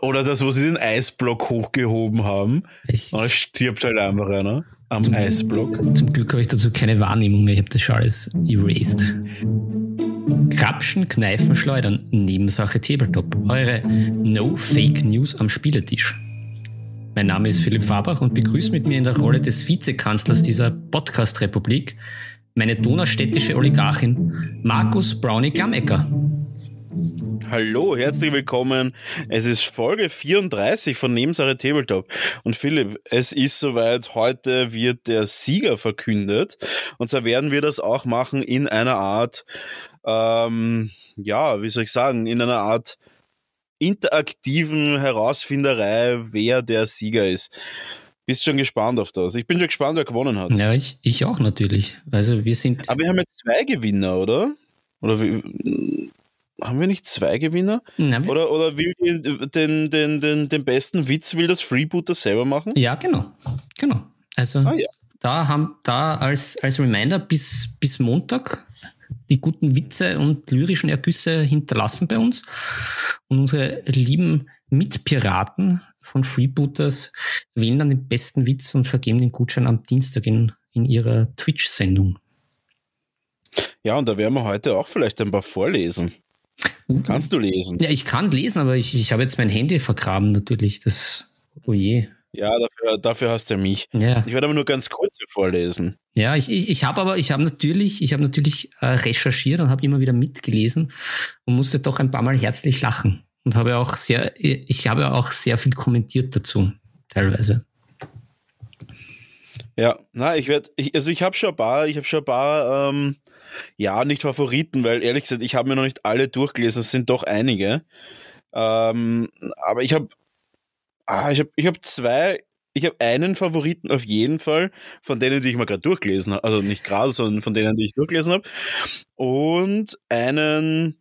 Oder das, wo sie den Eisblock hochgehoben haben. Ich, da stirbt halt einfach einer am zum, Eisblock. Zum Glück habe ich dazu keine Wahrnehmung mehr. Ich habe das schon alles erased. Krapschen, Kneifen, Schleudern. Nebensache Tabletop. Eure No-Fake News am Spieletisch. Mein Name ist Philipp Fabach und begrüße mit mir in der Rolle des Vizekanzlers dieser Podcast-Republik meine donaustädtische Oligarchin Markus Brownie Glammecker. Hallo, herzlich willkommen. Es ist Folge 34 von Nebensache Tabletop. Und Philipp, es ist soweit. Heute wird der Sieger verkündet. Und zwar werden wir das auch machen in einer Art, ähm, ja, wie soll ich sagen, in einer Art interaktiven Herausfinderei, wer der Sieger ist. Bist schon gespannt auf das? Ich bin schon gespannt, wer gewonnen hat. Ja, ich, ich auch natürlich. Also wir sind. Aber wir haben jetzt zwei Gewinner, oder? Oder wie, haben wir nicht zwei Gewinner? Nein, oder oder will den, den, den, den besten Witz will das Freebooter selber machen? Ja, genau. Genau. Also ah, ja. da haben da als, als Reminder bis, bis Montag die guten Witze und lyrischen Ergüsse hinterlassen bei uns. Und unsere lieben Mitpiraten von Freebooters wählen dann den besten Witz und vergeben den Gutschein am Dienstag in, in ihrer Twitch-Sendung. Ja, und da werden wir heute auch vielleicht ein paar vorlesen. Kannst du lesen? Ja, ich kann lesen, aber ich, ich habe jetzt mein Handy vergraben natürlich. Das, oh je. Ja, dafür, dafür hast du mich. Ja. Ich werde aber nur ganz kurz vorlesen. Ja, ich, ich, ich habe aber, ich habe natürlich, ich habe natürlich äh, recherchiert und habe immer wieder mitgelesen und musste doch ein paar Mal herzlich lachen und habe auch sehr, ich habe auch sehr viel kommentiert dazu, teilweise. Ja, na, ich werde, also ich habe schon ein paar, ich habe schon ein paar ähm, ja, nicht Favoriten, weil ehrlich gesagt, ich habe mir noch nicht alle durchgelesen, es sind doch einige. Ähm, aber ich habe ah, ich habe ich hab zwei, ich habe einen Favoriten auf jeden Fall, von denen, die ich mal gerade durchgelesen habe, also nicht gerade, sondern von denen, die ich durchgelesen habe. Und einen,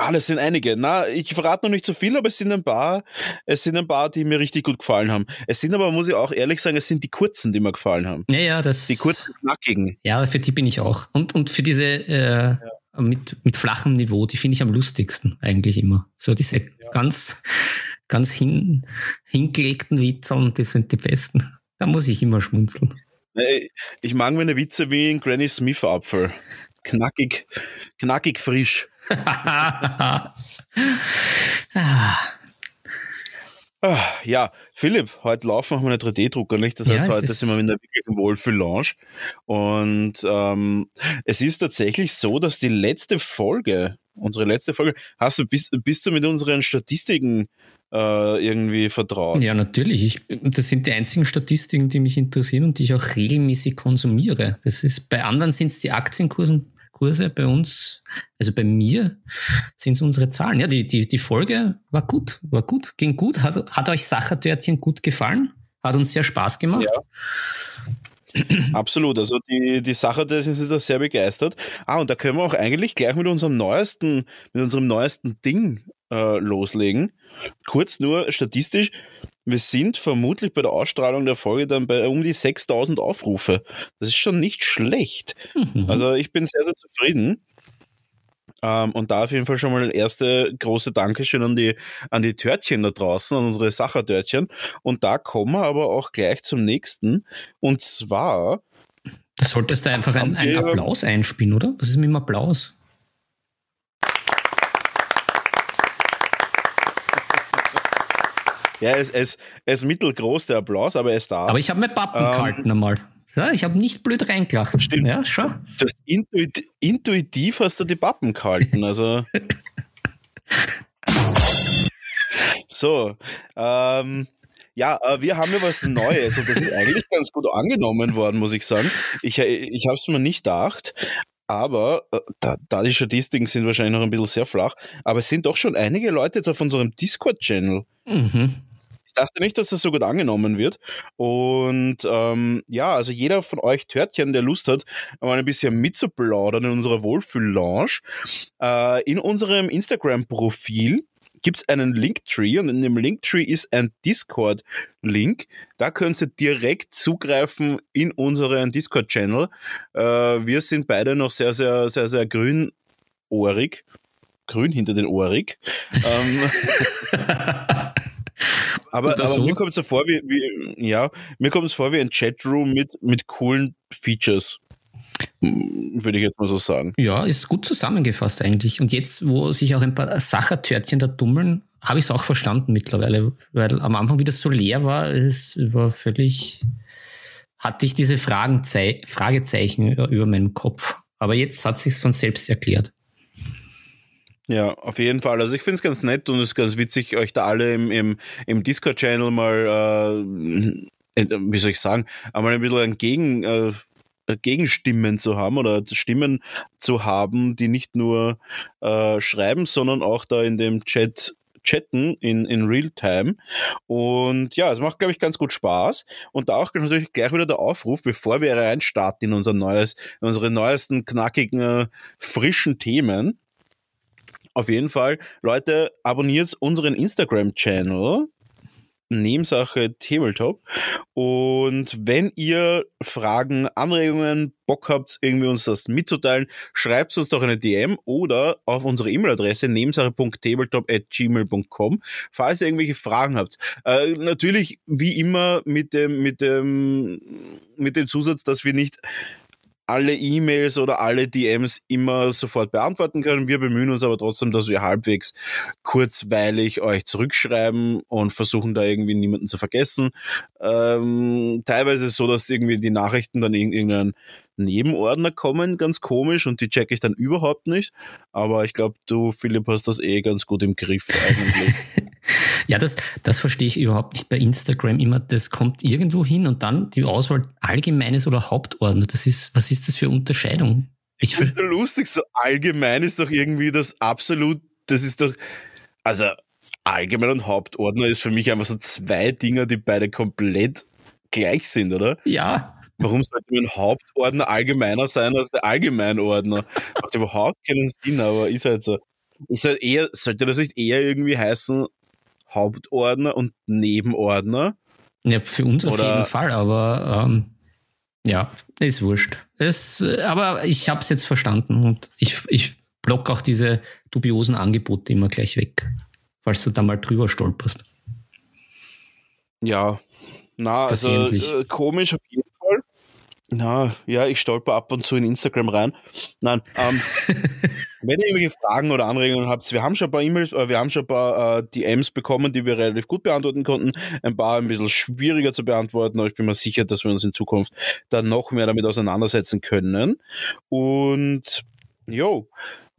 Ah, das sind einige. Na, ich verrate noch nicht so viel, aber es sind ein paar, es sind ein paar, die mir richtig gut gefallen haben. Es sind aber, muss ich auch ehrlich sagen, es sind die kurzen, die mir gefallen haben. Ja, ja, das. Die kurzen, knackigen. Ja, für die bin ich auch. Und, und für diese, äh, ja. mit, mit flachem Niveau, die finde ich am lustigsten eigentlich immer. So diese ja. ganz, ganz hin, hingelegten Witze und die sind die besten. Da muss ich immer schmunzeln. Ich mag meine Witze wie ein Granny Smith Apfel. Knackig, knackig frisch. Ah, ja, Philipp, heute laufen wir eine 3D-Drucker, nicht? Das heißt, ja, heute sind wir in der wirklichen Wohlfühl-Lounge. Und ähm, es ist tatsächlich so, dass die letzte Folge, unsere letzte Folge, hast du, bist, bist du mit unseren Statistiken äh, irgendwie vertraut? Ja, natürlich. Ich, das sind die einzigen Statistiken, die mich interessieren und die ich auch regelmäßig konsumiere. Das ist, bei anderen sind es die Aktienkursen Kurse bei uns, also bei mir, sind es unsere Zahlen. Ja, die, die, die Folge war gut, war gut, ging gut. Hat, hat euch Sachertörtchen gut gefallen? Hat uns sehr Spaß gemacht. Ja. Absolut, also die, die Sachertörtchen sind da sehr begeistert. Ah, und da können wir auch eigentlich gleich mit unserem neuesten, mit unserem neuesten Ding äh, loslegen. Kurz nur statistisch, wir sind vermutlich bei der Ausstrahlung der Folge dann bei um die 6000 Aufrufe. Das ist schon nicht schlecht. Mhm. Also ich bin sehr, sehr zufrieden. Ähm, und da auf jeden Fall schon mal ein erste große Dankeschön an die, an die Törtchen da draußen, an unsere Sachertörtchen. Und da kommen wir aber auch gleich zum nächsten. Und zwar. Da solltest du einfach einen, einen Applaus einspielen, oder? Was ist mit dem Applaus? Ja, es, es, es ist mittelgroß, der Applaus, aber er ist da. Aber ich habe mir Pappen ähm, gehalten einmal. Ja, ich habe nicht blöd reingelacht. Stimmt. Ja, schon. Du hast intuitiv, hast du die Pappen gehalten. Also. so. Ähm, ja, äh, wir haben ja was Neues und das ist eigentlich ganz gut angenommen worden, muss ich sagen. Ich, ich habe es mir nicht gedacht, aber äh, da, da, die Statistiken sind wahrscheinlich noch ein bisschen sehr flach, aber es sind doch schon einige Leute jetzt auf unserem Discord-Channel. Mhm dachte nicht, dass das so gut angenommen wird. Und ähm, ja, also jeder von euch Törtchen, der Lust hat, mal ein bisschen mitzuplaudern in unserer Wohlfühl-Lounge, äh, in unserem Instagram-Profil gibt es einen Linktree und in dem Linktree ist ein Discord-Link. Da könnt ihr direkt zugreifen in unseren Discord-Channel. Äh, wir sind beide noch sehr, sehr, sehr, sehr grünohrig grün hinter den Ohrig. ähm, aber, aber so? mir kommt es so vor wie, wie, ja, mir kommt es vor wie ein Chatroom mit, mit coolen Features. Würde ich jetzt mal so sagen. Ja, ist gut zusammengefasst eigentlich. Und jetzt, wo sich auch ein paar Sachertörtchen da dummeln, habe ich es auch verstanden mittlerweile, weil am Anfang, wie das so leer war, es war völlig, hatte ich diese Fragezeichen über meinen Kopf. Aber jetzt hat sich von selbst erklärt. Ja, auf jeden Fall. Also ich finde es ganz nett und es ist ganz witzig, euch da alle im, im, im Discord-Channel mal, äh, wie soll ich sagen, einmal ein bisschen ein Gegen, äh, Gegenstimmen zu haben oder Stimmen zu haben, die nicht nur äh, schreiben, sondern auch da in dem Chat chatten in, in Real-Time. Und ja, es macht, glaube ich, ganz gut Spaß. Und da auch natürlich gleich wieder der Aufruf, bevor wir reinstarten in unser neues, in unsere neuesten, knackigen, äh, frischen Themen. Auf jeden Fall, Leute, abonniert unseren Instagram-Channel Nebensache Tabletop. Und wenn ihr Fragen, Anregungen, Bock habt, irgendwie uns das mitzuteilen, schreibt uns doch eine DM oder auf unsere E-Mail-Adresse nebensache.tabletop.gmail.com, falls ihr irgendwelche Fragen habt. Äh, natürlich, wie immer, mit dem, mit dem, mit dem Zusatz, dass wir nicht alle E-Mails oder alle DMs immer sofort beantworten können. Wir bemühen uns aber trotzdem, dass wir halbwegs kurzweilig euch zurückschreiben und versuchen da irgendwie niemanden zu vergessen. Ähm, teilweise ist es so, dass irgendwie die Nachrichten dann in irgendeinen Nebenordner kommen, ganz komisch, und die checke ich dann überhaupt nicht. Aber ich glaube, du, Philipp, hast das eh ganz gut im Griff eigentlich. Ja, das, das verstehe ich überhaupt nicht bei Instagram immer. Das kommt irgendwo hin und dann die Auswahl Allgemeines oder Hauptordner. Das ist, was ist das für Unterscheidung? Ich finde es lustig, so allgemein ist doch irgendwie das absolut, das ist doch, also allgemein und Hauptordner ist für mich einfach so zwei Dinger, die beide komplett gleich sind, oder? Ja. Warum sollte ein Hauptordner allgemeiner sein als der Allgemeinordner? Macht überhaupt keinen Sinn, aber ist halt so. Ist halt eher, sollte das nicht eher irgendwie heißen, Hauptordner und Nebenordner. Ja, für uns auf Oder jeden Fall, aber ähm, ja, ist wurscht. Es, aber ich habe es jetzt verstanden und ich, ich block auch diese dubiosen Angebote immer gleich weg, falls du da mal drüber stolperst. Ja, na, also äh, komisch auf jeden na, ja, ich stolper ab und zu in Instagram rein. Nein, ähm, wenn ihr irgendwelche Fragen oder Anregungen habt, wir haben schon ein paar E-Mails, äh, wir haben schon ein paar äh, DMs bekommen, die wir relativ gut beantworten konnten. Ein paar ein bisschen schwieriger zu beantworten, aber ich bin mir sicher, dass wir uns in Zukunft dann noch mehr damit auseinandersetzen können. Und, jo,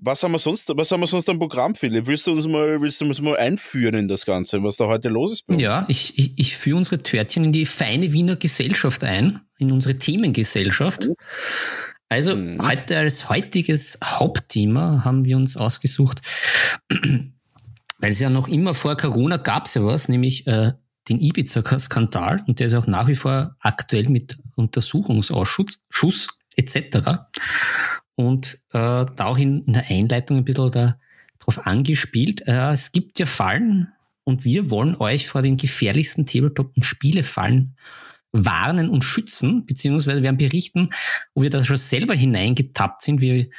was haben wir sonst, was haben wir sonst am Programm, Philipp? Willst du uns mal, willst du uns mal einführen in das Ganze, was da heute los ist? Ja, ich, ich, ich führe unsere Törtchen in die feine Wiener Gesellschaft ein, in unsere Themengesellschaft. Also mhm. heute als heutiges Hauptthema haben wir uns ausgesucht, weil es ja noch immer vor Corona gab es ja was, nämlich äh, den Ibiza-Skandal und der ist auch nach wie vor aktuell mit Untersuchungsausschuss Schuss etc und äh, da auch in, in, der Einleitung ein bisschen darauf angespielt. Äh, es gibt ja Fallen und wir wollen euch vor den gefährlichsten Tabletop- und Spielefallen warnen und schützen, beziehungsweise werden berichten, wo wir da schon selber hineingetappt sind, wie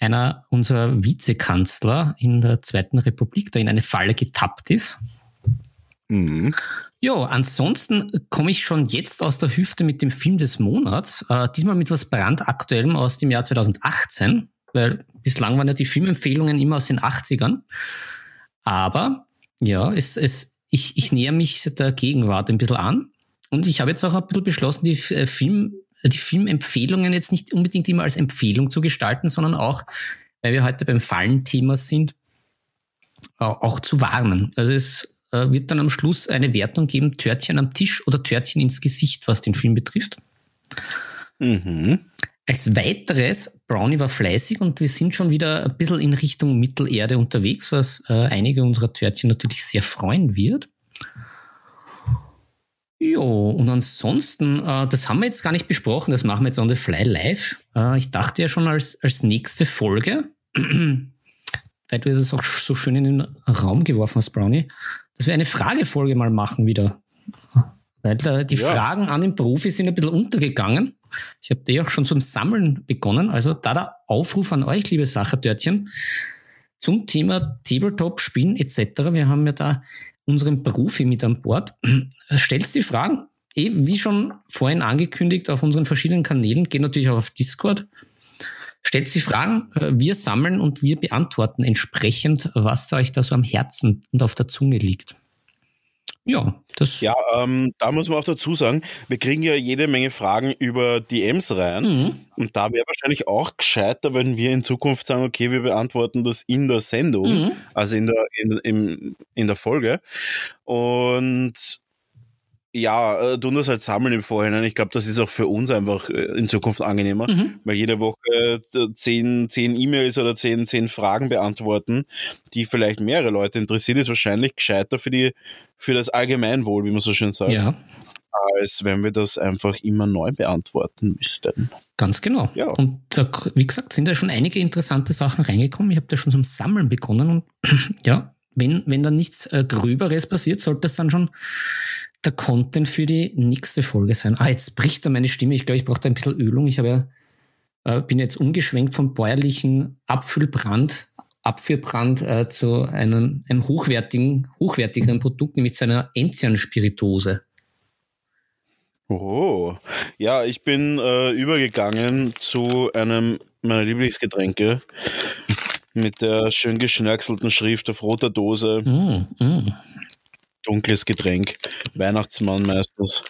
einer unserer Vizekanzler in der Zweiten Republik da in eine Falle getappt ist. Mhm. Jo, ansonsten komme ich schon jetzt aus der Hüfte mit dem Film des Monats. Äh, diesmal mit was brandaktuellem aus dem Jahr 2018, weil bislang waren ja die Filmempfehlungen immer aus den 80ern. Aber ja, es, es, ich, ich näher mich der Gegenwart ein bisschen an. Und ich habe jetzt auch ein bisschen beschlossen, die äh, Film, die Filmempfehlungen jetzt nicht unbedingt immer als Empfehlung zu gestalten, sondern auch, weil wir heute beim Fallenthema sind, auch zu warnen. Also es äh, wird dann am Schluss eine Wertung geben, Törtchen am Tisch oder Törtchen ins Gesicht, was den Film betrifft. Mhm. Als weiteres, Brownie war fleißig und wir sind schon wieder ein bisschen in Richtung Mittelerde unterwegs, was äh, einige unserer Törtchen natürlich sehr freuen wird. Jo, und ansonsten, äh, das haben wir jetzt gar nicht besprochen, das machen wir jetzt on the fly live. Äh, ich dachte ja schon als, als nächste Folge, weil du es auch so schön in den Raum geworfen hast, Brownie, dass wir eine Fragefolge mal machen wieder. Weil äh, die ja. Fragen an den Profi sind ein bisschen untergegangen. Ich habe die auch schon zum Sammeln begonnen. Also da der Aufruf an euch, liebe Sachertörtchen, zum Thema Tabletop, Spielen etc. Wir haben ja da unseren Profi mit an Bord. Stellst die Fragen, eh, wie schon vorhin angekündigt, auf unseren verschiedenen Kanälen, geht natürlich auch auf Discord. Stellt Sie Fragen, äh, wir sammeln und wir beantworten entsprechend, was euch da so am Herzen und auf der Zunge liegt. Ja, das. Ja, ähm, da muss man auch dazu sagen, wir kriegen ja jede Menge Fragen über DMs rein. Mhm. Und da wäre wahrscheinlich auch gescheiter, wenn wir in Zukunft sagen, okay, wir beantworten das in der Sendung, mhm. also in der, in, in, in der Folge. Und ja, äh, tun das halt sammeln im Vorhinein. Ich glaube, das ist auch für uns einfach äh, in Zukunft angenehmer, mhm. weil jede Woche äh, zehn, zehn E-Mails oder zehn, zehn Fragen beantworten, die vielleicht mehrere Leute interessiert, ist wahrscheinlich gescheiter für die, für das Allgemeinwohl, wie man so schön sagt. Ja. Als wenn wir das einfach immer neu beantworten müssten. Ganz genau. Ja. Und da, wie gesagt, sind da schon einige interessante Sachen reingekommen. Ich habe da schon zum Sammeln begonnen und ja, wenn, wenn da nichts äh, Gröberes passiert, sollte es dann schon der Content für die nächste Folge sein. Ah, jetzt bricht da meine Stimme. Ich glaube, ich brauche da ein bisschen Ölung. Ich habe ja, äh, bin jetzt umgeschwenkt vom bäuerlichen Apfelbrand, Apfelbrand äh, zu einem, einem hochwertigen, hochwertigeren Produkt, nämlich zu einer Enzian-Spiritose. Oh, ja, ich bin äh, übergegangen zu einem meiner Lieblingsgetränke mit der schön geschnörkelten Schrift auf roter Dose. Mm, mm dunkles Getränk, Weihnachtsmann meistens.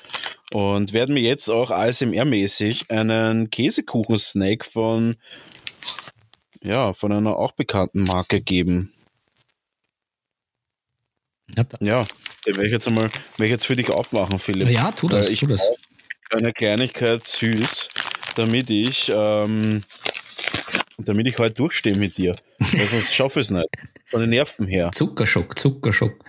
Und werden mir jetzt auch ASMR-mäßig einen Käsekuchen-Snack von, ja, von einer auch bekannten Marke geben. Ja, ja den werde ich jetzt einmal, werde ich jetzt für dich aufmachen, Philipp. Ja, tu das, ich tu das. Eine Kleinigkeit süß, damit ich, ähm, damit ich heute durchstehe mit dir. Weil sonst schaffe ich es nicht. Von den Nerven her. Zuckerschock, Zuckerschock.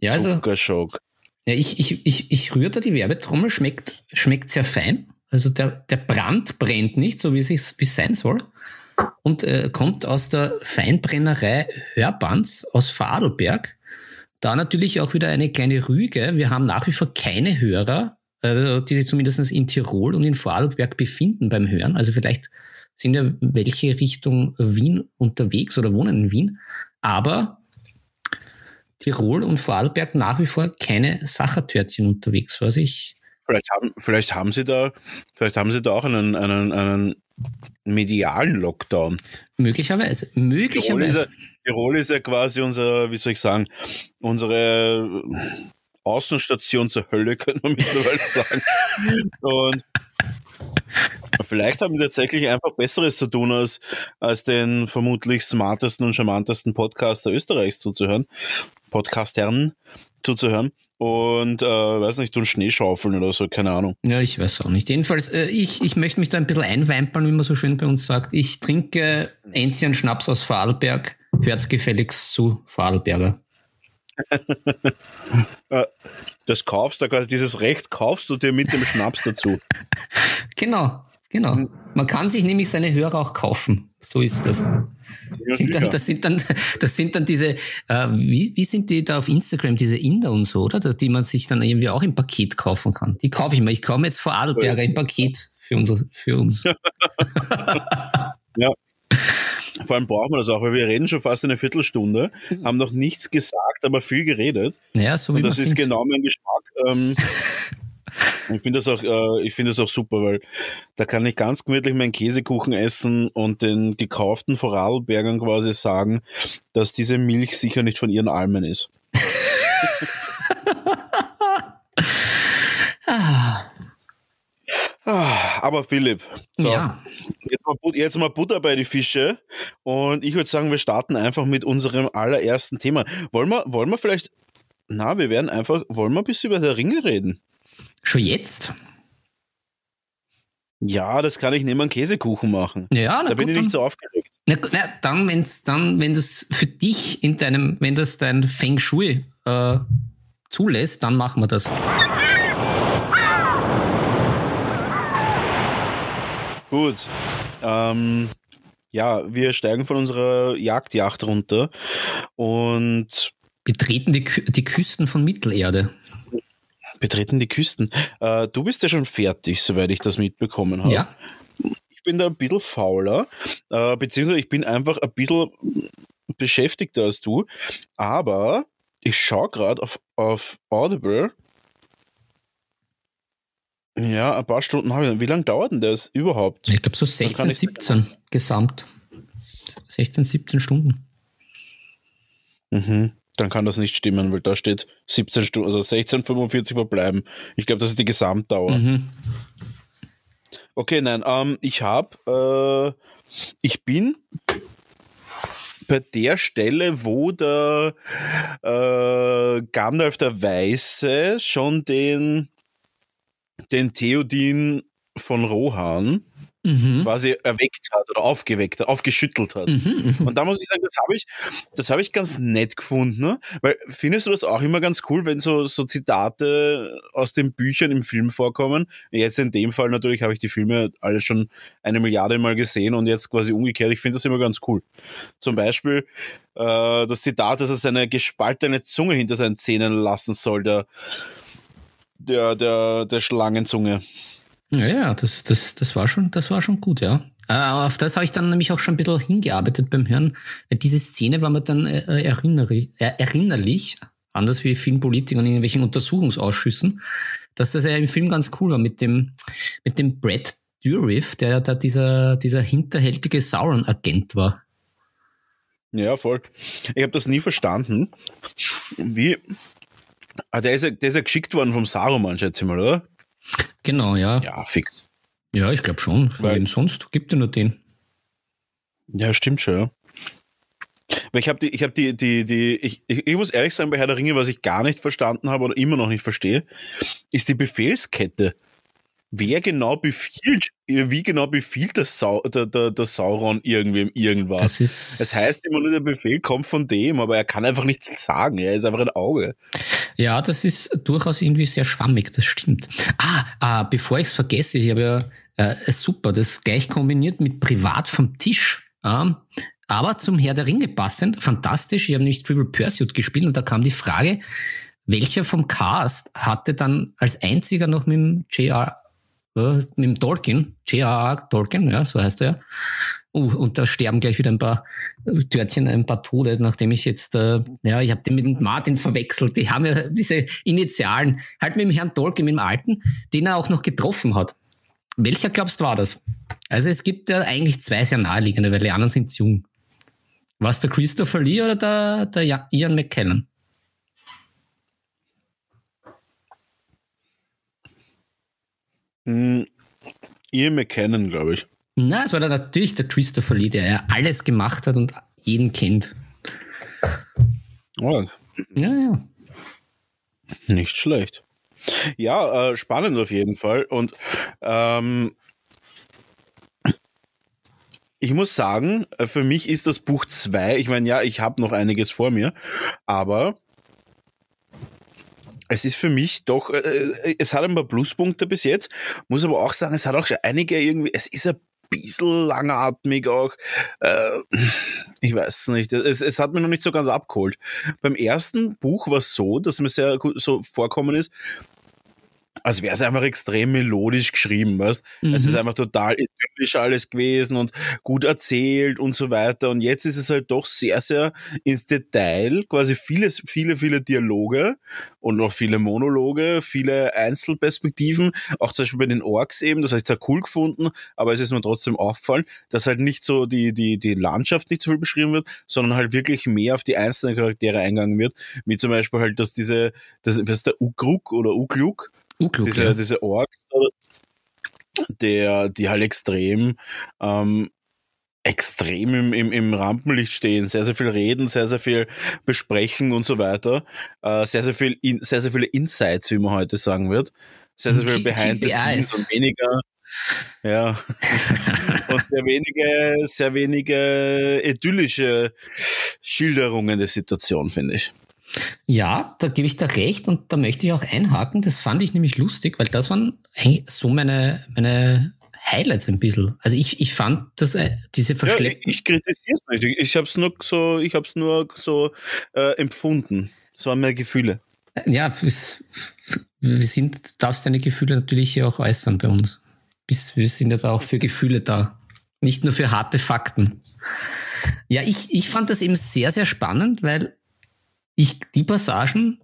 Ja, also, Zuckerschock. Ja, ich, ich, ich, ich rühre da die Werbetrommel, schmeckt, schmeckt sehr fein. Also der, der Brand brennt nicht, so wie es sein soll. Und äh, kommt aus der Feinbrennerei Hörbanz aus Vorarlberg. Da natürlich auch wieder eine kleine Rüge. Wir haben nach wie vor keine Hörer, äh, die sich zumindest in Tirol und in Vorarlberg befinden beim Hören. Also vielleicht sind ja welche Richtung Wien unterwegs oder wohnen in Wien. Aber Tirol und Vorarlberg nach wie vor keine Sachertörtchen unterwegs, was ich. Vielleicht haben, vielleicht haben sie da, vielleicht haben sie da auch einen, einen, einen medialen Lockdown. Möglicherweise. Möglicherweise. Tirol ist, ja, Tirol ist ja quasi unser, wie soll ich sagen, unsere Außenstation zur Hölle, könnte man mittlerweile sagen. Und Vielleicht haben wir tatsächlich einfach Besseres zu tun, als, als den vermutlich smartesten und charmantesten Podcaster Österreichs zuzuhören. Podcastern zuzuhören. Und äh, weiß nicht, tun Schneeschaufeln oder so, keine Ahnung. Ja, ich weiß auch nicht. Jedenfalls, äh, ich, ich möchte mich da ein bisschen einweimpern, wie man so schön bei uns sagt. Ich trinke Enzian Schnaps aus Vorarlberg. Hört's gefälligst zu Vorarlberger. Äh, das kaufst du quasi, dieses Recht kaufst du dir mit dem Schnaps dazu. genau, genau. Man kann sich nämlich seine Hörer auch kaufen. So ist das. Ja, sind dann, das, sind dann, das sind dann diese, äh, wie, wie sind die da auf Instagram, diese Inder und so, oder? Die man sich dann irgendwie auch im Paket kaufen kann. Die kaufe ich mir. Ich komme jetzt vor Adelberger im Paket für, unser, für uns. ja. Vor allem brauchen wir das auch, weil wir reden schon fast eine Viertelstunde, mhm. haben noch nichts gesagt, aber viel geredet. Ja, so wie Und das ist sind. genau mein Geschmack. Ähm, ich finde das auch, äh, ich finde das auch super, weil da kann ich ganz gemütlich meinen Käsekuchen essen und den gekauften Vorarlbergern quasi sagen, dass diese Milch sicher nicht von ihren Almen ist. Ah, aber Philipp, so, ja. jetzt, mal, jetzt mal Butter bei die Fische und ich würde sagen, wir starten einfach mit unserem allerersten Thema. Wollen wir, wollen wir vielleicht, na, wir werden einfach, wollen wir ein bisschen über der Ringe reden? Schon jetzt? Ja, das kann ich neben einem Käsekuchen machen. Ja, da bin ich nicht so aufgeregt. Na, na, dann, wenn's, dann, wenn das für dich in deinem, wenn das dein Feng Shui äh, zulässt, dann machen wir das. Gut. Ähm, ja, wir steigen von unserer Jagdjacht runter und betreten die, die Küsten von Mittelerde. Betreten die Küsten. Äh, du bist ja schon fertig, soweit ich das mitbekommen habe. Ja. Ich bin da ein bisschen fauler, äh, beziehungsweise ich bin einfach ein bisschen beschäftigter als du, aber ich schaue gerade auf, auf Audible. Ja, ein paar Stunden habe ich. Wie lange dauert denn das überhaupt? Ich glaube so 16, 17 gesamt. 16, 17 Stunden. Mhm. Dann kann das nicht stimmen, weil da steht 17 Stunden, also 16,45 verbleiben. Ich glaube, das ist die Gesamtdauer. Mhm. Okay, nein, ähm, ich habe, äh, ich bin bei der Stelle, wo der äh, Gandalf der Weiße schon den, den Theodin von Rohan mhm. quasi erweckt hat oder aufgeweckt hat, aufgeschüttelt hat. Mhm, mhm. und da muss ich sagen, das habe ich, das habe ich ganz nett gefunden, ne? weil findest du das auch immer ganz cool, wenn so, so Zitate aus den Büchern im Film vorkommen? Jetzt in dem Fall natürlich habe ich die Filme alle schon eine Milliarde Mal gesehen und jetzt quasi umgekehrt. Ich finde das immer ganz cool. Zum Beispiel äh, das Zitat, dass er seine gespaltene Zunge hinter seinen Zähnen lassen soll, der, der, der, der Schlangenzunge. Ja, ja, das, das, das, war schon, das war schon gut, ja. Äh, auf das habe ich dann nämlich auch schon ein bisschen hingearbeitet beim Hören. Diese Szene war mir dann äh, erinnerlich, äh, erinnerlich, anders wie vielen Politikern in irgendwelchen Untersuchungsausschüssen, dass das ja im Film ganz cool war mit dem, mit dem Brad Dourif, der da dieser, dieser hinterhältige Sauron-Agent war. Ja, voll. Ich habe das nie verstanden. Wie. Ah, der ist, ja, der ist ja geschickt worden vom Saruman, schätze ich mal, oder? Genau, ja. Ja, fix. Ja, ich glaube schon. Weil wem sonst? Gibt ja nur den. Ja, stimmt schon, ja. Weil ich habe die, ich habe die, die, die, ich, ich muss ehrlich sagen, bei Herr der Ringe, was ich gar nicht verstanden habe oder immer noch nicht verstehe, ist die Befehlskette. Wer genau befiehlt, wie genau befiehlt der, Sau, der, der, der Sauron irgendwem irgendwas? Das ist. Es heißt immer nur, der Befehl kommt von dem, aber er kann einfach nichts sagen. Er ist einfach ein Auge. Ja, das ist durchaus irgendwie sehr schwammig, das stimmt. Ah, ah bevor ich es vergesse, ich habe ja äh, super, das gleich kombiniert mit Privat vom Tisch. Ähm, aber zum Herr der Ringe passend, fantastisch. Ich habe nämlich Trivial Pursuit gespielt und da kam die Frage, welcher vom Cast hatte dann als einziger noch mit dem JR, äh, mit Tolkien, J.R.R. Tolkien, ja, so heißt er, Uh, und da sterben gleich wieder ein paar Törtchen, ein paar Tode, nachdem ich jetzt, äh, ja, ich habe den mit dem Martin verwechselt. Die haben ja diese Initialen, halt mit dem Herrn Tolkien, mit dem Alten, den er auch noch getroffen hat. Welcher glaubst du war das? Also es gibt ja eigentlich zwei sehr naheliegende, weil die anderen sind jung. War es der Christopher Lee oder der, der Ian McKellen? Mm, Ian McKellen, glaube ich. Na, es war dann natürlich der Christopher Lee, der ja alles gemacht hat und jeden kennt. Oh. Ja, ja. Nicht schlecht. Ja, äh, spannend auf jeden Fall. Und ähm, ich muss sagen, äh, für mich ist das Buch 2, ich meine, ja, ich habe noch einiges vor mir, aber es ist für mich doch, äh, äh, es hat ein paar Pluspunkte bis jetzt, muss aber auch sagen, es hat auch schon einige irgendwie, es ist ein bisschen langatmig auch. Äh, ich weiß nicht. Es, es hat mir noch nicht so ganz abgeholt. Beim ersten Buch war es so, dass mir sehr gut so vorkommen ist, als wäre es einfach extrem melodisch geschrieben, weißt? Mhm. Es ist einfach total idyllisch alles gewesen und gut erzählt und so weiter. Und jetzt ist es halt doch sehr, sehr ins Detail, quasi viele, viele, viele Dialoge und auch viele Monologe, viele Einzelperspektiven, auch zum Beispiel bei den Orks eben, das habe ich zwar cool gefunden, aber es ist mir trotzdem aufgefallen, dass halt nicht so die, die, die Landschaft nicht so viel beschrieben wird, sondern halt wirklich mehr auf die einzelnen Charaktere eingegangen wird, wie zum Beispiel halt, dass diese, das, was ist der Ugruk oder Ugluk, Uklug, diese, ja. diese Orks, der, die halt extrem ähm, extrem im, im, im Rampenlicht stehen, sehr, sehr viel reden, sehr, sehr viel besprechen und so weiter. Äh, sehr, sehr viel, in, sehr, sehr viele Insights, wie man heute sagen wird. Sehr, sehr viel Behind the Scenes und weniger, ja. und sehr wenige, sehr wenige idyllische Schilderungen der Situation, finde ich. Ja, da gebe ich dir recht und da möchte ich auch einhaken. Das fand ich nämlich lustig, weil das waren so meine, meine Highlights ein bisschen. Also ich, ich fand dass äh, diese Verschleppung. Ja, ich, ich kritisiere es nicht. Ich habe es nur so, ich habe es nur so äh, empfunden. Das waren meine Gefühle. Ja, wir sind, darfst deine Gefühle natürlich hier auch äußern bei uns. Wir sind ja da auch für Gefühle da. Nicht nur für harte Fakten. Ja, ich, ich fand das eben sehr, sehr spannend, weil ich die Passagen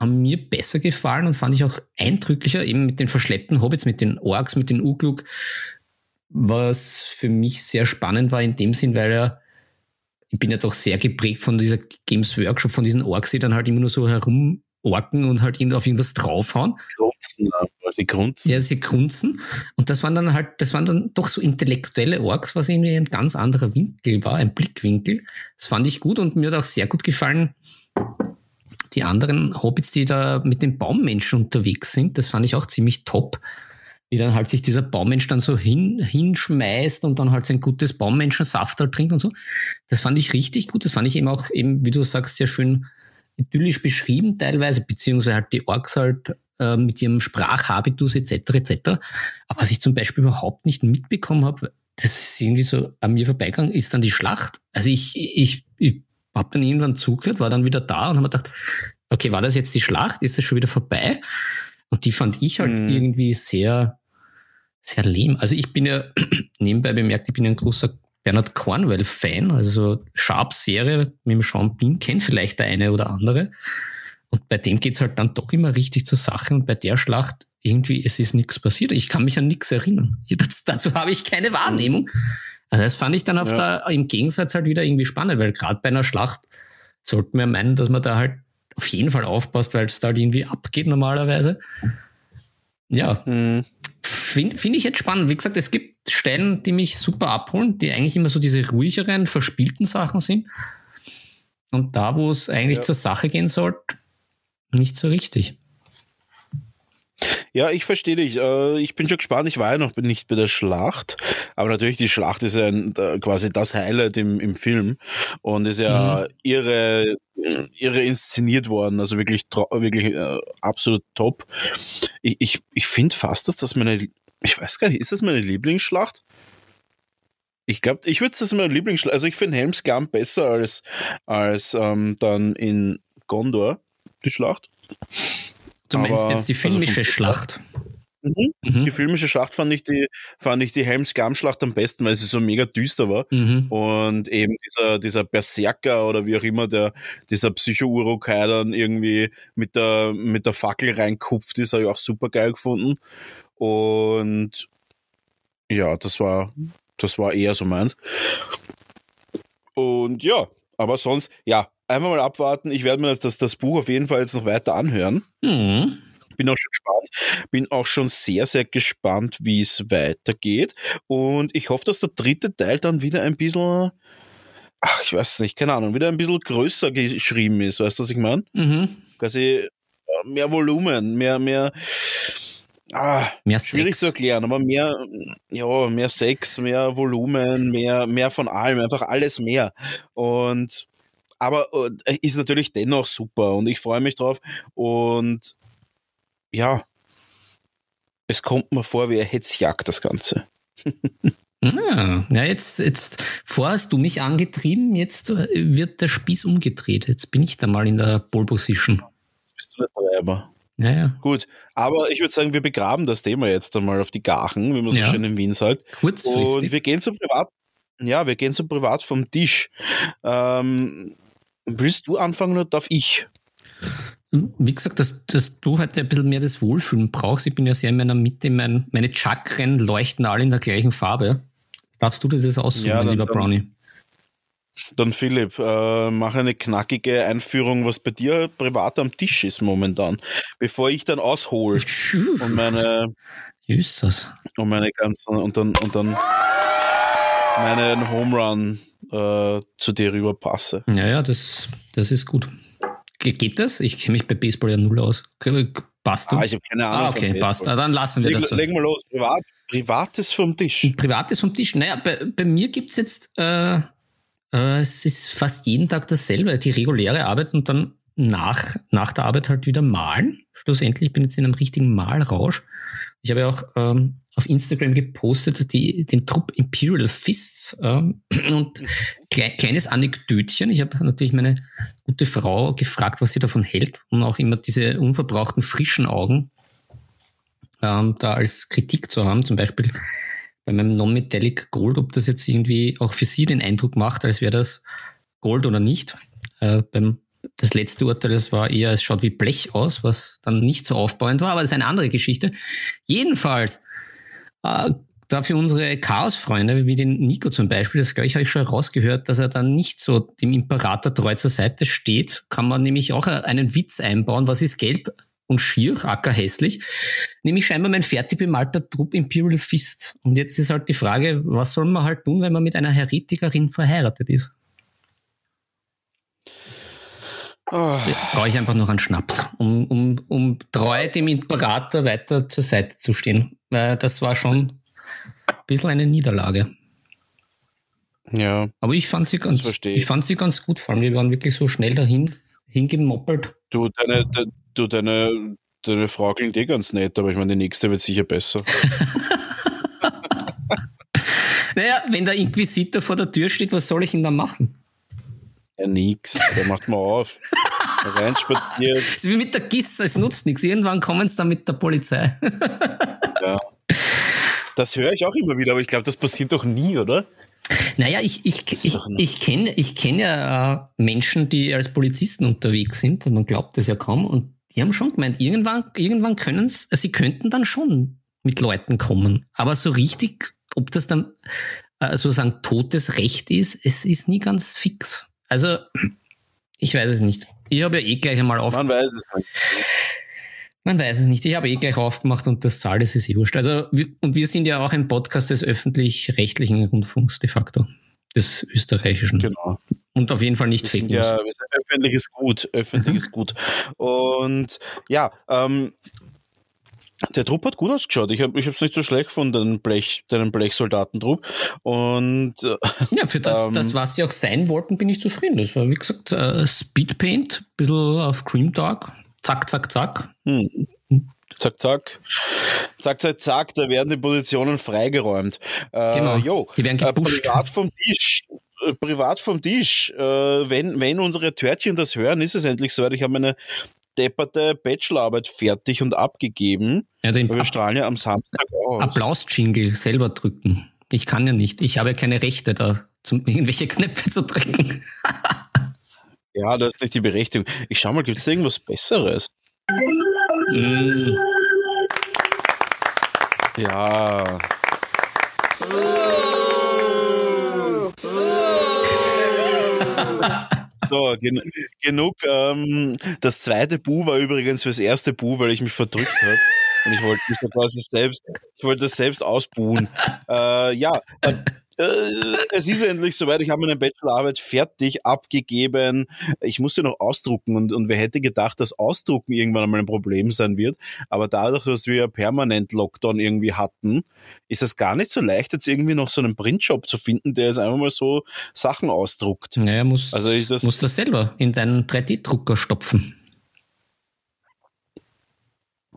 haben mir besser gefallen und fand ich auch eindrücklicher, eben mit den verschleppten Hobbits, mit den Orks, mit den Ugluk, was für mich sehr spannend war in dem Sinn, weil er, ich bin ja doch sehr geprägt von dieser Games Workshop, von diesen Orks, die dann halt immer nur so herumorken und halt auf irgendwas draufhauen. Grunzen, sie grunzen. Ja, sie grunzen. Und das waren dann halt, das waren dann doch so intellektuelle Orks, was irgendwie ein ganz anderer Winkel war, ein Blickwinkel. Das fand ich gut und mir hat auch sehr gut gefallen, die anderen Hobbits, die da mit den Baummenschen unterwegs sind, das fand ich auch ziemlich top. Wie dann halt sich dieser Baummensch dann so hin, hinschmeißt und dann halt sein gutes Baummenschensaft halt trinkt und so. Das fand ich richtig gut. Das fand ich eben auch eben, wie du sagst, sehr schön idyllisch beschrieben teilweise, beziehungsweise halt die Orks halt äh, mit ihrem Sprachhabitus etc. etc. Aber was ich zum Beispiel überhaupt nicht mitbekommen habe, das ist irgendwie so an mir vorbeigegangen, ist dann die Schlacht. Also ich, ich, ich hab dann irgendwann zugehört, war dann wieder da und habe mir gedacht, okay, war das jetzt die Schlacht? Ist das schon wieder vorbei? Und die fand ich halt mhm. irgendwie sehr, sehr lehm. Also ich bin ja nebenbei bemerkt, ich bin ein großer Bernard Cornwell-Fan, also Sharp-Serie mit dem Sean Bean, kennt vielleicht der eine oder andere. Und bei dem geht's halt dann doch immer richtig zur Sache und bei der Schlacht irgendwie, es ist nichts passiert. Ich kann mich an nichts erinnern. Das, dazu habe ich keine Wahrnehmung. Also das fand ich dann auf ja. der, im Gegensatz halt wieder irgendwie spannend, weil gerade bei einer Schlacht sollten wir meinen, dass man da halt auf jeden Fall aufpasst, weil es da halt irgendwie abgeht normalerweise. Ja, mhm. Finde find ich jetzt spannend. Wie gesagt, es gibt Stellen, die mich super abholen, die eigentlich immer so diese ruhigeren, verspielten Sachen sind. Und da, wo es eigentlich ja. zur Sache gehen soll, nicht so richtig. Ja, ich verstehe dich. Äh, ich bin schon gespannt. Ich war ja noch nicht bei der Schlacht. Aber natürlich, die Schlacht ist ja ein, quasi das Highlight im, im Film und ist ja mhm. irre, irre inszeniert worden. Also wirklich, wirklich äh, absolut top. Ich, ich, ich finde fast, dass das meine, ich weiß gar nicht, ist das meine Lieblingsschlacht? Ich glaube, ich würde das meine Lieblingsschlacht, also ich finde Helms Klamm besser als, als ähm, dann in Gondor, die Schlacht. Du meinst Aber, jetzt die also filmische also Schlacht? Mhm. Mhm. Die filmische Schlacht fand ich die, fand ich die Helms-Glam-Schlacht am besten, weil sie so mega düster war. Mhm. Und eben dieser, dieser Berserker oder wie auch immer, der, dieser Psycho-Urukai dann irgendwie mit der, mit der Fackel reinkupft ist, habe ich auch super geil gefunden. Und ja, das war, das war eher so meins. Und ja, aber sonst, ja, einfach mal abwarten. Ich werde mir das, das Buch auf jeden Fall jetzt noch weiter anhören. Mhm. Bin auch schon gespannt. Bin auch schon sehr, sehr gespannt, wie es weitergeht. Und ich hoffe, dass der dritte Teil dann wieder ein bisschen, ach, ich weiß nicht, keine Ahnung, wieder ein bisschen größer geschrieben ist. Weißt du, was ich meine? Mhm. Quasi äh, mehr Volumen, mehr, mehr, Ah, mehr schwierig Sex. zu erklären, aber mehr, ja, mehr Sex, mehr Volumen, mehr, mehr von allem, einfach alles mehr. Und aber äh, ist natürlich dennoch super und ich freue mich drauf. Und ja, es kommt mir vor wie eine Hetzjagd, das Ganze. Ah, ja, jetzt, jetzt, vorher hast du mich angetrieben, jetzt äh, wird der Spieß umgedreht. Jetzt bin ich da mal in der Pole Position. Bist du der Treiber? Ja, ja. Gut, aber ich würde sagen, wir begraben das Thema jetzt einmal auf die Gachen, wie man so ja. schön in Wien sagt. Kurzfristig. Und wir gehen zum Privat. Ja, wir gehen zum Privat vom Tisch. Ähm, willst du anfangen oder darf ich? Wie gesagt, dass, dass du heute ein bisschen mehr das Wohlfühlen brauchst. Ich bin ja sehr in meiner Mitte. Mein, meine Chakren leuchten alle in der gleichen Farbe. Darfst du dir das aussuchen, ja, dann, lieber Brownie? Dann Philipp, äh, mach eine knackige Einführung, was bei dir privat am Tisch ist momentan, bevor ich dann aushole und meine Justus. und meine ganzen und dann und dann meinen Home Run äh, zu dir rüber passe. Ja, ja, das, das ist gut. Ge geht das? Ich kenne mich bei Baseball ja null aus. Passt du? Ah, ich habe keine Ahnung. Ah, okay, passt. Ah, dann lassen wir leg, das so. Legen wir los. Privat, Privates vom Tisch. Privates vom Tisch. Naja, bei, bei mir gibt es jetzt, äh, es ist fast jeden Tag dasselbe, die reguläre Arbeit und dann nach, nach der Arbeit halt wieder malen. Schlussendlich bin ich jetzt in einem richtigen Malrausch. Ich habe ja auch ähm, auf Instagram gepostet, die, den Trupp Imperial Fists ähm, und klei kleines Anekdötchen. Ich habe natürlich meine gute Frau gefragt, was sie davon hält und auch immer diese unverbrauchten frischen Augen ähm, da als Kritik zu haben. Zum Beispiel bei meinem Non-Metallic Gold, ob das jetzt irgendwie auch für Sie den Eindruck macht, als wäre das Gold oder nicht. Äh, beim, das letzte Urteil, das war eher, es schaut wie Blech aus, was dann nicht so aufbauend war, aber das ist eine andere Geschichte. Jedenfalls, äh, da für unsere Chaos-Freunde, wie den Nico zum Beispiel, das gleich habe ich schon rausgehört, dass er dann nicht so dem Imperator treu zur Seite steht, kann man nämlich auch einen Witz einbauen. Was ist gelb und schier, acker hässlich? Nämlich scheinbar mein fertig bemalter Trupp Imperial Fist. Und jetzt ist halt die Frage, was soll man halt tun, wenn man mit einer Heretikerin verheiratet ist? Oh. Brauche ich einfach noch einen Schnaps, um, um, um treu dem Imperator weiter zur Seite zu stehen. Weil das war schon ein bisschen eine Niederlage. Ja. Aber ich fand sie ganz, ich fand sie ganz gut, vor allem wir waren wirklich so schnell dahin hingemoppelt. Du, deine, de, du, deine, deine Frau klingt eh ganz nett, aber ich meine, die nächste wird sicher besser. naja, wenn der Inquisitor vor der Tür steht, was soll ich ihn dann machen? Ja, nix. Der macht mal auf. Reinspaziert. Es ist wie mit der GIS, es nutzt nichts. Irgendwann kommen sie dann mit der Polizei. ja. Das höre ich auch immer wieder, aber ich glaube, das passiert doch nie, oder? Naja, ich, ich, ich, ich kenne ich kenn ja äh, Menschen, die als Polizisten unterwegs sind, und man glaubt das ja kaum, und die haben schon gemeint, irgendwann, irgendwann können sie könnten dann schon mit Leuten kommen. Aber so richtig, ob das dann äh, sozusagen totes Recht ist, es ist nie ganz fix. Also, ich weiß es nicht. Ich habe ja eh gleich einmal aufgemacht. Man weiß es nicht. Man weiß es nicht. Ich habe eh gleich aufgemacht und das Zahl, das ist eh wurscht. Also, und wir sind ja auch ein Podcast des öffentlich-rechtlichen Rundfunks de facto. Des österreichischen. Genau. Und auf jeden Fall nicht Fake News. Ja, wir sind öffentliches Gut. Öffentliches mhm. Gut. Und ja, ähm, der Trupp hat gut ausgeschaut. Ich habe es nicht so schlecht von den Blech, deinen Blechsoldatentrupp. Und äh, ja, für das, ähm, das, was sie auch sein wollten, bin ich zufrieden. Das war, wie gesagt, äh, Speedpaint, ein bisschen auf Cream Dark. Zack, zack, zack. Hm. Zack, zack. Zack, zack, zack, da werden die Positionen freigeräumt. Äh, genau. Die werden äh, gepusht. privat vom Tisch. Äh, privat vom Tisch. Äh, wenn, wenn unsere Törtchen das hören, ist es endlich soweit. Ich habe meine depperte Bachelorarbeit fertig und abgegeben. Ja, den wir strahlen ja am Samstag aus. Applaus-Jingle selber drücken. Ich kann ja nicht. Ich habe ja keine Rechte da, zum irgendwelche Knöpfe zu drücken. ja, das ist nicht die Berechtigung. Ich schau mal, gibt es irgendwas Besseres? Mm. Ja. So, gen genug. Ähm, das zweite Bu war übrigens fürs erste Bu, weil ich mich verdrückt habe. Und ich wollte mich quasi selbst, ich wollte das selbst ausbuhen. Äh, ja, äh, äh, es ist endlich soweit. Ich habe meine Bachelorarbeit fertig abgegeben. Ich muss sie noch ausdrucken und, und wer hätte gedacht, dass Ausdrucken irgendwann einmal ein Problem sein wird. Aber dadurch, dass wir permanent Lockdown irgendwie hatten, ist es gar nicht so leicht, jetzt irgendwie noch so einen Printshop zu finden, der jetzt einfach mal so Sachen ausdruckt. Naja, muss, also ich das, muss das selber in deinen 3D-Drucker stopfen.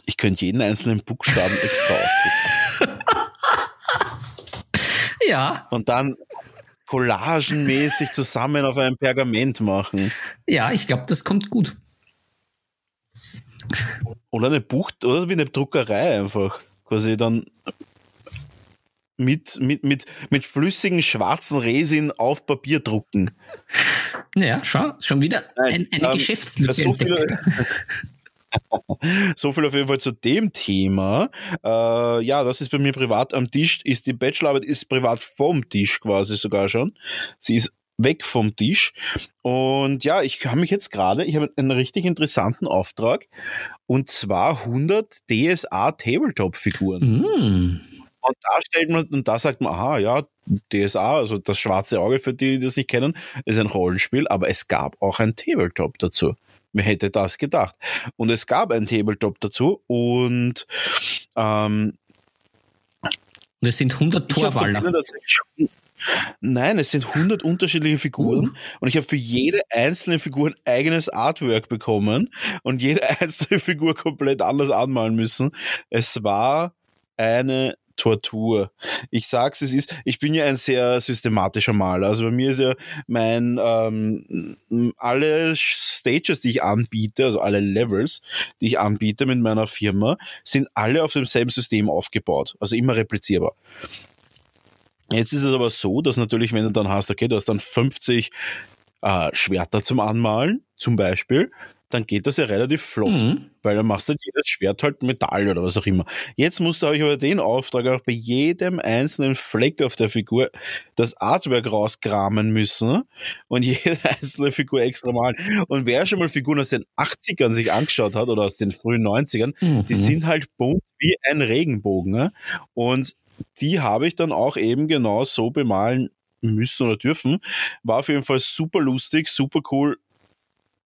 Ich könnte jeden einzelnen Buchstaben extra ausdrucken. Ja. Und dann collagenmäßig zusammen auf einem Pergament machen. Ja, ich glaube, das kommt gut. Oder eine Buch, oder wie eine Druckerei einfach. Quasi dann mit, mit, mit, mit flüssigen schwarzen Resin auf Papier drucken. Ja, schau, schon wieder ein, eine ähm, Geschäftslücke so viel auf jeden Fall zu dem Thema. Äh, ja, das ist bei mir privat am Tisch. Ist die Bachelorarbeit ist privat vom Tisch quasi sogar schon. Sie ist weg vom Tisch. Und ja, ich habe mich jetzt gerade, ich habe einen richtig interessanten Auftrag. Und zwar 100 DSA Tabletop-Figuren. Mm. Und da stellt man, und da sagt man, aha, ja, DSA, also das schwarze Auge für die, die das nicht kennen, ist ein Rollenspiel, aber es gab auch ein Tabletop dazu. Wer hätte das gedacht? Und es gab ein Tabletop dazu und ähm, es sind 100 Torwaller. Nein, es sind 100 unterschiedliche Figuren mhm. und ich habe für jede einzelne Figur ein eigenes Artwork bekommen und jede einzelne Figur komplett anders anmalen müssen. Es war eine Tortur. Ich sag's, es ist, ich bin ja ein sehr systematischer Maler. Also bei mir ist ja mein, ähm, alle Stages, die ich anbiete, also alle Levels, die ich anbiete mit meiner Firma, sind alle auf demselben System aufgebaut. Also immer replizierbar. Jetzt ist es aber so, dass natürlich, wenn du dann hast, okay, du hast dann 50 äh, Schwerter zum Anmalen, zum Beispiel, dann geht das ja relativ flott, mhm. weil dann machst du jedes Schwert halt Metall oder was auch immer. Jetzt musst du euch aber den Auftrag auch bei jedem einzelnen Fleck auf der Figur das Artwork rauskramen müssen und jede einzelne Figur extra malen. Und wer schon mal Figuren aus den 80ern sich angeschaut hat oder aus den frühen 90ern, mhm. die sind halt bunt wie ein Regenbogen. Ne? Und die habe ich dann auch eben genau so bemalen müssen oder dürfen. War auf jeden Fall super lustig, super cool,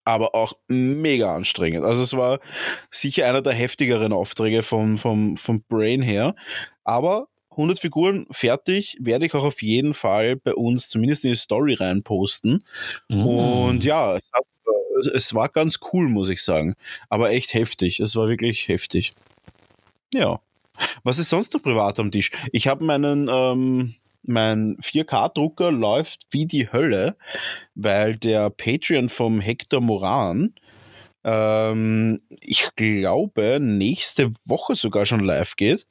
aber auch mega anstrengend. Also es war sicher einer der heftigeren Aufträge vom, vom, vom Brain her. Aber 100 Figuren fertig, werde ich auch auf jeden Fall bei uns zumindest in die Story rein posten. Mhm. Und ja, es, hat, es, war ganz cool, muss ich sagen. Aber echt heftig. Es war wirklich heftig. Ja. Was ist sonst noch privat am Tisch? Ich habe meinen ähm, mein 4K-Drucker läuft wie die Hölle, weil der Patreon vom Hector Moran, ähm, ich glaube, nächste Woche sogar schon live geht.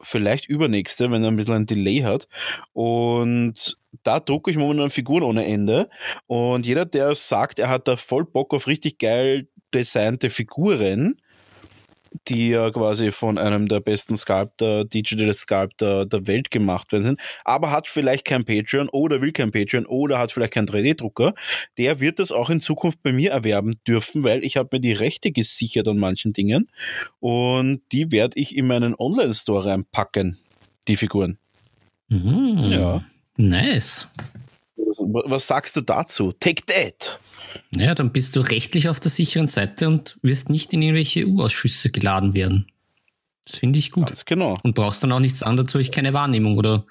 Vielleicht übernächste, wenn er ein bisschen ein Delay hat. Und da drucke ich momentan Figuren ohne Ende. Und jeder, der sagt, er hat da voll Bock auf richtig geil designte Figuren, die ja quasi von einem der besten Sculptor, Digital Sculptor der Welt gemacht werden sind, aber hat vielleicht kein Patreon oder will kein Patreon oder hat vielleicht keinen 3D-Drucker, der wird das auch in Zukunft bei mir erwerben dürfen, weil ich habe mir die Rechte gesichert an manchen Dingen und die werde ich in meinen Online-Store reinpacken, die Figuren. Mhm. Ja. Nice. Was sagst du dazu? Take that! Naja, dann bist du rechtlich auf der sicheren Seite und wirst nicht in irgendwelche EU-Ausschüsse geladen werden. Das finde ich gut. Ganz genau. Und brauchst dann auch nichts anderes, ich keine Wahrnehmung oder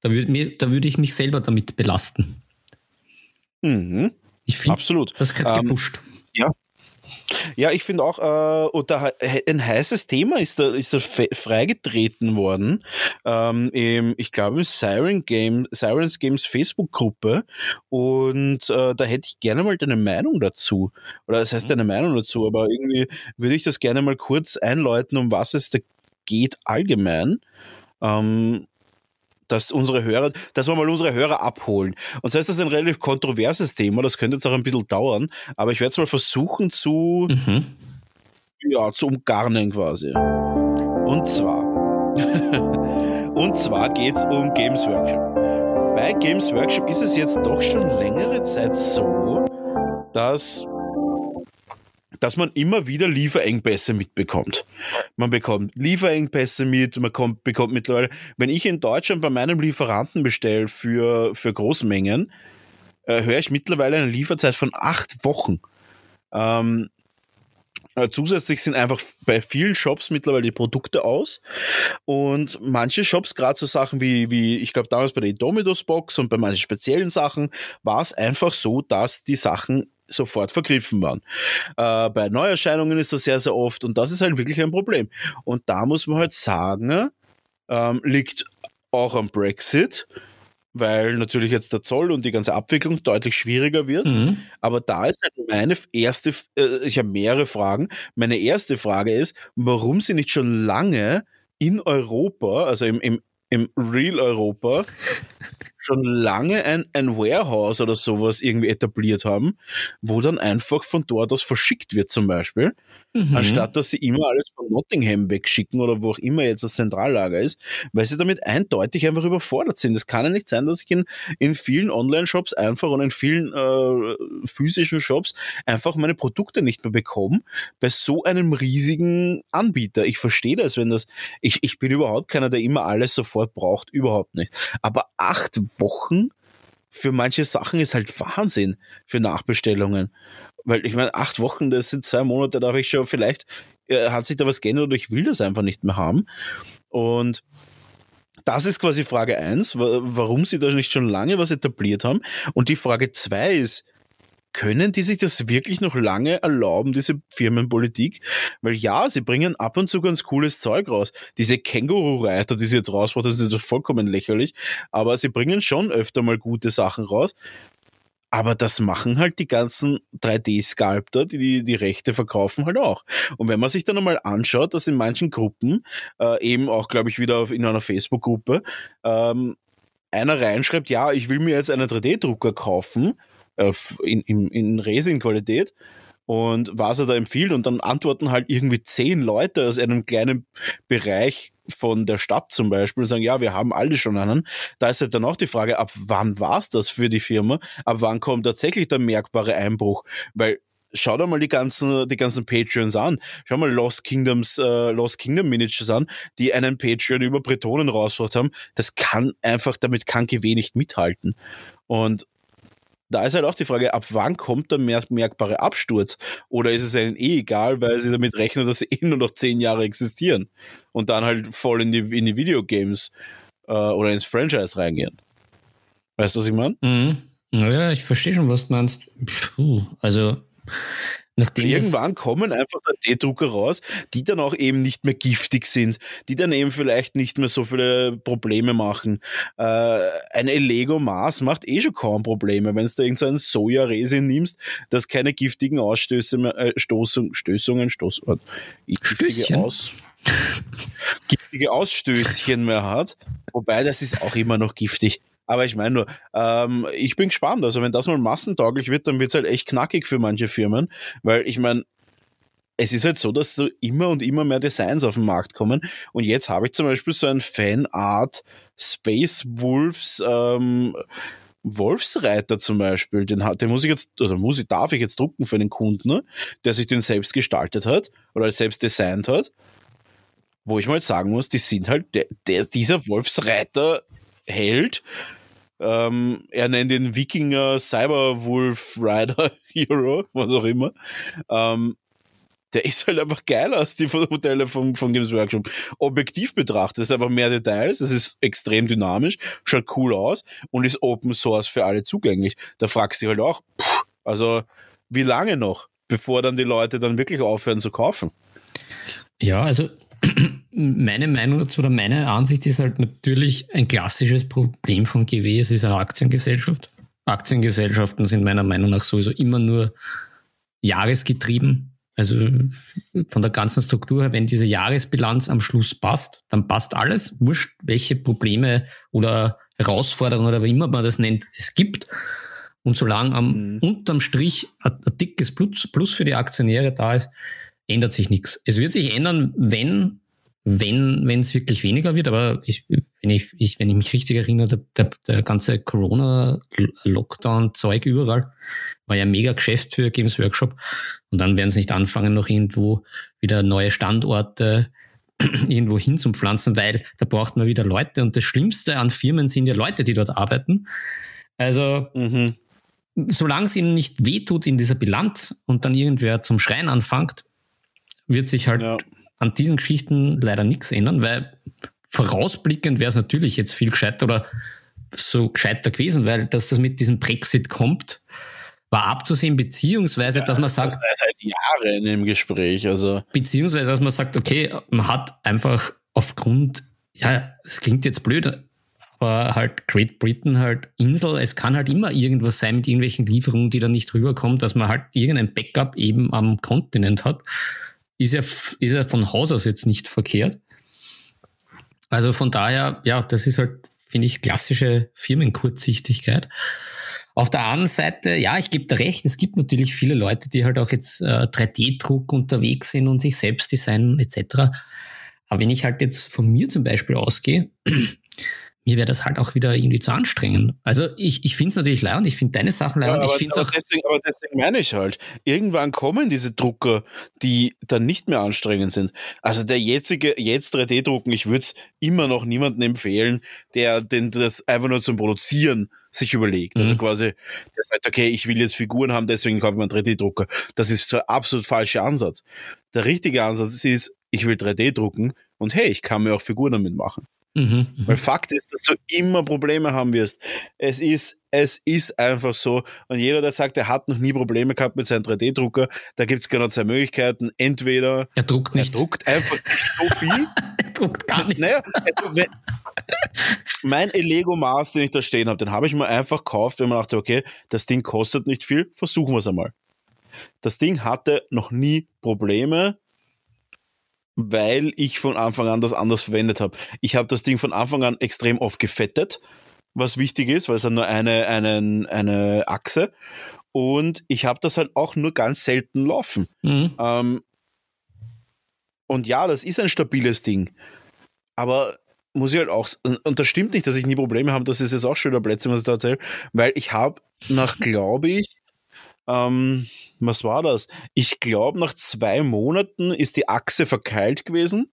da würde würde ich mich selber damit belasten. Mhm. Ich finde, Absolut. das gehört ähm, gepusht. Ja, ja, ich finde auch, äh, oder ein heißes Thema ist da, ist da freigetreten worden. Ähm, im, ich glaube, im Siren Game, Sirens Games Facebook-Gruppe. Und äh, da hätte ich gerne mal deine Meinung dazu. Oder das heißt mhm. deine Meinung dazu, aber irgendwie würde ich das gerne mal kurz einläuten, um was es da geht allgemein. Ähm, dass unsere Hörer, dass wir mal unsere Hörer abholen. Und so ist das ein relativ kontroverses Thema, das könnte jetzt auch ein bisschen dauern, aber ich werde es mal versuchen zu, mhm. ja, zu umgarnen quasi. Und zwar, und zwar geht es um Games Workshop. Bei Games Workshop ist es jetzt doch schon längere Zeit so, dass dass man immer wieder Lieferengpässe mitbekommt. Man bekommt Lieferengpässe mit, man kommt, bekommt mittlerweile, wenn ich in Deutschland bei meinem Lieferanten bestelle für, für Großmengen, äh, höre ich mittlerweile eine Lieferzeit von acht Wochen. Ähm, äh, zusätzlich sind einfach bei vielen Shops mittlerweile die Produkte aus und manche Shops, gerade so Sachen wie, wie ich glaube damals bei der Dominos Box und bei manchen speziellen Sachen, war es einfach so, dass die Sachen sofort vergriffen waren. Äh, bei Neuerscheinungen ist das sehr, sehr oft und das ist halt wirklich ein Problem. Und da muss man halt sagen, ähm, liegt auch am Brexit, weil natürlich jetzt der Zoll und die ganze Abwicklung deutlich schwieriger wird. Mhm. Aber da ist halt meine erste, äh, ich habe mehrere Fragen. Meine erste Frage ist, warum sie nicht schon lange in Europa, also im, im im Real Europa schon lange ein, ein Warehouse oder sowas irgendwie etabliert haben, wo dann einfach von dort aus verschickt wird zum Beispiel. Mhm. Anstatt dass sie immer alles von Nottingham wegschicken oder wo auch immer jetzt das Zentrallager ist, weil sie damit eindeutig einfach überfordert sind. Es kann ja nicht sein, dass ich in, in vielen Online-Shops einfach und in vielen äh, physischen Shops einfach meine Produkte nicht mehr bekomme bei so einem riesigen Anbieter. Ich verstehe das, wenn das, ich, ich bin überhaupt keiner, der immer alles sofort braucht, überhaupt nicht. Aber acht Wochen für manche Sachen ist halt Wahnsinn für Nachbestellungen. Weil ich meine, acht Wochen, das sind zwei Monate, da habe ich schon vielleicht, äh, hat sich da was geändert oder ich will das einfach nicht mehr haben. Und das ist quasi Frage eins, warum sie da nicht schon lange was etabliert haben. Und die Frage zwei ist, können die sich das wirklich noch lange erlauben, diese Firmenpolitik? Weil ja, sie bringen ab und zu ganz cooles Zeug raus. Diese Känguru-Reiter, die sie jetzt rausbringen, sind vollkommen lächerlich. Aber sie bringen schon öfter mal gute Sachen raus. Aber das machen halt die ganzen 3D-Sculptor, die, die die Rechte verkaufen, halt auch. Und wenn man sich dann einmal anschaut, dass in manchen Gruppen, äh, eben auch, glaube ich, wieder in einer Facebook-Gruppe, ähm, einer reinschreibt, ja, ich will mir jetzt einen 3D-Drucker kaufen, äh, in, in, in Resin-Qualität, und was er da empfiehlt. Und dann antworten halt irgendwie zehn Leute aus einem kleinen Bereich von der Stadt zum Beispiel und sagen, ja, wir haben alle schon einen. Da ist halt dann auch die Frage, ab wann war es das für die Firma? Ab wann kommt tatsächlich der merkbare Einbruch? Weil schau dir mal die ganzen, die ganzen Patreons an. Schau mal Lost Kingdoms, äh, Lost Kingdom Miniatures an, die einen Patreon über Bretonen rausgebracht haben. Das kann einfach, damit kann GW nicht mithalten. Und da ist halt auch die Frage, ab wann kommt der merkbare Absturz? Oder ist es ihnen eh egal, weil sie damit rechnen, dass sie eh nur noch zehn Jahre existieren und dann halt voll in die, in die Videogames äh, oder ins Franchise reingehen? Weißt du, was ich meine? Mhm. Ja, ich verstehe schon, was du meinst. Puh, also Nachdem Irgendwann kommen einfach d drucker raus, die dann auch eben nicht mehr giftig sind, die dann eben vielleicht nicht mehr so viele Probleme machen. Äh, ein Lego Mars macht eh schon kaum Probleme, wenn du da irgendein so Soja-Resin nimmst, das keine giftigen Ausstöße mehr, äh, Stoßung, Stößungen, Stoß, äh, giftige, Aus, giftige Ausstößchen mehr hat. Wobei, das ist auch immer noch giftig. Aber ich meine nur, ähm, ich bin gespannt. Also wenn das mal massentauglich wird, dann wird es halt echt knackig für manche Firmen, weil ich meine, es ist halt so, dass so immer und immer mehr Designs auf den Markt kommen. Und jetzt habe ich zum Beispiel so ein Fanart Space Wolves ähm, Wolfsreiter zum Beispiel, den, den muss ich jetzt, also muss ich, darf ich jetzt drucken für einen Kunden, ne, der sich den selbst gestaltet hat oder selbst designt hat. Wo ich mal sagen muss, die sind halt, der, der, dieser Wolfsreiter Held. Ähm, er nennt ihn Wikinger Cyberwolf Rider Hero, was auch immer. Ähm, der ist halt einfach geiler als die Modelle von, von Games Workshop. Objektiv betrachtet ist einfach mehr Details, es ist extrem dynamisch, schaut cool aus und ist Open Source für alle zugänglich. Da fragst du dich halt auch, pff, also wie lange noch, bevor dann die Leute dann wirklich aufhören zu kaufen? Ja, also meine Meinung dazu oder meine Ansicht ist halt natürlich ein klassisches Problem von GW. Es ist eine Aktiengesellschaft. Aktiengesellschaften sind meiner Meinung nach sowieso immer nur jahresgetrieben. Also von der ganzen Struktur her, wenn diese Jahresbilanz am Schluss passt, dann passt alles. Wurscht, welche Probleme oder Herausforderungen oder wie immer man das nennt, es gibt. Und solange am mhm. unterm Strich ein, ein dickes Plus, Plus für die Aktionäre da ist, ändert sich nichts. Es wird sich ändern, wenn wenn wenn es wirklich weniger wird, aber ich, wenn, ich, ich, wenn ich mich richtig erinnere, der, der, der ganze Corona-Lockdown-Zeug überall war ja mega Geschäft für Games Workshop. Und dann werden sie nicht anfangen, noch irgendwo wieder neue Standorte irgendwo hinzupflanzen, weil da braucht man wieder Leute. Und das Schlimmste an Firmen sind ja Leute, die dort arbeiten. Also, mhm. solange es ihnen nicht wehtut in dieser Bilanz und dann irgendwer zum Schreien anfängt, wird sich halt ja an diesen Geschichten leider nichts ändern, weil vorausblickend wäre es natürlich jetzt viel gescheiter oder so gescheiter gewesen, weil dass das mit diesem Brexit kommt, war abzusehen, beziehungsweise, ja, dass man sagt. Das seit Jahren im Gespräch, also. Beziehungsweise, dass man sagt, okay, man hat einfach aufgrund, ja, es klingt jetzt blöd, aber halt Great Britain halt Insel, es kann halt immer irgendwas sein mit irgendwelchen Lieferungen, die dann nicht rüberkommen, dass man halt irgendein Backup eben am Kontinent hat ist ja, ist ja von Haus aus jetzt nicht verkehrt. Also von daher, ja, das ist halt, finde ich, klassische Firmenkurzsichtigkeit. Auf der anderen Seite, ja, ich gebe da recht, es gibt natürlich viele Leute, die halt auch jetzt äh, 3D-Druck unterwegs sind und sich selbst designen etc. Aber wenn ich halt jetzt von mir zum Beispiel ausgehe, mir wäre das halt auch wieder irgendwie zu anstrengend. Also ich, ich finde es natürlich leid und ich finde deine Sachen leid ja, ich finde auch. Deswegen, aber deswegen meine ich halt, irgendwann kommen diese Drucker, die dann nicht mehr anstrengend sind. Also der jetzige, jetzt 3D-Drucken, ich würde es immer noch niemandem empfehlen, der den, das einfach nur zum Produzieren sich überlegt. Also mhm. Also quasi, der sagt, okay, ich will jetzt Figuren haben, deswegen kaufe ich mir einen 3D-Drucker. Das ist der absolut falsche Ansatz. Der richtige Ansatz ist, ich will 3D drucken und hey, ich kann mir auch Figuren damit machen. Mhm, mhm, Weil Fakt ist, dass du immer Probleme haben wirst. Es ist, es ist einfach so. Und jeder, der sagt, er hat noch nie Probleme gehabt mit seinem 3D-Drucker, da gibt es genau zwei Möglichkeiten. Entweder er druckt nicht. Er druckt einfach so viel. er druckt gar nichts. Naja, mein Lego Mars, den ich da stehen habe, den habe ich mir einfach gekauft, wenn man dachte, okay, das Ding kostet nicht viel, versuchen wir es einmal. Das Ding hatte noch nie Probleme weil ich von Anfang an das anders verwendet habe. Ich habe das Ding von Anfang an extrem oft gefettet, was wichtig ist, weil es hat nur eine, einen, eine Achse. Und ich habe das halt auch nur ganz selten laufen. Mhm. Ähm, und ja, das ist ein stabiles Ding. Aber muss ich halt auch, und das stimmt nicht, dass ich nie Probleme habe, das ist jetzt auch schon wieder Plätze, was ich da erzähle, weil ich habe nach, glaube ich, ähm, was war das? Ich glaube, nach zwei Monaten ist die Achse verkeilt gewesen.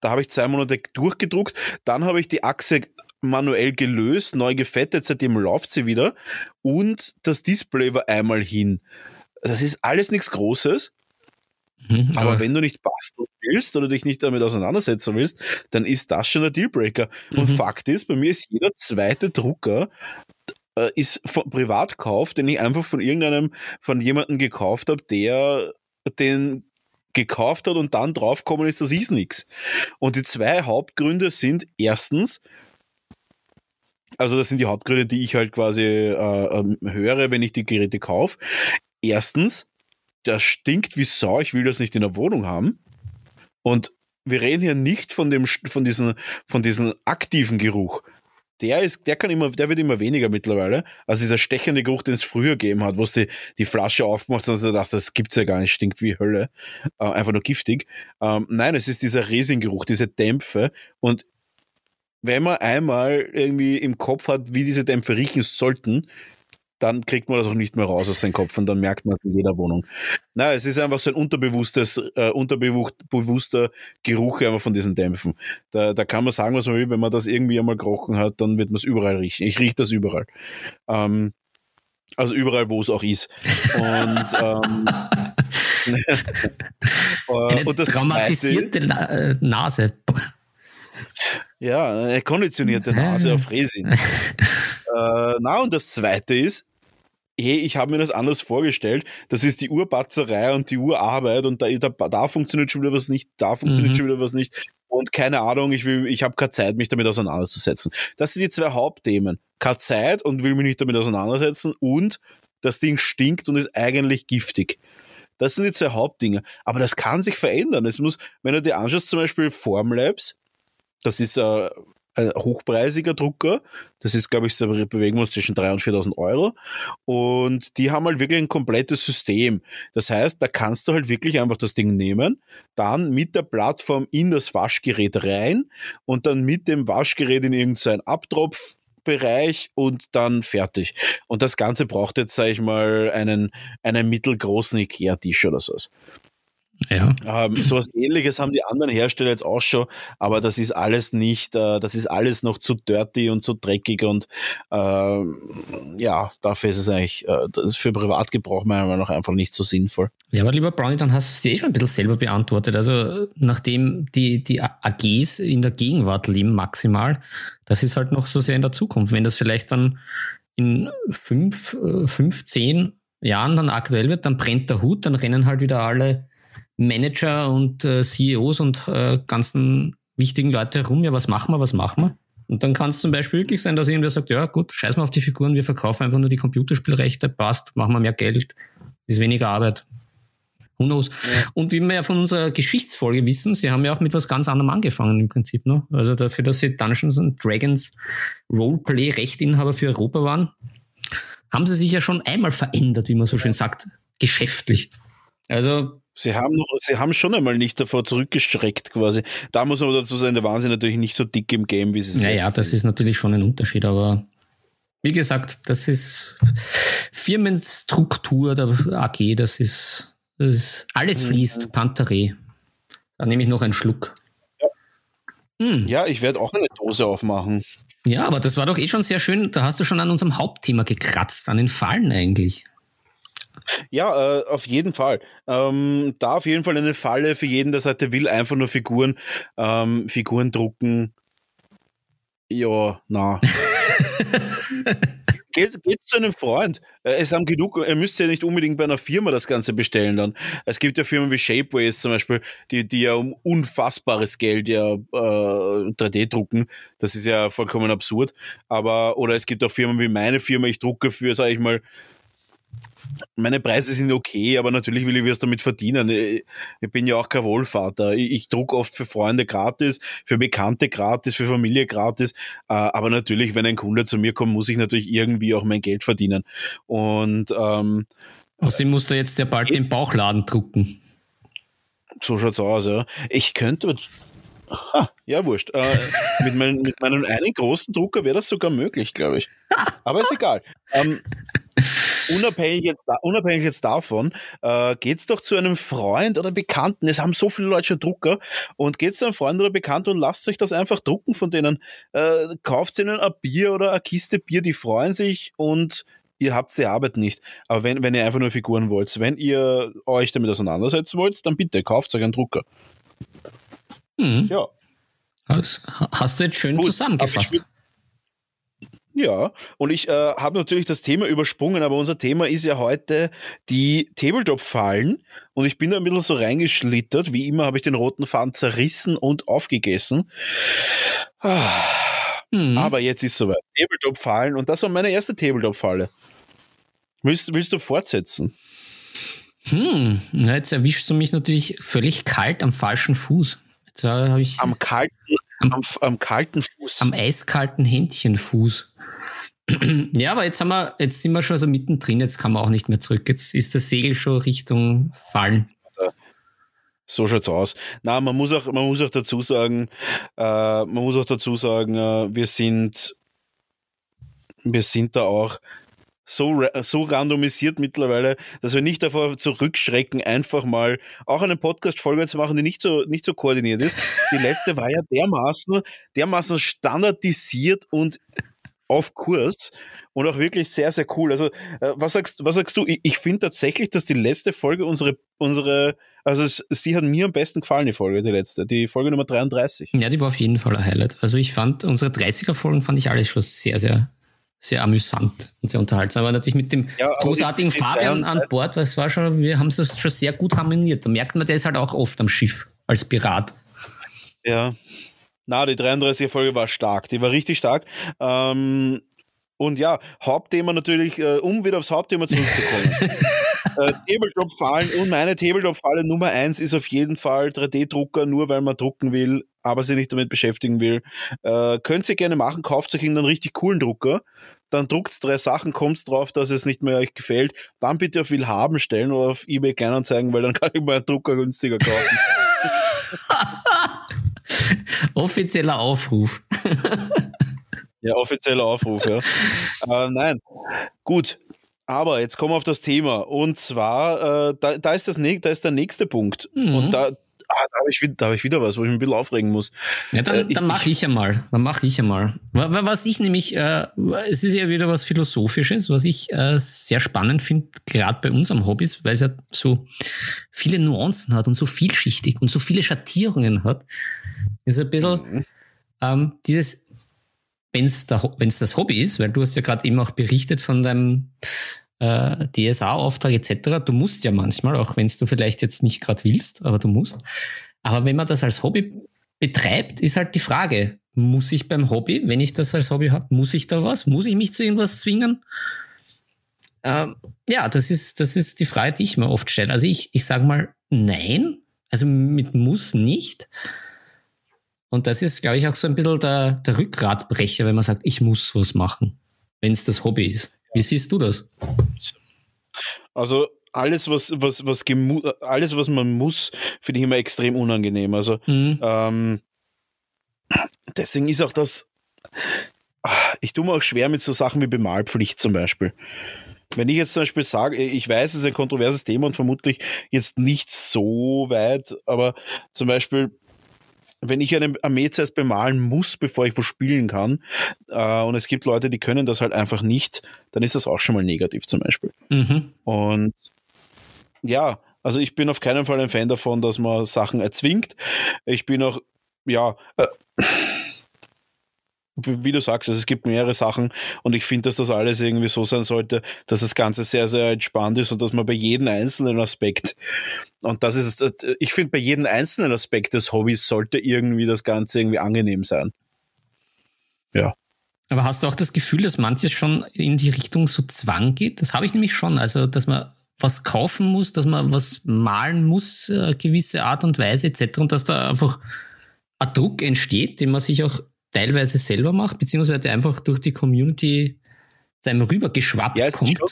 Da habe ich zwei Monate durchgedruckt. Dann habe ich die Achse manuell gelöst, neu gefettet, seitdem läuft sie wieder. Und das Display war einmal hin. Das ist alles nichts Großes. Mhm, aber, aber, wenn du nicht basteln willst oder dich nicht damit auseinandersetzen willst, dann ist das schon ein Dealbreaker. Und mhm. Fakt ist, bei mir ist jeder zweite Drucker äh, ist von Privatkauf, den ich einfach von irgendeinem, von jemandem gekauft habe, der den gekauft hat und dann draufgekommen ist, das ist nichts. Und die zwei Hauptgründe sind erstens, also das sind die Hauptgründe, die ich halt quasi äh, ähm, höre, wenn ich die Geräte kaufe. Erstens, das stinkt wie Sau, ich will das nicht in der Wohnung haben. Und wir reden hier nicht von dem, von diesem, von diesem aktiven Geruch. Der ist, der kann immer, der wird immer weniger mittlerweile. Also dieser stechende Geruch, den es früher gegeben hat, wo es die, die Flasche aufmacht und du dachte, das gibt's ja gar nicht, stinkt wie Hölle. Äh, einfach nur giftig. Ähm, nein, es ist dieser Resingeruch, diese Dämpfe. Und wenn man einmal irgendwie im Kopf hat, wie diese Dämpfe riechen sollten, dann kriegt man das auch nicht mehr raus aus seinem Kopf und dann merkt man es in jeder Wohnung. Na, es ist einfach so ein unterbewusstes, äh, unterbewusster Geruch einfach von diesen Dämpfen. Da, da kann man sagen, was man will, wenn man das irgendwie einmal gerochen hat, dann wird man es überall riechen. Ich rieche das überall. Ähm, also überall, wo es auch ist. Und, ähm, eine und das traumatisierte ist, Nase. Ja, eine konditionierte Nase auf Resin. äh, na, und das zweite ist, hey, ich habe mir das anders vorgestellt. Das ist die Urbatzerei und die Urarbeit und da, da, da funktioniert schon wieder was nicht, da funktioniert mhm. schon wieder was nicht. Und keine Ahnung, ich, will, ich habe keine Zeit, mich damit auseinanderzusetzen. Das sind die zwei Hauptthemen. Keine Zeit und will mich nicht damit auseinandersetzen und das Ding stinkt und ist eigentlich giftig. Das sind die zwei Hauptdinge. Aber das kann sich verändern. Es muss, wenn du dir anschaust, zum Beispiel Formlabs, das ist äh, ein hochpreisiger Drucker. Das ist, glaube ich, so bewegen wir uns zwischen 3.000 und 4.000 Euro. Und die haben halt wirklich ein komplettes System. Das heißt, da kannst du halt wirklich einfach das Ding nehmen, dann mit der Plattform in das Waschgerät rein und dann mit dem Waschgerät in irgendeinen Abtropfbereich und dann fertig. Und das Ganze braucht jetzt, sage ich mal, einen, einen mittelgroßen Ikea-Tisch oder sowas. Ja. Ähm, sowas ähnliches haben die anderen Hersteller jetzt auch schon, aber das ist alles nicht, äh, das ist alles noch zu dirty und zu dreckig und äh, ja, dafür ist es eigentlich, äh, das ist für Privatgebrauch meiner Meinung nach einfach nicht so sinnvoll. Ja, aber lieber Brownie, dann hast du es dir eh schon ein bisschen selber beantwortet. Also nachdem die, die AGs in der Gegenwart leben maximal, das ist halt noch so sehr in der Zukunft. Wenn das vielleicht dann in fünf, äh, fünf, zehn Jahren dann aktuell wird, dann brennt der Hut, dann rennen halt wieder alle Manager und äh, CEOs und äh, ganzen wichtigen Leute rum, ja, was machen wir, was machen wir? Und dann kann es zum Beispiel wirklich sein, dass irgendwer sagt, ja gut, scheiß mal auf die Figuren, wir verkaufen einfach nur die Computerspielrechte, passt, machen wir mehr Geld, ist weniger Arbeit. Who knows? Ja. Und wie wir ja von unserer Geschichtsfolge wissen, sie haben ja auch mit was ganz anderem angefangen im Prinzip. Ne? Also dafür, dass sie Dungeons and Dragons Roleplay-Rechtinhaber für Europa waren, haben sie sich ja schon einmal verändert, wie man so schön sagt, geschäftlich. Also Sie haben, noch, sie haben schon einmal nicht davor zurückgeschreckt quasi. Da muss man dazu sagen, der Wahnsinn natürlich nicht so dick im Game, wie sie sind. Naja, das ist natürlich schon ein Unterschied, aber wie gesagt, das ist Firmenstruktur der AG, das ist, das ist alles fließt, mhm. Panteré. Da nehme ich noch einen Schluck. Ja, hm. ja ich werde auch eine Dose aufmachen. Ja, aber das war doch eh schon sehr schön. Da hast du schon an unserem Hauptthema gekratzt, an den Fallen eigentlich. Ja, äh, auf jeden Fall. Ähm, da auf jeden Fall eine Falle für jeden, der sagt, der will einfach nur Figuren, ähm, Figuren drucken. Ja, na. geht, geht zu einem Freund. Äh, es haben genug, ihr müsst ja nicht unbedingt bei einer Firma das Ganze bestellen dann. Es gibt ja Firmen wie Shapeways zum Beispiel, die, die ja um unfassbares Geld ja äh, 3D drucken. Das ist ja vollkommen absurd. Aber, oder es gibt auch Firmen wie meine Firma, ich drucke für, sage ich mal, meine Preise sind okay, aber natürlich will ich was damit verdienen. Ich, bin ja auch kein Wohlvater. Ich, ich druck oft für Freunde gratis, für Bekannte gratis, für Familie gratis. Äh, aber natürlich, wenn ein Kunde zu mir kommt, muss ich natürlich irgendwie auch mein Geld verdienen. Und ähm, Außerdem musst du jetzt ja bald den Bauchladen drucken. So schaut's aus, ja. Ich könnte Ha, ja, wurscht. Äh, mit, mein, mit, meinem einen großen Drucker wäre das sogar möglich, glaube ich. Aber ist egal. Ähm, unabhängig, jetzt, unabhängig jetzt davon, äh, geht's doch zu einem Freund oder Bekannten. Es haben so viele Leute schon Drucker. Und geht's zu einem Freund oder Bekannten und lasst euch das einfach drucken von denen. Äh, kauft ihnen ein Bier oder eine Kiste Bier, die freuen sich und ihr habt die Arbeit nicht. Aber wenn, wenn ihr einfach nur Figuren wollt, wenn ihr euch damit auseinandersetzen wollt, dann bitte kauft euch einen Drucker. Mhm. Ja. Das hast du jetzt schön Gut, zusammengefasst. Ja, und ich äh, habe natürlich das Thema übersprungen, aber unser Thema ist ja heute die Tabletop-Fallen. Und ich bin da ein bisschen so reingeschlittert. Wie immer habe ich den roten Faden zerrissen und aufgegessen. Mhm. Aber jetzt ist soweit. Tabletop-Fallen. Und das war meine erste Tabletop-Falle. Willst, willst du fortsetzen? Hm, jetzt erwischst du mich natürlich völlig kalt am falschen Fuß. Da ich am kalten, am, am, kalten Fuß. Am eiskalten Händchenfuß. Ja, aber jetzt haben wir, jetzt sind wir schon so mittendrin, jetzt kann man auch nicht mehr zurück. Jetzt ist das Segel schon Richtung Fallen. So schaut's aus. Na, man muss auch, man muss auch dazu sagen, äh, man muss auch dazu sagen, äh, wir sind, wir sind da auch so, so randomisiert mittlerweile, dass wir nicht davor zurückschrecken, einfach mal auch eine Podcast-Folge zu machen, die nicht so, nicht so koordiniert ist. Die letzte war ja dermaßen, dermaßen standardisiert und auf Kurs und auch wirklich sehr, sehr cool. Also, äh, was sagst, was sagst du? Ich, ich finde tatsächlich, dass die letzte Folge unsere, unsere, also es, sie hat mir am besten gefallen, die Folge, die letzte, die Folge Nummer 33. Ja, die war auf jeden Fall ein Highlight. Also ich fand, unsere 30er-Folgen fand ich alles schon sehr, sehr sehr amüsant und sehr unterhaltsam. Aber natürlich mit dem ja, großartigen Fabian an Bord, was war schon, wir haben es schon sehr gut harmoniert. Da merkt man, der ist halt auch oft am Schiff als Pirat. Ja. Na, die 33er Folge war stark. Die war richtig stark. Ähm, und ja, Hauptthema natürlich, äh, um wieder aufs Hauptthema zurückzukommen. äh, Tabletop-Fallen und meine Tabletop-Falle Nummer eins ist auf jeden Fall 3D-Drucker, nur weil man drucken will, aber sich nicht damit beschäftigen will. Äh, könnt ihr gerne machen, kauft euch einen richtig coolen Drucker, dann druckt drei Sachen, kommt drauf, dass es nicht mehr euch gefällt, dann bitte auf Willhaben stellen oder auf eBay Kleinanzeigen, weil dann kann ich mal einen Drucker günstiger kaufen. Offizieller Aufruf. ja, offizieller Aufruf, ja. äh, nein, gut. Aber jetzt kommen wir auf das Thema. Und zwar, äh, da, da, ist das, da ist der nächste Punkt. Mhm. Und da, ah, da habe ich, hab ich wieder was, wo ich mich ein bisschen aufregen muss. Ja, dann, äh, dann mache ich einmal. Dann mache ich einmal. Was ich nämlich, äh, es ist ja wieder was Philosophisches, was ich äh, sehr spannend finde, gerade bei unserem Hobbys, weil es ja so viele Nuancen hat und so vielschichtig und so viele Schattierungen hat. Ist ein bisschen mhm. ähm, dieses, wenn es das Hobby ist, weil du hast ja gerade eben auch berichtet von deinem äh, DSA-Auftrag etc. Du musst ja manchmal, auch wenn du vielleicht jetzt nicht gerade willst, aber du musst. Aber wenn man das als Hobby betreibt, ist halt die Frage, muss ich beim Hobby, wenn ich das als Hobby habe, muss ich da was? Muss ich mich zu irgendwas zwingen? Ähm, ja, das ist, das ist die Frage, die ich mir oft stelle. Also ich, ich sage mal, nein, also mit muss nicht. Und das ist, glaube ich, auch so ein bisschen der, der Rückgratbrecher, wenn man sagt, ich muss was machen, wenn es das Hobby ist. Wie siehst du das? Also alles, was, was, was alles, was man muss, finde ich immer extrem unangenehm. Also mhm. ähm, deswegen ist auch das. Ich tue mir auch schwer mit so Sachen wie Bemalpflicht zum Beispiel. Wenn ich jetzt zum Beispiel sage, ich weiß, es ist ein kontroverses Thema und vermutlich jetzt nicht so weit, aber zum Beispiel wenn ich eine Armee zuerst bemalen muss, bevor ich wo spielen kann, äh, und es gibt Leute, die können das halt einfach nicht, dann ist das auch schon mal negativ zum Beispiel. Mhm. Und ja, also ich bin auf keinen Fall ein Fan davon, dass man Sachen erzwingt. Ich bin auch, ja, äh, wie du sagst, also es gibt mehrere Sachen und ich finde, dass das alles irgendwie so sein sollte, dass das Ganze sehr, sehr entspannt ist und dass man bei jedem einzelnen Aspekt, und das ist, ich finde, bei jedem einzelnen Aspekt des Hobbys sollte irgendwie das Ganze irgendwie angenehm sein. Ja. Aber hast du auch das Gefühl, dass manches schon in die Richtung so Zwang geht? Das habe ich nämlich schon. Also, dass man was kaufen muss, dass man was malen muss, äh, gewisse Art und Weise etc. Und dass da einfach ein Druck entsteht, den man sich auch teilweise selber macht, beziehungsweise einfach durch die Community zu einem rübergeschwappt ja, kommt. Schon,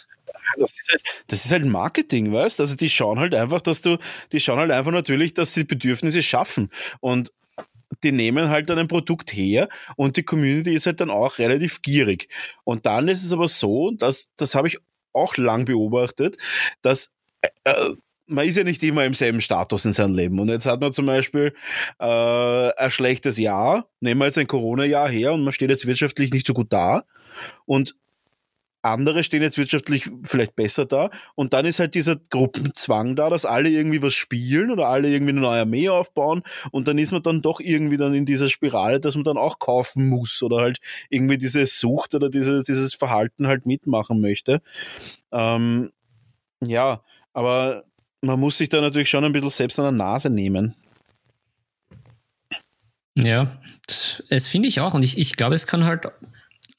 das ist, halt, das ist halt Marketing, weißt Also die schauen halt einfach, dass du, die schauen halt einfach natürlich, dass sie Bedürfnisse schaffen. Und die nehmen halt dann ein Produkt her und die Community ist halt dann auch relativ gierig. Und dann ist es aber so, dass, das habe ich auch lang beobachtet, dass äh, äh man ist ja nicht immer im selben Status in seinem Leben. Und jetzt hat man zum Beispiel äh, ein schlechtes Jahr, nehmen wir jetzt ein Corona-Jahr her und man steht jetzt wirtschaftlich nicht so gut da. Und andere stehen jetzt wirtschaftlich vielleicht besser da. Und dann ist halt dieser Gruppenzwang da, dass alle irgendwie was spielen oder alle irgendwie eine neue Armee aufbauen. Und dann ist man dann doch irgendwie dann in dieser Spirale, dass man dann auch kaufen muss oder halt irgendwie diese Sucht oder diese, dieses Verhalten halt mitmachen möchte. Ähm, ja, aber man muss sich da natürlich schon ein bisschen selbst an der Nase nehmen. Ja, das, das finde ich auch. Und ich, ich glaube, es kann halt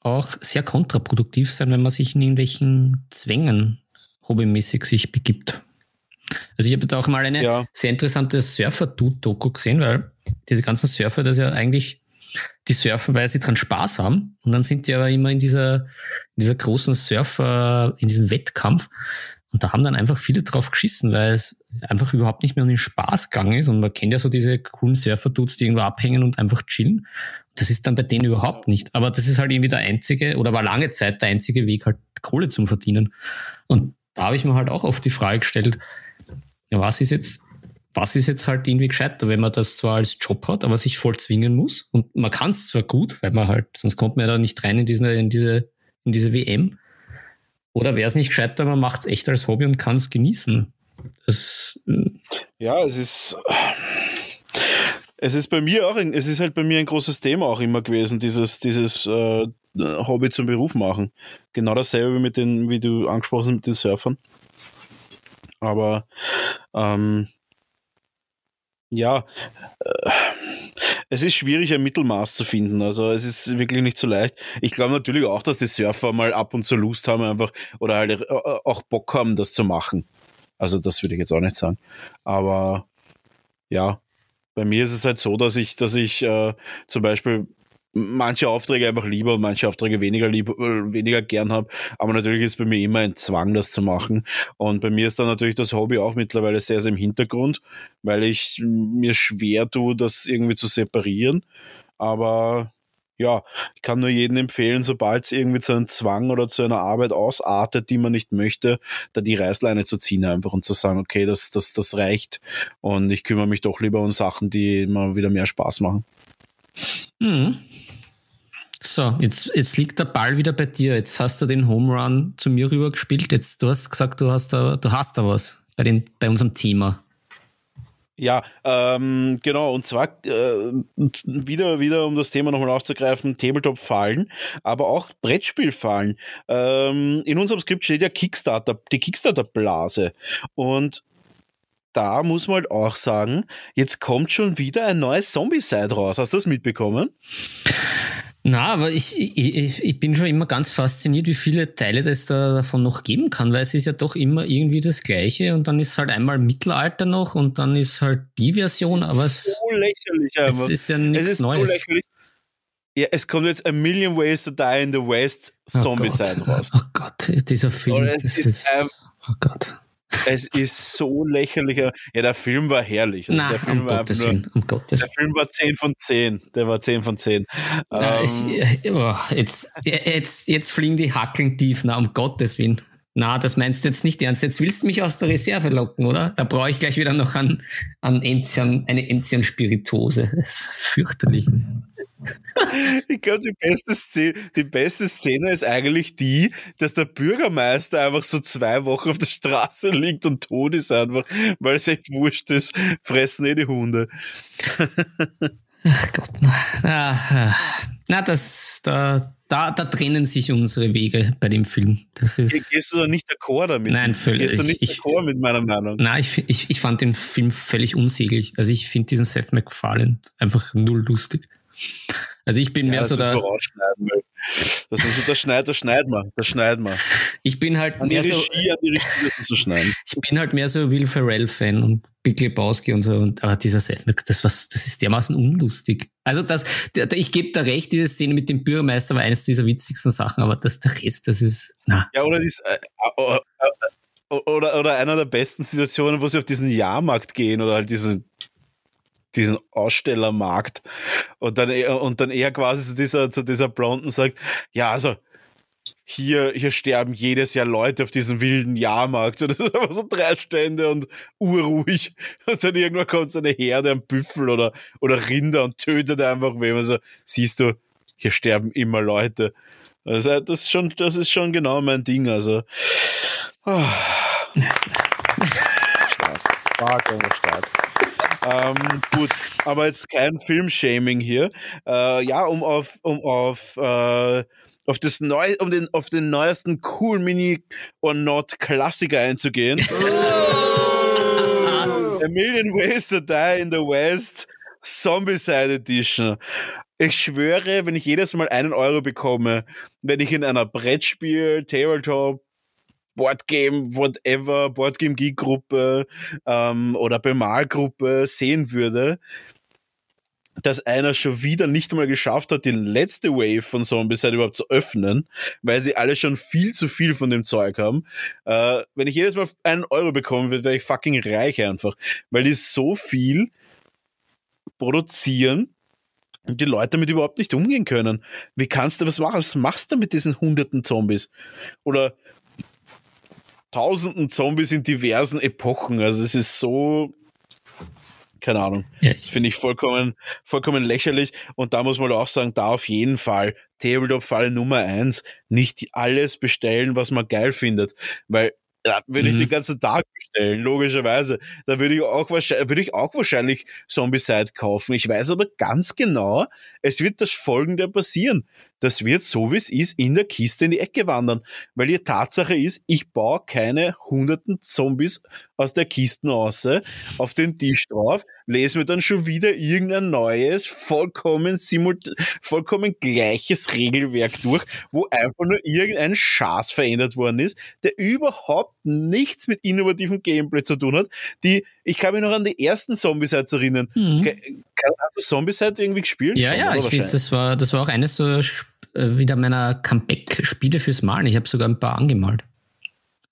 auch sehr kontraproduktiv sein, wenn man sich in irgendwelchen Zwängen hobbymäßig sich begibt. Also ich habe da auch mal eine ja. sehr interessante Surfer-Doku gesehen, weil diese ganzen Surfer, das ja eigentlich die surfen, weil sie dran Spaß haben. Und dann sind die aber immer in dieser, in dieser großen Surfer, in diesem Wettkampf. Und da haben dann einfach viele drauf geschissen, weil es einfach überhaupt nicht mehr um den Spaß gegangen ist. Und man kennt ja so diese coolen Surfer-Dudes, die irgendwo abhängen und einfach chillen. Das ist dann bei denen überhaupt nicht. Aber das ist halt irgendwie der einzige, oder war lange Zeit der einzige Weg, halt Kohle zum Verdienen. Und da habe ich mir halt auch oft die Frage gestellt, ja, was ist jetzt, was ist jetzt halt irgendwie gescheiter, wenn man das zwar als Job hat, aber sich voll zwingen muss. Und man kann es zwar gut, weil man halt, sonst kommt man ja da nicht rein in diese, in diese, in diese WM. Oder wäre es nicht gescheiter, man macht es echt als Hobby und kann es genießen? Äh, ja, es ist. Es ist bei mir auch, es ist halt bei mir ein großes Thema auch immer gewesen, dieses, dieses äh, Hobby zum Beruf machen. Genau dasselbe wie mit den, wie du angesprochen hast mit den Surfern. Aber ähm, ja, äh, es ist schwierig, ein Mittelmaß zu finden. Also es ist wirklich nicht so leicht. Ich glaube natürlich auch, dass die Surfer mal ab und zu Lust haben einfach oder halt äh, auch Bock haben, das zu machen. Also das würde ich jetzt auch nicht sagen. Aber ja, bei mir ist es halt so, dass ich, dass ich äh, zum Beispiel manche Aufträge einfach lieber und manche Aufträge weniger lieber, äh, weniger gern habe. Aber natürlich ist bei mir immer ein Zwang, das zu machen. Und bei mir ist dann natürlich das Hobby auch mittlerweile sehr, sehr im Hintergrund, weil ich mir schwer tue, das irgendwie zu separieren. Aber ja, ich kann nur jedem empfehlen, sobald es irgendwie zu einem Zwang oder zu einer Arbeit ausartet, die man nicht möchte, da die Reißleine zu ziehen einfach und zu sagen, okay, das, das, das reicht und ich kümmere mich doch lieber um Sachen, die mir wieder mehr Spaß machen. Mhm. So, jetzt, jetzt liegt der Ball wieder bei dir. Jetzt hast du den Home Run zu mir rüber gespielt. Jetzt, du hast gesagt, du hast da, du hast da was bei, den, bei unserem Thema. Ja, ähm, genau, und zwar äh, wieder, wieder, um das Thema nochmal aufzugreifen, Tabletop-Fallen, aber auch Brettspielfallen. Ähm, in unserem Skript steht ja Kickstarter, die Kickstarter-Blase. Und da muss man halt auch sagen, jetzt kommt schon wieder ein neues Zombie-Side raus. Hast du das mitbekommen? Na, aber ich, ich, ich bin schon immer ganz fasziniert, wie viele Teile es da davon noch geben kann, weil es ist ja doch immer irgendwie das Gleiche und dann ist halt einmal Mittelalter noch und dann ist halt die Version, aber es, so lächerlich, aber. es ist ja nichts Neues. So. Ja, es kommt jetzt A Million Ways to Die in the West oh Zombie-Side oh raus. Oh Gott, dieser Film. es ist, ist, oh Gott. Es ist so lächerlicher. Ja, der Film war herrlich. Also Na, der Film um war Gottes Willen, um Gottes Der Film war 10 von 10. Der war 10 von 10. Na, ähm, ich, oh, jetzt, jetzt, jetzt fliegen die Hackeln tief. Na, um Gottes Willen. Na, das meinst du jetzt nicht ernst. Jetzt willst du mich aus der Reserve locken, oder? Da brauche ich gleich wieder noch an, an Enzian, eine Enzian-Spiritose. Das ist fürchterlich. Ich glaube, die beste, Szene, die beste Szene ist eigentlich die, dass der Bürgermeister einfach so zwei Wochen auf der Straße liegt und tot ist einfach, weil es echt wurscht ist, fressen eh die Hunde. Ach Gott, na, na das, da, da, da trennen sich unsere Wege bei dem Film. Das ist, Gehst du da nicht d'accord damit? Nein, völlig. Gehst du nicht d'accord mit meiner Meinung? Nein, ich, ich, ich fand den Film völlig unsäglich. Also ich finde diesen Seth MacFarlane einfach null lustig. Also ich bin ja, mehr so der. Das, ist, das schneidet, das schneidet man, das schneidet man. Ich bin halt an mehr die Regie, so, an die Regie zu schneiden. Ich bin halt mehr so Will Ferrell Fan und Big Lebowski und so und aber dieser Seth das was das ist dermaßen unlustig. Also das ich gebe da recht, diese Szene mit dem Bürgermeister war eines dieser witzigsten Sachen, aber das der Rest, das ist na. Ja, oder dies, äh, äh, äh, oder, oder einer der besten Situationen, wo sie auf diesen Jahrmarkt gehen oder halt diesen diesen Ausstellermarkt und dann und dann eher quasi zu dieser zu dieser Blonden sagt, ja, also hier, hier sterben jedes Jahr Leute auf diesem wilden Jahrmarkt. Und das ist einfach so drei Stände und urruhig. Und dann irgendwann kommt so eine Herde an Büffel oder, oder Rinder und tötet einfach wem. Also siehst du, hier sterben immer Leute. Also das ist schon, das ist schon genau mein Ding. Also. Oh. stark. Stark, stark. Ähm, gut, aber jetzt kein Filmshaming hier. Äh, ja, um auf, um auf äh, auf das neu, um den, auf den neuesten Cool Mini or Not Klassiker einzugehen. A Million Ways to Die in the West Zombicide Edition. Ich schwöre, wenn ich jedes Mal einen Euro bekomme, wenn ich in einer Brettspiel, Tabletop, Boardgame, whatever, Boardgame Geek Gruppe ähm, oder Bemalgruppe sehen würde, dass einer schon wieder nicht mal geschafft hat, die letzte Wave von Zombies überhaupt zu öffnen, weil sie alle schon viel zu viel von dem Zeug haben. Äh, wenn ich jedes Mal einen Euro bekommen würde, wäre ich fucking reich einfach, weil die so viel produzieren und die Leute damit überhaupt nicht umgehen können. Wie kannst du was machen? Was machst du mit diesen hunderten Zombies? Oder tausenden Zombies in diversen Epochen. Also es ist so keine Ahnung. Ja, das finde ich vollkommen, vollkommen lächerlich. Und da muss man auch sagen, da auf jeden Fall Tabletop-Fall Nummer eins, nicht alles bestellen, was man geil findet. Weil ja, würde ich mhm. den ganzen Tag bestellen, logischerweise. Da würde ich auch wahrscheinlich, würde ich auch wahrscheinlich Zombie-Side kaufen. Ich weiß aber ganz genau, es wird das folgende passieren das wird so wie es ist in der Kiste in die Ecke wandern. Weil die Tatsache ist, ich baue keine hunderten Zombies aus der Kiste raus auf den Tisch drauf, lese mir dann schon wieder irgendein neues, vollkommen simult vollkommen gleiches Regelwerk durch, wo einfach nur irgendein Schaß verändert worden ist, der überhaupt nichts mit innovativem Gameplay zu tun hat. Die, ich kann mich noch an die ersten Zombiesides erinnern. Mhm. Hast du Zombieside irgendwie gespielt? Ja, Schon, ja, ich weiß, das war, das war auch eines so äh, wieder meiner Comeback-Spiele fürs Malen. Ich habe sogar ein paar angemalt.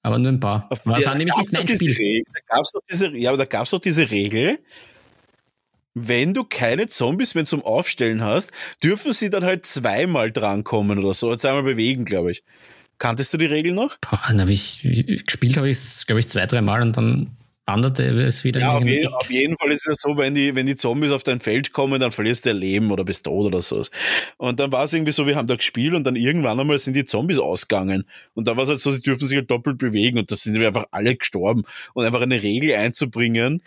Aber nur ein paar. Auf, Was ja, war nämlich nicht mein Spiel. Regel, da gab's doch diese, ja, aber da gab es doch diese Regel, wenn du keine Zombies mehr zum Aufstellen hast, dürfen sie dann halt zweimal drankommen oder so, zweimal bewegen, glaube ich. Kanntest du die Regel noch? Boah, dann hab ich, gespielt habe ich es, glaube ich, zwei, dreimal und dann wanderte es wieder ja, auf, je, auf, jeden Fall ist es so, wenn die, wenn die Zombies auf dein Feld kommen, dann verlierst du Leben oder bist tot oder so. Und dann war es irgendwie so, wir haben da gespielt und dann irgendwann einmal sind die Zombies ausgegangen. Und da war es halt so, sie dürfen sich halt doppelt bewegen und da sind wir einfach alle gestorben. Und einfach eine Regel einzubringen,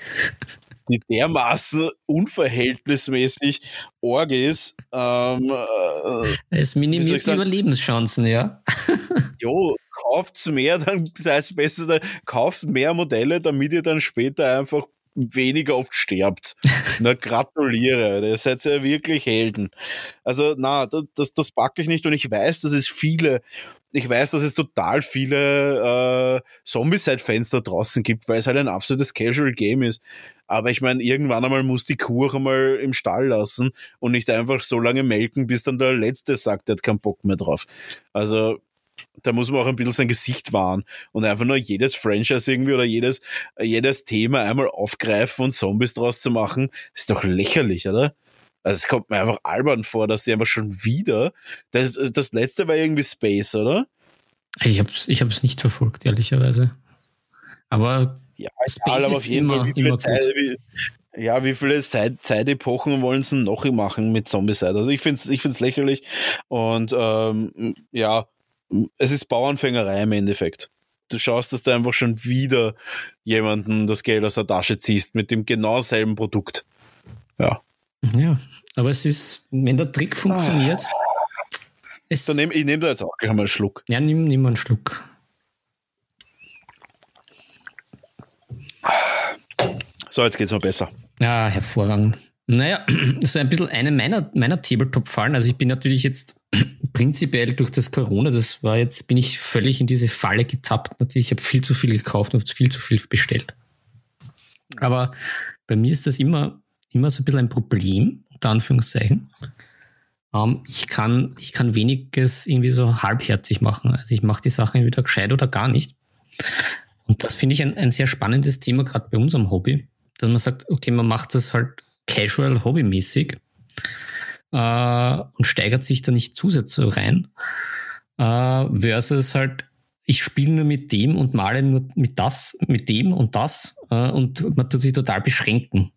die dermaßen unverhältnismäßig org ist. Ähm, äh, es minimiert die Überlebenschancen, ja. jo, kauft mehr, dann sei es besser, kauft mehr Modelle, damit ihr dann später einfach weniger oft sterbt. Na, gratuliere, ihr seid ja wirklich Helden. Also, na, das, das, das packe ich nicht und ich weiß, dass es viele, ich weiß, dass es total viele äh, Zombie-Side-Fans da draußen gibt, weil es halt ein absolutes Casual-Game ist. Aber ich meine, irgendwann einmal muss die Kuh auch einmal im Stall lassen und nicht einfach so lange melken, bis dann der Letzte sagt, der hat keinen Bock mehr drauf. Also, da muss man auch ein bisschen sein Gesicht wahren und einfach nur jedes Franchise irgendwie oder jedes, jedes Thema einmal aufgreifen und Zombies draus zu machen, ist doch lächerlich, oder? Also es kommt mir einfach albern vor, dass die einfach schon wieder. Das, das letzte war irgendwie Space, oder? Ich habe es ich hab's nicht verfolgt, ehrlicherweise. Aber ja, Space aber auf jeden immer, Fall, wie immer Zeit, wie, ja, wie viele Zeit, Zeitepochen wollen sie noch machen mit Zombie-Side? Also ich finde es ich find's lächerlich und ähm, ja, es ist Bauernfängerei im Endeffekt. Du schaust, dass du einfach schon wieder jemanden das Geld aus der Tasche ziehst mit dem genau selben Produkt. Ja. Ja, aber es ist, wenn der Trick funktioniert. Es Dann nehm, ich nehme da jetzt auch gleich mal einen Schluck. Ja, nimm, nimm mal einen Schluck. So, jetzt geht es mal besser. Ja, hervorragend. Naja, ist ein bisschen eine meiner, meiner Tabletop-Fallen. Also ich bin natürlich jetzt prinzipiell durch das Corona, das war jetzt, bin ich völlig in diese Falle getappt. Natürlich, ich habe viel zu viel gekauft und viel zu viel bestellt. Aber bei mir ist das immer, immer so ein bisschen ein Problem, unter Anführungszeichen. Um, ähm, ich, kann, ich kann weniges irgendwie so halbherzig machen. Also ich mache die Sachen entweder gescheit oder gar nicht. Und das finde ich ein, ein sehr spannendes Thema, gerade bei unserem Hobby, dass man sagt, okay, man macht das halt casual, hobbymäßig äh, und steigert sich da nicht zusätzlich rein, äh, versus halt ich spiele nur mit dem und male nur mit das, mit dem und das äh, und man tut sich total beschränken.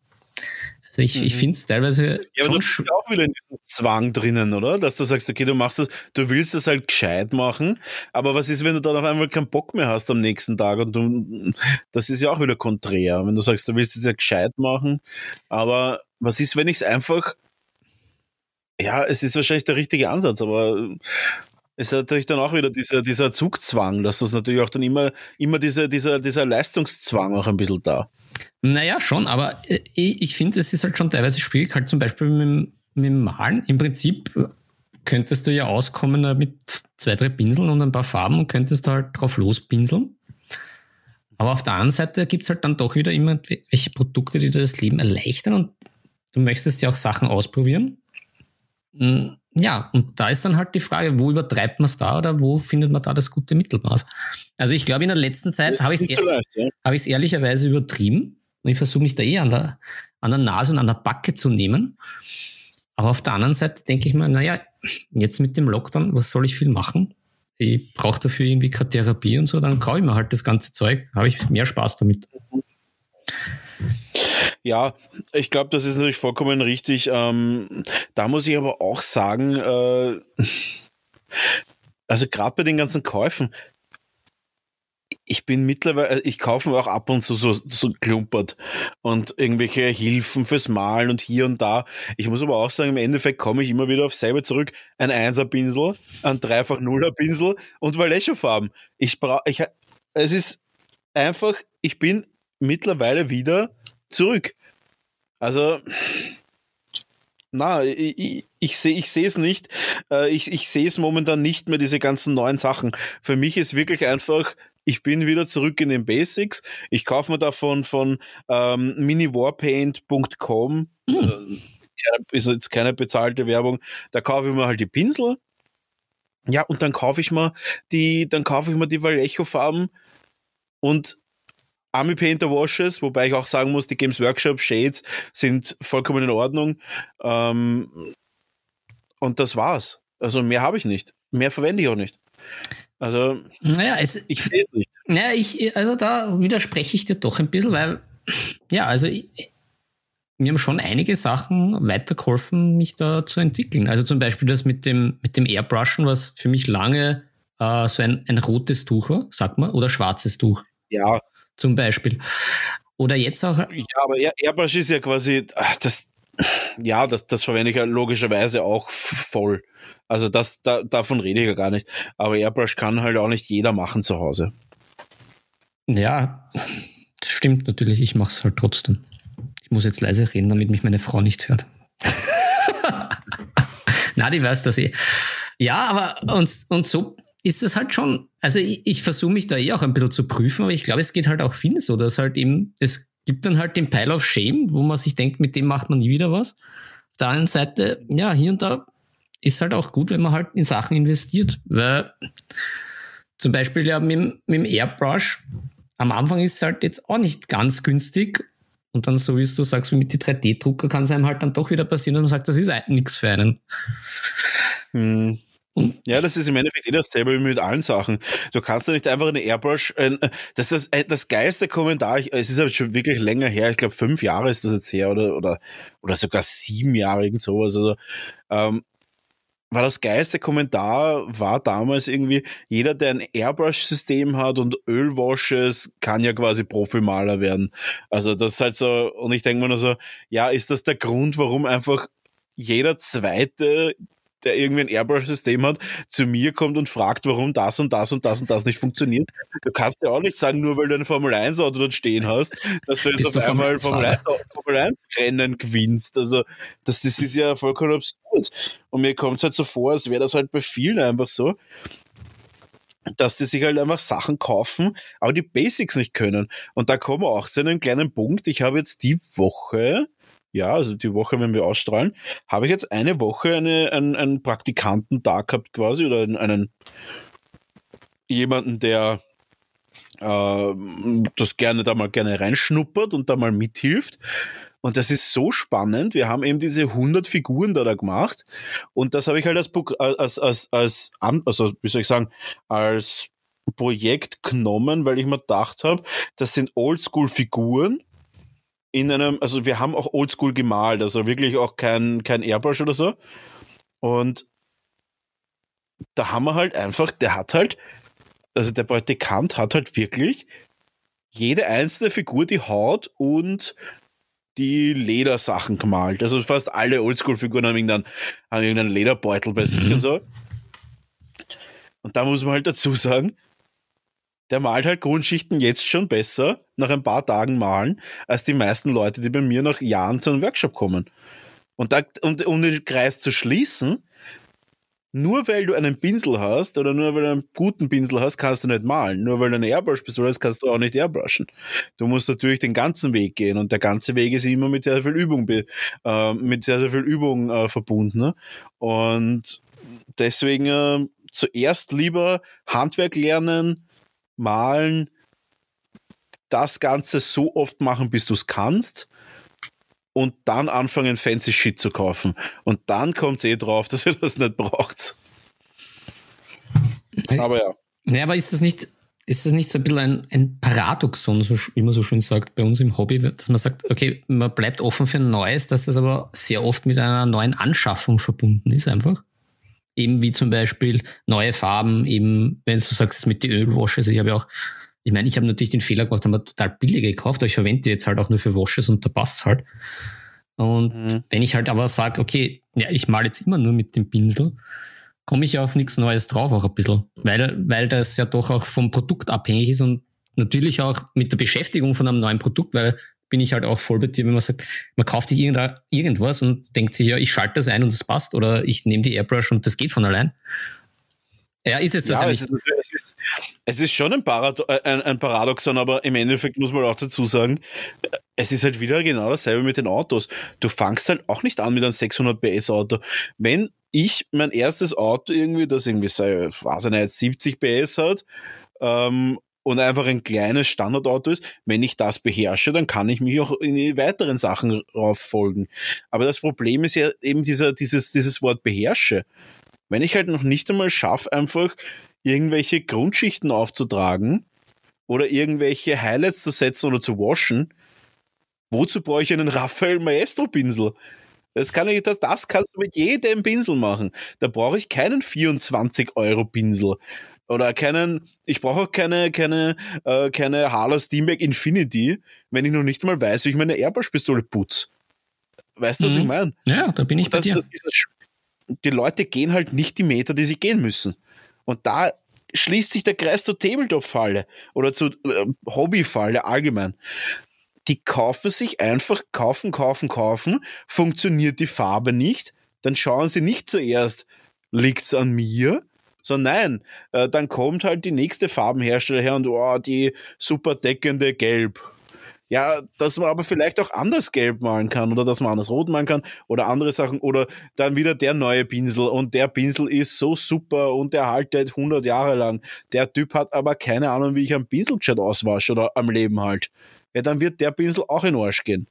Also ich, mhm. ich finde es teilweise. Ja, aber du bist auch wieder in diesem Zwang drinnen, oder? Dass du sagst, okay, du machst das, du willst es halt gescheit machen, aber was ist, wenn du dann auf einmal keinen Bock mehr hast am nächsten Tag und du, das ist ja auch wieder konträr. Wenn du sagst, du willst es ja gescheit machen, aber was ist, wenn ich es einfach, ja, es ist wahrscheinlich der richtige Ansatz, aber es ist natürlich dann auch wieder dieser, dieser Zugzwang, dass das natürlich auch dann immer, immer dieser, dieser, dieser Leistungszwang auch ein bisschen da. Naja, schon, aber äh, ich finde, es ist halt schon teilweise schwierig, halt zum Beispiel mit, mit dem Malen. Im Prinzip könntest du ja auskommen mit zwei, drei Pinseln und ein paar Farben und könntest halt drauf lospinseln. Aber auf der anderen Seite gibt es halt dann doch wieder immer welche Produkte, die dir das Leben erleichtern und du möchtest ja auch Sachen ausprobieren. Hm, ja, und da ist dann halt die Frage, wo übertreibt man es da oder wo findet man da das gute Mittelmaß? Also ich glaube, in der letzten Zeit habe ich es ehr ja. hab ehrlicherweise übertrieben und ich versuche mich da eh an der, an der Nase und an der Backe zu nehmen. Aber auf der anderen Seite denke ich mir, naja, jetzt mit dem Lockdown, was soll ich viel machen? Ich brauche dafür irgendwie keine Therapie und so, dann kaufe ich mir halt das ganze Zeug, habe ich mehr Spaß damit. Ja, ich glaube, das ist natürlich vollkommen richtig. Ähm, da muss ich aber auch sagen, äh, also gerade bei den ganzen Käufen, ich bin mittlerweile, ich kaufe mir auch ab und zu so, so klumpert und irgendwelche Hilfen fürs Malen und hier und da. Ich muss aber auch sagen, im Endeffekt komme ich immer wieder auf selber zurück. Ein Einser-Pinsel, ein dreifach Nuller-Pinsel und Vallejo-Farben. Ich brauche, ich, es ist einfach, ich bin mittlerweile wieder zurück. Also, na, ich, ich, ich sehe ich es nicht. Äh, ich, ich sehe es momentan nicht mehr, diese ganzen neuen Sachen. Für mich ist wirklich einfach, ich bin wieder zurück in den Basics. Ich kaufe mir davon von ähm, miniwarpaint.com. Mhm. Äh, ist jetzt keine bezahlte Werbung. Da kaufe ich mir halt die Pinsel. Ja, und dann kaufe ich mir die, dann kaufe ich mir die Vallejo-Farben und Army Painter Washes, wobei ich auch sagen muss, die Games Workshop Shades sind vollkommen in Ordnung. Ähm, und das war's. Also mehr habe ich nicht. Mehr verwende ich auch nicht. Also naja, es, ich sehe es nicht. Naja, ich, also da widerspreche ich dir doch ein bisschen, weil, ja, also ich, mir haben schon einige Sachen weitergeholfen, mich da zu entwickeln. Also zum Beispiel das mit dem, mit dem Airbrushen, was für mich lange äh, so ein, ein rotes Tuch war, sagt man, oder schwarzes Tuch. Ja, zum Beispiel. Oder jetzt auch. Ja, aber Airbrush ist ja quasi, das, ja, das, das verwende ich ja logischerweise auch voll. Also das, da, davon rede ich ja gar nicht. Aber Airbrush kann halt auch nicht jeder machen zu Hause. Ja, das stimmt natürlich. Ich mache es halt trotzdem. Ich muss jetzt leise reden, damit mich meine Frau nicht hört. Na, die weiß das eh. Ja, aber und, und so ist das halt schon, also ich, ich versuche mich da eh auch ein bisschen zu prüfen, aber ich glaube, es geht halt auch vielen so, dass halt eben, es gibt dann halt den Pile of Shame, wo man sich denkt, mit dem macht man nie wieder was. Auf der anderen Seite, ja, hier und da ist halt auch gut, wenn man halt in Sachen investiert, weil zum Beispiel ja mit, mit dem Airbrush, am Anfang ist es halt jetzt auch nicht ganz günstig und dann, so wie du sagst, wie mit die 3D-Drucker, kann es einem halt dann doch wieder passieren, dass man sagt, das ist nichts für einen. Hm. Ja, das ist im Endeffekt eh dasselbe wie mit allen Sachen. Du kannst ja nicht einfach eine Airbrush, äh, das ist das, äh, das geilste Kommentar, es ist aber schon wirklich länger her, ich glaube fünf Jahre ist das jetzt her oder, oder, oder sogar sieben Jahre, irgend sowas. Also, ähm, war das geilste Kommentar, war damals irgendwie, jeder, der ein Airbrush-System hat und Ölwashes, kann ja quasi Profimaler werden. Also das ist halt so, und ich denke mir nur so, ja, ist das der Grund, warum einfach jeder zweite der irgendwie ein Airbrush-System hat, zu mir kommt und fragt, warum das und das und das und das nicht funktioniert. Du kannst ja auch nicht sagen, nur weil du ein Formel-1-Auto dort stehen hast, dass du jetzt auf einmal Formel-1-Rennen gewinnst. Also das, das ist ja vollkommen absurd. Und mir kommt es halt so vor, als wäre das halt bei vielen einfach so dass die sich halt einfach Sachen kaufen, aber die Basics nicht können. Und da kommen wir auch zu einem kleinen Punkt. Ich habe jetzt die Woche, ja, also die Woche, wenn wir ausstrahlen, habe ich jetzt eine Woche eine, einen, einen Praktikanten da gehabt quasi oder einen jemanden, der äh, das gerne da mal gerne reinschnuppert und da mal mithilft. Und das ist so spannend. Wir haben eben diese 100 Figuren da, da gemacht. Und das habe ich halt als, als, als, als, also, wie soll ich sagen, als Projekt genommen, weil ich mir gedacht habe, das sind Oldschool-Figuren, in einem, also wir haben auch oldschool gemalt, also wirklich auch kein, kein Airbrush oder so. Und da haben wir halt einfach, der hat halt, also der Praktikant hat halt wirklich jede einzelne Figur die Haut und die Ledersachen gemalt. Also fast alle Oldschool-Figuren haben irgendeinen, haben irgendeinen Lederbeutel bei sich mhm. und so. Und da muss man halt dazu sagen, der malt halt Grundschichten jetzt schon besser, nach ein paar Tagen malen, als die meisten Leute, die bei mir nach Jahren zu einem Workshop kommen. Und, da, und um den Kreis zu schließen, nur weil du einen Pinsel hast oder nur weil du einen guten Pinsel hast, kannst du nicht malen. Nur weil du eine Airbrush-Pistole hast, kannst du auch nicht airbrushen. Du musst natürlich den ganzen Weg gehen und der ganze Weg ist immer mit sehr viel Übung, äh, mit sehr, sehr viel Übung äh, verbunden. Ne? Und deswegen äh, zuerst lieber Handwerk lernen, malen, das Ganze so oft machen, bis du es kannst und dann anfangen, fancy Shit zu kaufen. Und dann kommt es eh drauf, dass ihr das nicht braucht. Aber ja. Ja, aber ist das nicht, ist das nicht so ein bisschen ein, ein Paradoxon, so, wie man so schön sagt, bei uns im Hobby, dass man sagt, okay, man bleibt offen für Neues, dass das aber sehr oft mit einer neuen Anschaffung verbunden ist, einfach? Eben wie zum Beispiel neue Farben, eben, wenn du sagst, mit den Ölwashes, also ich habe ja auch, ich meine, ich habe natürlich den Fehler gemacht, haben wir total billige gekauft, aber ich verwende die jetzt halt auch nur für Washes und da passt halt. Und mhm. wenn ich halt aber sage, okay, ja, ich male jetzt immer nur mit dem Pinsel, komme ich ja auf nichts Neues drauf auch ein bisschen, weil, weil das ja doch auch vom Produkt abhängig ist und natürlich auch mit der Beschäftigung von einem neuen Produkt, weil bin ich halt auch voll bei dir, wenn man sagt, man kauft sich irgendwas und denkt sich, ja, ich schalte das ein und es passt oder ich nehme die Airbrush und das geht von allein. Ja, ist es das ja, es ist, es, ist, es ist schon ein, Parado äh, ein, ein, Paradoxon, aber im Endeffekt muss man auch dazu sagen, es ist halt wieder genau dasselbe mit den Autos. Du fangst halt auch nicht an mit einem 600 PS Auto. Wenn ich mein erstes Auto irgendwie, das irgendwie, sei, weiß ich nicht, 70 PS hat, ähm, und einfach ein kleines Standardauto ist, wenn ich das beherrsche, dann kann ich mich auch in die weiteren Sachen rauffolgen. Aber das Problem ist ja eben dieser, dieses, dieses Wort beherrsche. Wenn ich halt noch nicht einmal schaffe, einfach irgendwelche Grundschichten aufzutragen oder irgendwelche Highlights zu setzen oder zu waschen, wozu brauche ich einen Raphael Maestro Pinsel? Das, kann ich, das, das kannst du mit jedem Pinsel machen. Da brauche ich keinen 24 Euro Pinsel oder keinen, ich brauche auch keine, keine, äh, keine Harler Steamback Infinity, wenn ich noch nicht mal weiß, wie ich meine Airbrush-Pistole putze. Weißt du, mhm. was ich mhm. meine? Ja, da bin ich bei dir. Dieses, die Leute gehen halt nicht die Meter, die sie gehen müssen. Und da schließt sich der Kreis zur Tabletop-Falle oder zur äh, Hobby-Falle allgemein. Die kaufen sich einfach, kaufen, kaufen, kaufen, funktioniert die Farbe nicht, dann schauen sie nicht zuerst, liegt es an mir, so nein, äh, dann kommt halt die nächste Farbenhersteller her und oh, die super deckende Gelb. Ja, dass man aber vielleicht auch anders gelb malen kann oder dass man anders rot malen kann oder andere Sachen oder dann wieder der neue Pinsel und der Pinsel ist so super und der haltet 100 Jahre lang. Der Typ hat aber keine Ahnung, wie ich einen Pinsel gescheit auswasche oder am Leben halt. Ja, dann wird der Pinsel auch in den Arsch gehen.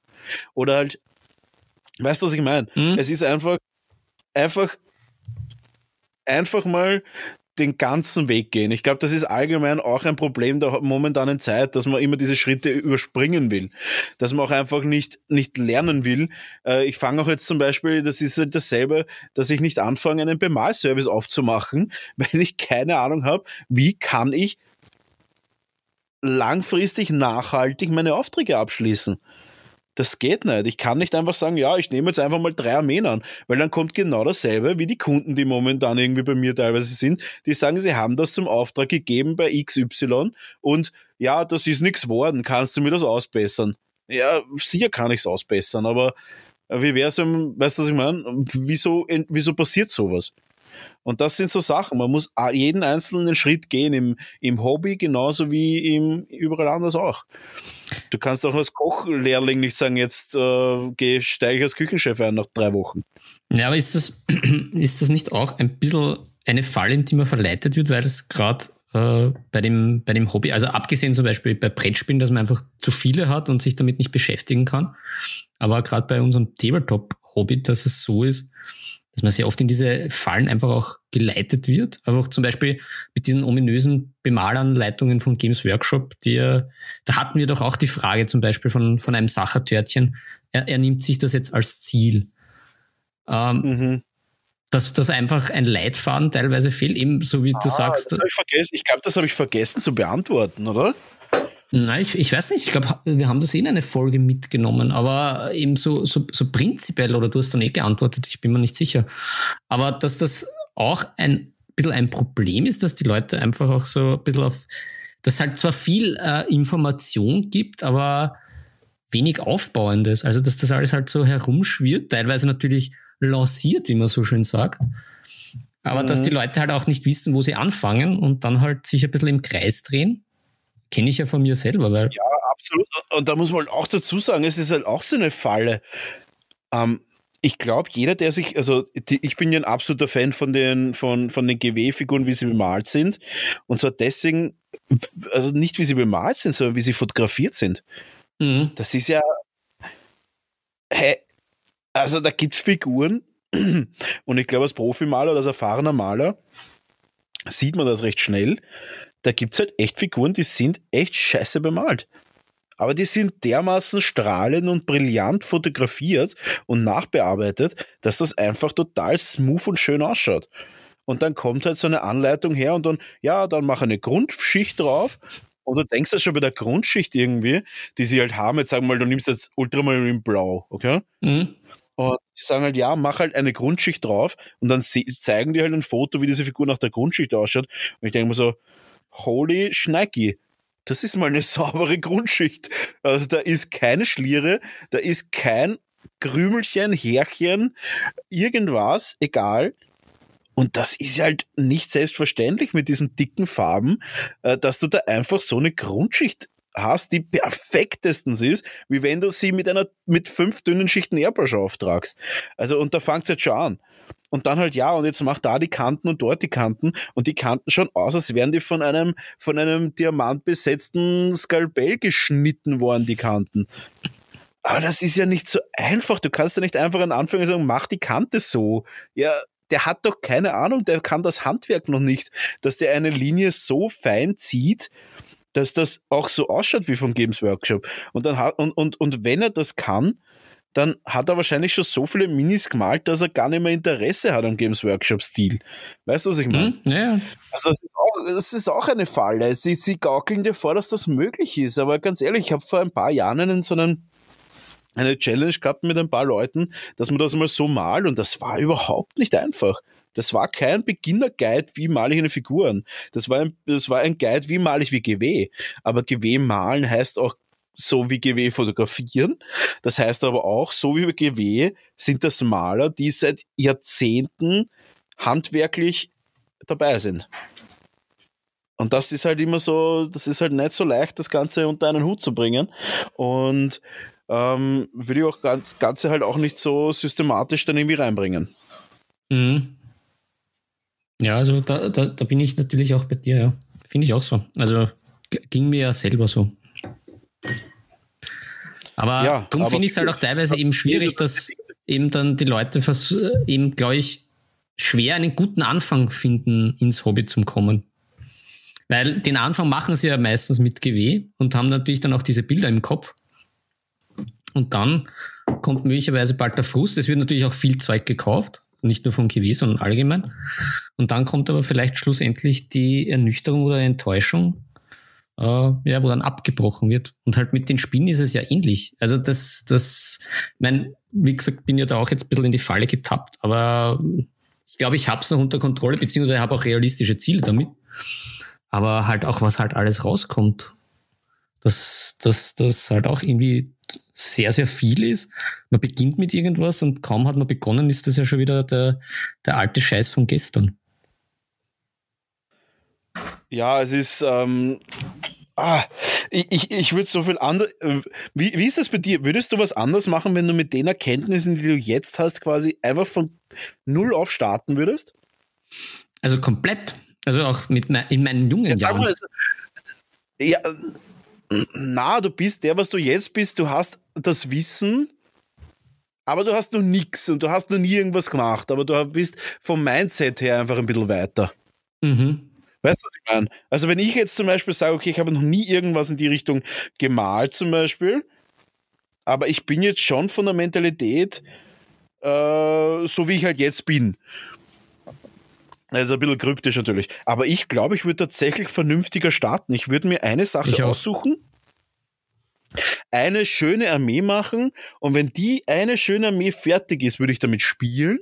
Oder halt, weißt du, was ich meine? Mhm. Es ist einfach, einfach einfach mal den ganzen Weg gehen. Ich glaube, das ist allgemein auch ein Problem der momentanen Zeit, dass man immer diese Schritte überspringen will. Dass man auch einfach nicht, nicht lernen will. Äh, ich fange auch jetzt zum Beispiel, das ist halt dasselbe, dass ich nicht anfange, einen Bemalservice aufzumachen, weil ich keine Ahnung habe, wie kann ich langfristig nachhaltig meine Aufträge abschließen. Das geht nicht. Ich kann nicht einfach sagen, ja, ich nehme jetzt einfach mal drei Armeen an, weil dann kommt genau dasselbe wie die Kunden, die momentan irgendwie bei mir teilweise sind. Die sagen, sie haben das zum Auftrag gegeben bei XY und ja, das ist nichts worden. Kannst du mir das ausbessern? Ja, sicher kann ich es ausbessern, aber wie wäre es, weißt du, was ich meine? Wieso, wieso passiert sowas? Und das sind so Sachen. Man muss jeden einzelnen Schritt gehen im, im Hobby genauso wie im, überall anders auch. Du kannst auch als Kochlehrling nicht sagen, jetzt äh, steige ich als Küchenchef ein nach drei Wochen. Ja, aber ist das, ist das nicht auch ein bisschen eine Falle, in die man verleitet wird, weil es gerade äh, bei, dem, bei dem Hobby, also abgesehen zum Beispiel bei Brettspielen, dass man einfach zu viele hat und sich damit nicht beschäftigen kann, aber gerade bei unserem Tabletop-Hobby, dass es so ist, dass man sehr oft in diese Fallen einfach auch geleitet wird. Einfach zum Beispiel mit diesen ominösen Bemalanleitungen von Games Workshop, die, da hatten wir doch auch die Frage zum Beispiel von, von einem Sachertörtchen, er, er nimmt sich das jetzt als Ziel. Ähm, mhm. Dass das einfach ein Leitfaden teilweise fehlt, eben so wie ah, du sagst. Das ich vergessen. Ich glaube, das habe ich vergessen zu beantworten, oder? Nein, ich, ich weiß nicht. Ich glaube, wir haben das eh in eine Folge mitgenommen, aber eben so, so, so prinzipiell, oder du hast dann eh geantwortet, ich bin mir nicht sicher. Aber dass das auch ein bisschen ein Problem ist, dass die Leute einfach auch so ein bisschen auf, dass halt zwar viel äh, Information gibt, aber wenig Aufbauendes. Also, dass das alles halt so herumschwirrt, teilweise natürlich lanciert, wie man so schön sagt. Aber mhm. dass die Leute halt auch nicht wissen, wo sie anfangen und dann halt sich ein bisschen im Kreis drehen kenne ich ja von mir selber. Weil ja, absolut. Und da muss man auch dazu sagen, es ist halt auch so eine Falle. Ähm, ich glaube, jeder, der sich, also die, ich bin ja ein absoluter Fan von den, von, von den GW-Figuren, wie sie bemalt sind. Und zwar deswegen, also nicht wie sie bemalt sind, sondern wie sie fotografiert sind. Mhm. Das ist ja. Hey, also da gibt es Figuren, und ich glaube, als Profimaler oder als erfahrener Maler sieht man das recht schnell da gibt es halt echt Figuren, die sind echt scheiße bemalt. Aber die sind dermaßen strahlend und brillant fotografiert und nachbearbeitet, dass das einfach total smooth und schön ausschaut. Und dann kommt halt so eine Anleitung her und dann, ja, dann mach eine Grundschicht drauf. Und du denkst ja schon bei der Grundschicht irgendwie, die sie halt haben, jetzt sagen wir mal, du nimmst jetzt Ultramarine Blau, okay? Mhm. Und die sagen halt, ja, mach halt eine Grundschicht drauf und dann zeigen die halt ein Foto, wie diese Figur nach der Grundschicht ausschaut. Und ich denke mir so, holy Schneiki. Das ist mal eine saubere Grundschicht. Also da ist keine Schliere, da ist kein Krümelchen, Härchen, irgendwas, egal. Und das ist halt nicht selbstverständlich mit diesen dicken Farben, äh, dass du da einfach so eine Grundschicht hast, die perfektestens ist, wie wenn du sie mit einer, mit fünf dünnen Schichten Airbrush auftragst. Also, und da fängt es jetzt schon an und dann halt ja, und jetzt macht da die Kanten und dort die Kanten und die Kanten schon aus, als wären die von einem, von einem diamantbesetzten Skalpell geschnitten worden, die Kanten. Aber das ist ja nicht so einfach. Du kannst ja nicht einfach an Anfang sagen, mach die Kante so. Ja, der hat doch keine Ahnung, der kann das Handwerk noch nicht, dass der eine Linie so fein zieht, dass das auch so ausschaut wie vom Games Workshop. Und dann hat, und, und, und wenn er das kann, dann hat er wahrscheinlich schon so viele Minis gemalt, dass er gar nicht mehr Interesse hat am Games Workshop-Stil. Weißt du, was ich meine? Hm, ja. Also das ist, auch, das ist auch eine Falle. Sie, sie gaukeln dir vor, dass das möglich ist. Aber ganz ehrlich, ich habe vor ein paar Jahren einen, so einen, eine Challenge gehabt mit ein paar Leuten, dass man das mal so malt und das war überhaupt nicht einfach. Das war kein Beginner-Guide, wie male ich eine Figur an. Das war ein, das war ein Guide, wie male ich wie GW. Aber GW malen heißt auch so wie GW fotografieren. Das heißt aber auch, so wie GW sind das Maler, die seit Jahrzehnten handwerklich dabei sind. Und das ist halt immer so, das ist halt nicht so leicht, das Ganze unter einen Hut zu bringen. Und ähm, würde ich auch das Ganze halt auch nicht so systematisch dann irgendwie reinbringen. Mhm. Ja, also da, da, da bin ich natürlich auch bei dir, ja. Finde ich auch so. Also ging mir ja selber so. Aber ja, darum finde ich es halt auch teilweise eben schwierig, dass eben dann die Leute eben, glaube ich, schwer einen guten Anfang finden, ins Hobby zu kommen. Weil den Anfang machen sie ja meistens mit GW und haben natürlich dann auch diese Bilder im Kopf. Und dann kommt möglicherweise bald der Frust. Es wird natürlich auch viel Zeug gekauft, nicht nur von GW, sondern allgemein. Und dann kommt aber vielleicht schlussendlich die Ernüchterung oder Enttäuschung, äh, ja, wo dann abgebrochen wird. Und halt mit den Spinnen ist es ja ähnlich. Also das, das, mein, wie gesagt, bin ja da auch jetzt ein bisschen in die Falle getappt, aber ich glaube, ich habe es noch unter Kontrolle, beziehungsweise habe auch realistische Ziele damit. Aber halt auch, was halt alles rauskommt. Dass das, das halt auch irgendwie sehr, sehr viel ist. Man beginnt mit irgendwas und kaum hat man begonnen, ist das ja schon wieder der, der alte Scheiß von gestern. Ja, es ist. Ähm, ah, ich, ich, ich würde so viel anders. Wie, wie ist das bei dir? Würdest du was anders machen, wenn du mit den Erkenntnissen, die du jetzt hast, quasi einfach von null auf starten würdest? Also komplett. Also auch mit in meinen jungen ja, Jahren. Mal, ja, na, du bist der, was du jetzt bist. Du hast das Wissen, aber du hast noch nichts und du hast noch nie irgendwas gemacht. Aber du bist vom Mindset her einfach ein bisschen weiter. Mhm. Weißt du, was ich meine? Also, wenn ich jetzt zum Beispiel sage, okay, ich habe noch nie irgendwas in die Richtung gemalt, zum Beispiel, aber ich bin jetzt schon von der Mentalität äh, so, wie ich halt jetzt bin. Also ein bisschen kryptisch natürlich. Aber ich glaube, ich würde tatsächlich vernünftiger starten. Ich würde mir eine Sache aussuchen, eine schöne Armee machen und wenn die eine schöne Armee fertig ist, würde ich damit spielen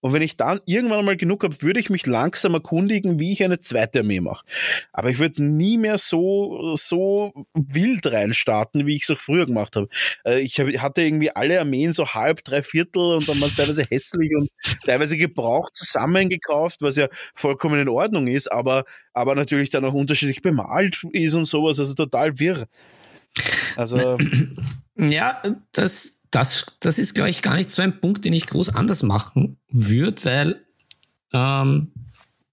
und wenn ich dann irgendwann mal genug habe, würde ich mich langsam erkundigen, wie ich eine zweite Armee mache. Aber ich würde nie mehr so, so wild reinstarten, wie ich es auch früher gemacht habe. Äh, ich hatte irgendwie alle Armeen so halb, drei Viertel und dann waren teilweise hässlich und teilweise gebraucht zusammengekauft, was ja vollkommen in Ordnung ist, aber, aber natürlich dann auch unterschiedlich bemalt ist und sowas, also total wirr. Also. Ja, das, das, das ist, glaube ich, gar nicht so ein Punkt, den ich groß anders machen würde, weil ähm,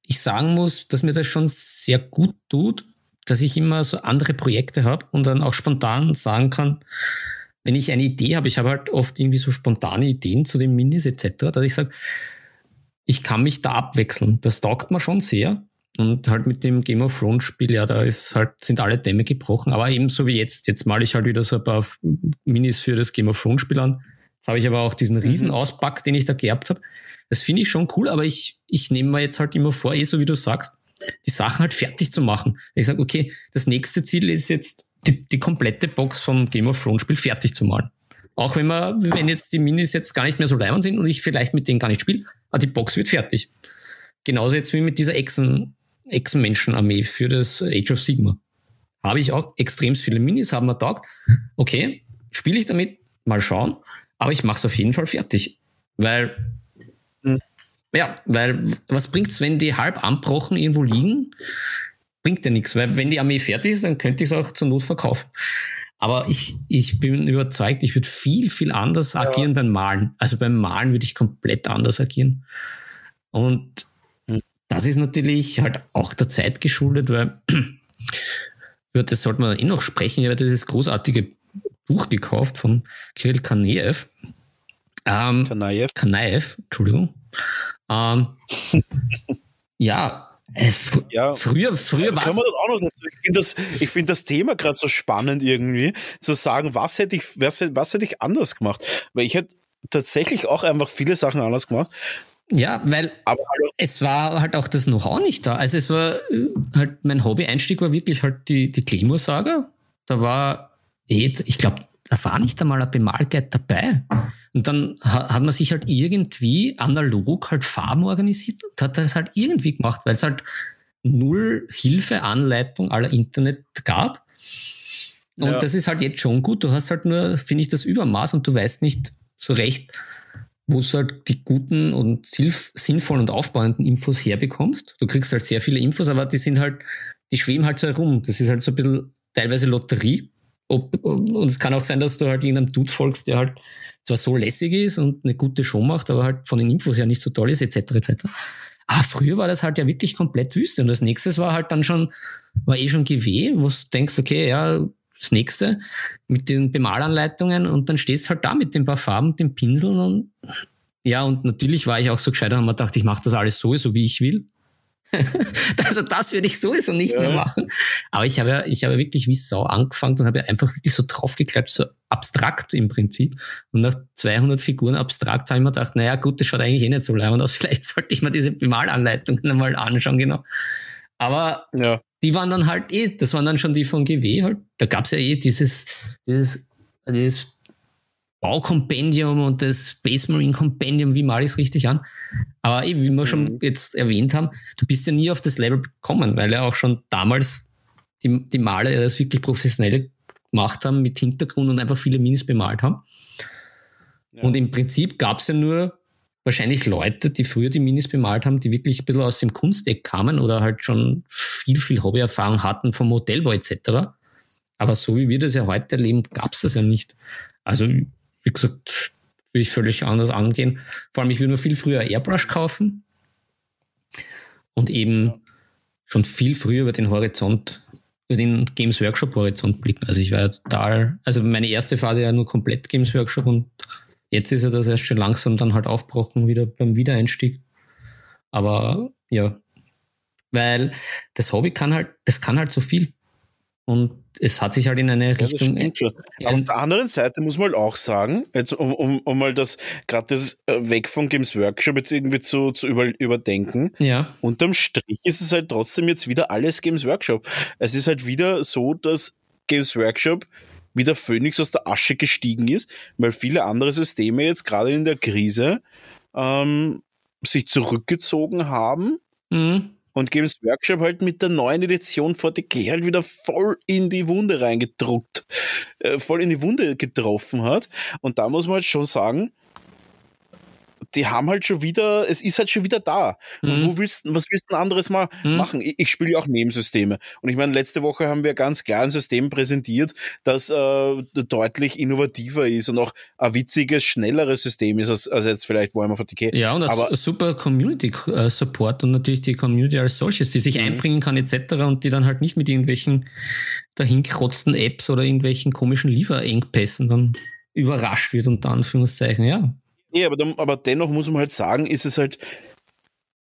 ich sagen muss, dass mir das schon sehr gut tut, dass ich immer so andere Projekte habe und dann auch spontan sagen kann, wenn ich eine Idee habe, ich habe halt oft irgendwie so spontane Ideen zu den Minis etc., dass ich sage, ich kann mich da abwechseln. Das taugt mir schon sehr. Und halt mit dem Game of Thrones Spiel, ja, da ist halt, sind alle Dämme gebrochen. Aber ebenso wie jetzt. Jetzt male ich halt wieder so ein paar Minis für das Game of Thrones Spiel an. Jetzt habe ich aber auch diesen mhm. Riesenauspack, den ich da geerbt habe. Das finde ich schon cool, aber ich, ich nehme mir jetzt halt immer vor, eh so wie du sagst, die Sachen halt fertig zu machen. Ich sage, okay, das nächste Ziel ist jetzt, die, die komplette Box vom Game of Thrones Spiel fertig zu malen. Auch wenn man, wenn jetzt die Minis jetzt gar nicht mehr so leibend sind und ich vielleicht mit denen gar nicht spiele, aber die Box wird fertig. Genauso jetzt wie mit dieser Echsen, Ex-Menschen-Armee für das Age of Sigma. Habe ich auch extrem viele Minis, haben wir taugt. Okay, spiele ich damit, mal schauen, aber ich mache es auf jeden Fall fertig. Weil, mhm. ja, weil was bringt's, wenn die halb anbrochen irgendwo liegen? Bringt ja nichts, weil wenn die Armee fertig ist, dann könnte ich es auch zur Not verkaufen. Aber ich, ich bin überzeugt, ich würde viel, viel anders ja. agieren beim Malen. Also beim Malen würde ich komplett anders agieren. Und das ist natürlich halt auch der Zeit geschuldet, weil über das sollte man eh noch sprechen. Ich habe dieses großartige Buch gekauft von Kirill Kaneev. Ähm, Kanaev. Kanaev, Entschuldigung. Ähm, ja, äh, fr ja, früher, früher war Ich finde das, find das Thema gerade so spannend irgendwie, zu sagen, was hätte ich, was, was hätte ich anders gemacht? Weil ich hätte tatsächlich auch einfach viele Sachen anders gemacht. Ja, weil Aber es war halt auch das Know-how nicht da. Also es war äh, halt, mein Hobby-Einstieg war wirklich halt die, die Claymore-Saga. Da war, eh, ich glaube, da war nicht einmal ein Bemalguide dabei. Und dann hat man sich halt irgendwie analog halt Farben organisiert und hat das halt irgendwie gemacht, weil es halt null Hilfeanleitung aller Internet gab. Und ja. das ist halt jetzt schon gut. Du hast halt nur, finde ich, das Übermaß und du weißt nicht so recht, wo du halt die guten und sinnvollen und aufbauenden Infos herbekommst. Du kriegst halt sehr viele Infos, aber die sind halt, die schweben halt so herum. Das ist halt so ein bisschen teilweise Lotterie. Ob, und es kann auch sein, dass du halt irgendeinem Dude folgst, der halt zwar so lässig ist und eine gute Show macht, aber halt von den Infos her nicht so toll ist, etc. etc. Ah, früher war das halt ja wirklich komplett Wüste. Und das nächste war halt dann schon, war eh schon GW, wo du denkst, okay, ja, das nächste mit den Bemalanleitungen und dann stehst halt da mit den paar Farben, den Pinseln und ja, und natürlich war ich auch so gescheit und habe mir gedacht, ich mache das alles sowieso, wie ich will. also das würde ich sowieso nicht ja. mehr machen. Aber ich habe ja, ich habe wirklich wie Sau angefangen und habe ja einfach wirklich so draufgeklatscht, so abstrakt im Prinzip. Und nach 200 Figuren abstrakt habe ich mir gedacht, naja gut, das schaut eigentlich eh nicht so leid aus. Vielleicht sollte ich mir diese Bemalanleitungen einmal anschauen, genau. Aber ja. Die waren dann halt eh, das waren dann schon die von GW halt. Da gab es ja eh dieses, dieses, dieses Baukompendium und das Space Marine Kompendium, wie mal ich es richtig an. Aber eh, wie wir schon mhm. jetzt erwähnt haben, du bist ja nie auf das Level gekommen, weil ja auch schon damals die, die Maler ja das wirklich professionell gemacht haben mit Hintergrund und einfach viele Minis bemalt haben. Ja. Und im Prinzip gab es ja nur wahrscheinlich Leute, die früher die Minis bemalt haben, die wirklich ein bisschen aus dem Kunsteck kamen oder halt schon viel, viel Hobbyerfahrung hatten vom Modellbau etc. Aber so wie wir das ja heute erleben, gab es das ja nicht. Also, wie gesagt, würde ich völlig anders angehen. Vor allem, ich würde mir viel früher Airbrush kaufen und eben schon viel früher über den Horizont, über den Games Workshop Horizont blicken. Also ich war ja total, also meine erste Phase ja nur komplett Games Workshop und Jetzt ist er das erst schon langsam dann halt aufgebrochen wieder beim Wiedereinstieg. Aber ja, weil das Hobby kann halt, es kann halt so viel. Und es hat sich halt in eine ja, Richtung. Ja, Auf der anderen Seite muss man halt auch sagen, jetzt um, um, um mal das gerade das äh, weg von Games Workshop jetzt irgendwie zu, zu über, überdenken. Ja. Unterm Strich ist es halt trotzdem jetzt wieder alles Games Workshop. Es ist halt wieder so, dass Games Workshop wie der Phönix aus der Asche gestiegen ist, weil viele andere Systeme jetzt gerade in der Krise ähm, sich zurückgezogen haben. Mhm. Und Games Workshop halt mit der neuen Edition VTG halt wieder voll in die Wunde reingedruckt, äh, voll in die Wunde getroffen hat. Und da muss man halt schon sagen, die haben halt schon wieder, es ist halt schon wieder da. Mhm. Und wo willst, was willst du ein anderes mal mhm. machen? Ich, ich spiele ja auch Nebensysteme. Und ich meine, letzte Woche haben wir ganz klar ein System präsentiert, das äh, deutlich innovativer ist und auch ein witziges, schnelleres System ist, als, als jetzt vielleicht Warhammer 40k. Ja, und Aber, super Community-Support und natürlich die Community als solches, die sich mhm. einbringen kann etc. und die dann halt nicht mit irgendwelchen dahinkrotzten Apps oder irgendwelchen komischen Lieferengpässen dann überrascht wird, unter Anführungszeichen, ja. Nee, aber, aber dennoch muss man halt sagen, ist es halt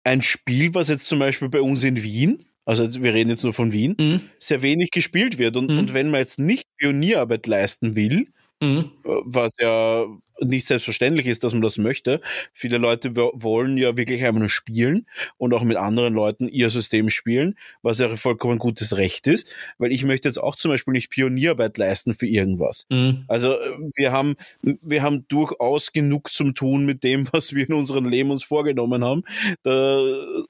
ein Spiel, was jetzt zum Beispiel bei uns in Wien, also wir reden jetzt nur von Wien, mhm. sehr wenig gespielt wird. Und, mhm. und wenn man jetzt nicht Pionierarbeit leisten will, mhm. Äh, was ja nicht selbstverständlich ist, dass man das möchte. Viele Leute wollen ja wirklich einfach nur spielen und auch mit anderen Leuten ihr System spielen, was ja vollkommen gutes Recht ist, weil ich möchte jetzt auch zum Beispiel nicht Pionierarbeit leisten für irgendwas. Mhm. Also äh, wir haben, wir haben durchaus genug zum tun mit dem, was wir in unserem Leben uns vorgenommen haben.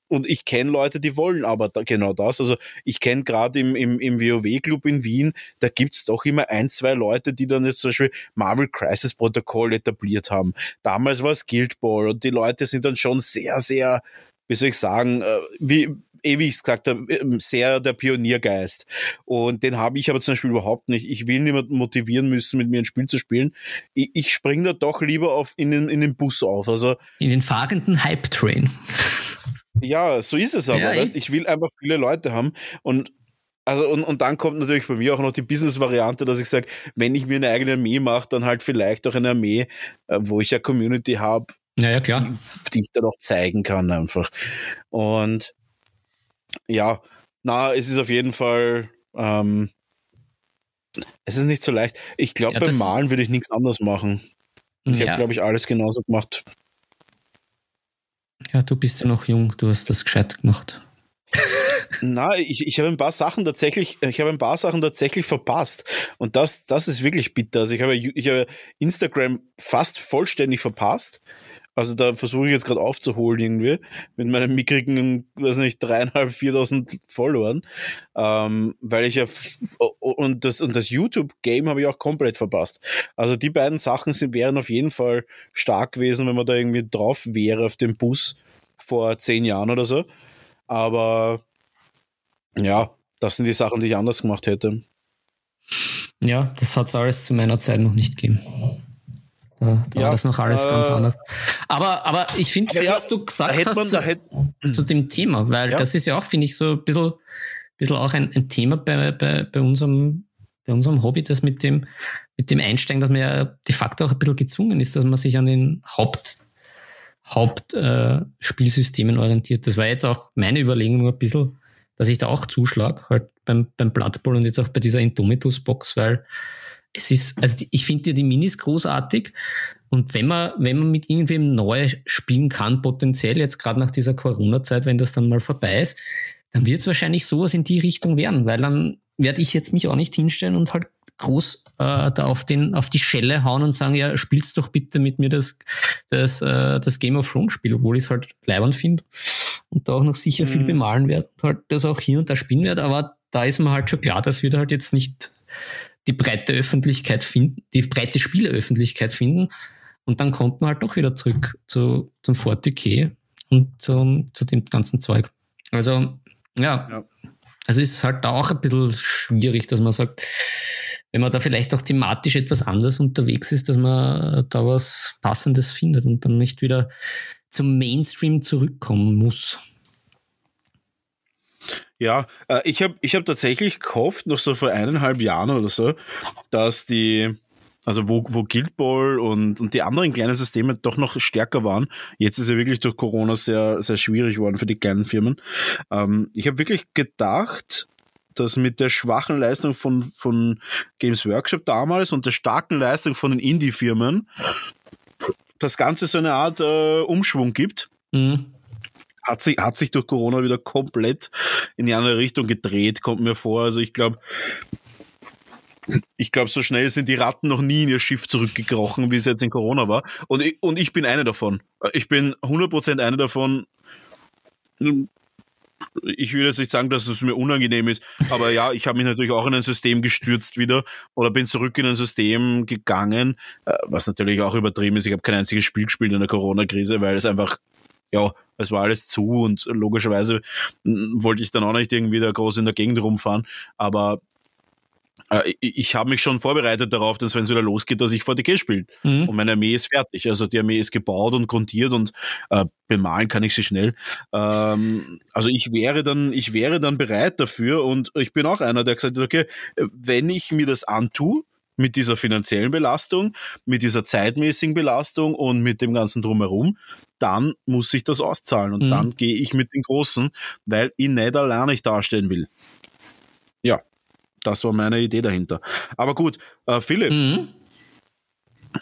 Und ich kenne Leute, die wollen aber genau das. Also ich kenne gerade im, im, im WoW-Club in Wien, da gibt's doch immer ein, zwei Leute, die dann jetzt zum Beispiel Marvel Crisis Protocol etabliert haben. Damals war es Guild Ball und die Leute sind dann schon sehr, sehr, wie soll ich sagen, äh, wie, eh ich es gesagt habe, ähm, sehr der Pioniergeist. Und den habe ich aber zum Beispiel überhaupt nicht. Ich will niemanden motivieren müssen, mit mir ein Spiel zu spielen. Ich, ich springe da doch lieber auf in den, in den Bus auf. Also, in den fahrenden Hype-Train. Ja, so ist es aber. Ja, weißt, ich will einfach viele Leute haben und also und, und dann kommt natürlich bei mir auch noch die Business-Variante, dass ich sage, wenn ich mir eine eigene Armee mache, dann halt vielleicht auch eine Armee, äh, wo ich ja Community habe, ja, ja, klar. Die, die, ich dann auch zeigen kann einfach. Und ja, na, es ist auf jeden Fall, ähm, es ist nicht so leicht. Ich glaube, ja, beim Malen würde ich nichts anderes machen. Ich ja. habe, glaube ich, alles genauso gemacht. Ja, du bist ja noch jung, du hast das gescheit gemacht. Na, ich, ich habe ein paar Sachen tatsächlich, ich habe ein paar Sachen tatsächlich verpasst. Und das, das ist wirklich bitter. Also ich habe, ich habe Instagram fast vollständig verpasst. Also da versuche ich jetzt gerade aufzuholen irgendwie mit meinen mickrigen, weiß nicht, dreieinhalb, viertausend Followern, ähm, weil ich ja und das und das YouTube-Game habe ich auch komplett verpasst. Also die beiden Sachen sind wären auf jeden Fall stark gewesen, wenn man da irgendwie drauf wäre auf dem Bus vor zehn Jahren oder so. Aber ja, das sind die Sachen, die ich anders gemacht hätte. Ja, das hat es alles zu meiner Zeit noch nicht gegeben. Da, da ja, war das noch alles äh, ganz anders. Aber, aber ich finde, ja, was du gesagt hast zu, hätte, zu, dem Thema, weil ja. das ist ja auch, finde ich, so ein bisschen, bisschen auch ein, ein Thema bei, bei, bei, unserem, bei unserem Hobby, das mit dem, mit dem Einsteigen, dass man ja de facto auch ein bisschen gezwungen ist, dass man sich an den Haupt, Hauptspielsystemen äh, orientiert. Das war jetzt auch meine Überlegung ein bisschen, dass ich da auch zuschlag, halt beim, beim Blood Bowl und jetzt auch bei dieser Indomitus-Box, weil es ist, also ich finde ja die Minis großartig und wenn man, wenn man mit irgendwem neu spielen kann, potenziell jetzt gerade nach dieser Corona-Zeit, wenn das dann mal vorbei ist, dann wird es wahrscheinlich sowas in die Richtung werden, weil dann werde ich jetzt mich auch nicht hinstellen und halt groß äh, da auf, den, auf die Schelle hauen und sagen, ja, spiel's doch bitte mit mir das, das, äh, das Game of Thrones Spiel, obwohl ich es halt leibend finde und da auch noch sicher mhm. viel bemalen werde und halt das auch hier und da spielen werde, aber da ist mir halt schon klar, dass wir da halt jetzt nicht die breite Öffentlichkeit finden, die breite Spieleöffentlichkeit finden und dann kommt man halt doch wieder zurück zu, zum 40k und zum, zu dem ganzen Zeug. Also, ja. ja. Also ist halt da auch ein bisschen schwierig, dass man sagt, wenn man da vielleicht auch thematisch etwas anders unterwegs ist, dass man da was Passendes findet und dann nicht wieder zum Mainstream zurückkommen muss. Ja, äh, ich habe ich hab tatsächlich gehofft, noch so vor eineinhalb Jahren oder so, dass die, also wo, wo Guild Ball und, und die anderen kleinen Systeme doch noch stärker waren. Jetzt ist ja wirklich durch Corona sehr, sehr schwierig geworden für die kleinen Firmen. Ähm, ich habe wirklich gedacht, dass mit der schwachen Leistung von, von Games Workshop damals und der starken Leistung von den Indie-Firmen das Ganze so eine Art äh, Umschwung gibt. Mhm. Hat sich, hat sich durch Corona wieder komplett in die andere Richtung gedreht, kommt mir vor. Also ich glaube, ich glaube, so schnell sind die Ratten noch nie in ihr Schiff zurückgekrochen, wie es jetzt in Corona war. Und ich, und ich bin eine davon. Ich bin 100% eine davon ich würde jetzt nicht sagen, dass es mir unangenehm ist, aber ja, ich habe mich natürlich auch in ein System gestürzt wieder oder bin zurück in ein System gegangen, äh, was natürlich auch übertrieben ist. Ich habe kein einziges Spiel gespielt in der Corona-Krise, weil es einfach, ja, es war alles zu und logischerweise wollte ich dann auch nicht irgendwie da groß in der Gegend rumfahren, aber ich habe mich schon vorbereitet darauf, dass wenn es wieder losgeht, dass ich 40k spiele. Mhm. Und meine Armee ist fertig. Also die Armee ist gebaut und grundiert und äh, bemalen kann ich sie schnell. Ähm, also ich wäre dann, ich wäre dann bereit dafür und ich bin auch einer, der gesagt hat, okay, wenn ich mir das antue, mit dieser finanziellen Belastung, mit dieser zeitmäßigen Belastung und mit dem ganzen drumherum, dann muss ich das auszahlen und mhm. dann gehe ich mit den Großen, weil ich nicht alleine ich dastehen will. Ja, das war meine Idee dahinter. Aber gut, äh, Philipp. Mhm.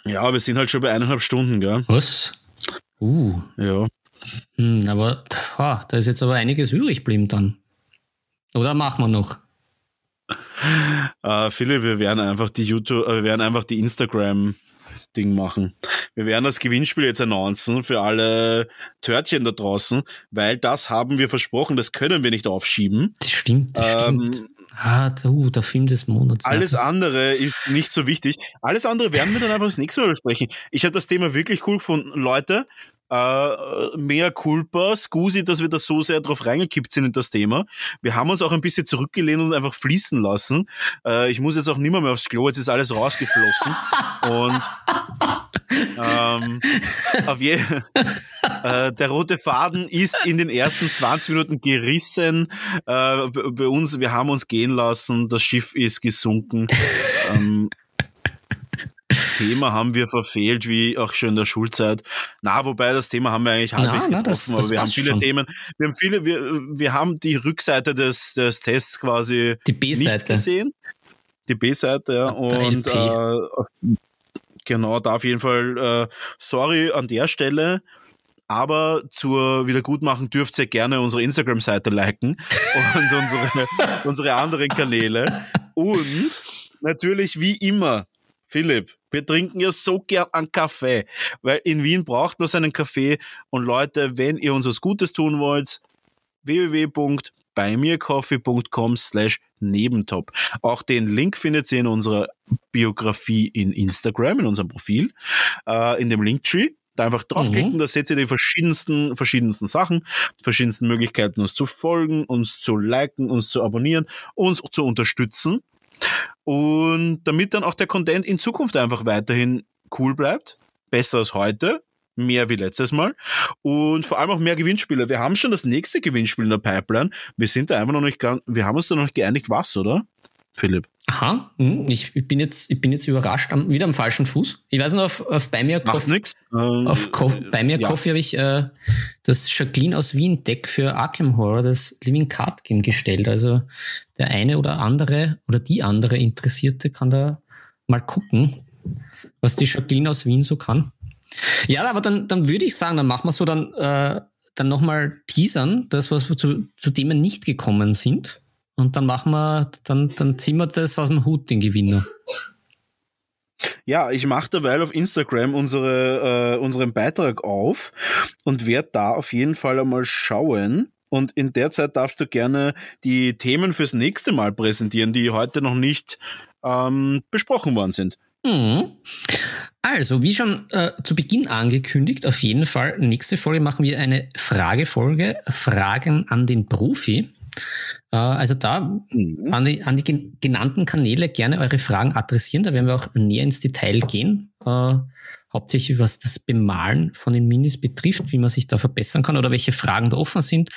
Ja, wir sind halt schon bei eineinhalb Stunden, gell? Was? Uh. Ja. Hm, aber ha, da ist jetzt aber einiges übrig geblieben dann. Oder machen wir noch? Äh, Philipp, wir werden einfach die YouTube, äh, wir werden einfach die Instagram Ding machen. Wir werden das Gewinnspiel jetzt announcen für alle Törtchen da draußen, weil das haben wir versprochen, das können wir nicht aufschieben. Das stimmt, das ähm, stimmt. Ah, uh, der Film des Monats. Alles andere ist nicht so wichtig. Alles andere werden wir dann einfach das nächste Mal besprechen. Ich habe das Thema wirklich cool gefunden. Leute, äh, mehr Culpa, Scusi, dass wir da so sehr drauf reingekippt sind in das Thema. Wir haben uns auch ein bisschen zurückgelehnt und einfach fließen lassen. Äh, ich muss jetzt auch nimmer mehr aufs Klo, jetzt ist alles rausgeflossen. und ähm, auf je, äh, der rote Faden ist in den ersten 20 Minuten gerissen. Äh, bei uns, wir haben uns gehen lassen, das Schiff ist gesunken. ähm, Thema haben wir verfehlt, wie auch schon in der Schulzeit. Na, wobei das Thema haben wir eigentlich halbwegs na, na, das, das aber wir haben viele schon. Themen. Wir haben viele, wir, wir haben die Rückseite des, des Tests quasi die B-Seite gesehen. Die B-Seite, ja. Und äh, genau, da auf jeden Fall äh, sorry an der Stelle. Aber zur Wiedergutmachung dürft ihr gerne unsere Instagram-Seite liken und unsere, unsere anderen Kanäle. Und natürlich wie immer Philipp, wir trinken ja so gern einen Kaffee, weil in Wien braucht man seinen Kaffee. Und Leute, wenn ihr uns was Gutes tun wollt, www.beimircoffee.com slash Nebentop. Auch den Link findet ihr in unserer Biografie in Instagram, in unserem Profil, äh, in dem Linktree. Da einfach draufklicken, mhm. da seht ihr die verschiedensten, verschiedensten Sachen, verschiedensten Möglichkeiten, uns zu folgen, uns zu liken, uns zu abonnieren, uns zu unterstützen. Und damit dann auch der Content in Zukunft einfach weiterhin cool bleibt, besser als heute, mehr wie letztes Mal und vor allem auch mehr Gewinnspiele. Wir haben schon das nächste Gewinnspiel in der Pipeline. Wir sind da einfach noch nicht ganz, wir haben uns da noch nicht geeinigt, was, oder? Philipp. Aha, hm, ich bin jetzt, ich bin jetzt überrascht, am, wieder am falschen Fuß. Ich weiß noch, auf, auf bei mir Coffee, auf Co bei mir ja. Coffee habe ich äh, das Jacqueline aus Wien Deck für Arkham Horror, das Living Card Game gestellt. Also der eine oder andere oder die andere Interessierte kann da mal gucken, was die Jacqueline aus Wien so kann. Ja, aber dann, dann würde ich sagen, dann machen wir so, dann äh, dann nochmal teasern, das, was wir zu, zu wir nicht gekommen sind. Und dann machen wir, dann, dann ziehen wir das aus dem Hut, den Gewinner. Ja, ich mache derweil auf Instagram unsere, äh, unseren Beitrag auf und werde da auf jeden Fall einmal schauen. Und in der Zeit darfst du gerne die Themen fürs nächste Mal präsentieren, die heute noch nicht ähm, besprochen worden sind. Mhm. Also, wie schon äh, zu Beginn angekündigt, auf jeden Fall, nächste Folge machen wir eine Fragefolge, Fragen an den Profi. Äh, also da mhm. an, die, an die genannten Kanäle gerne eure Fragen adressieren. Da werden wir auch näher ins Detail gehen. Äh, hauptsächlich was das Bemalen von den Minis betrifft, wie man sich da verbessern kann oder welche Fragen da offen sind,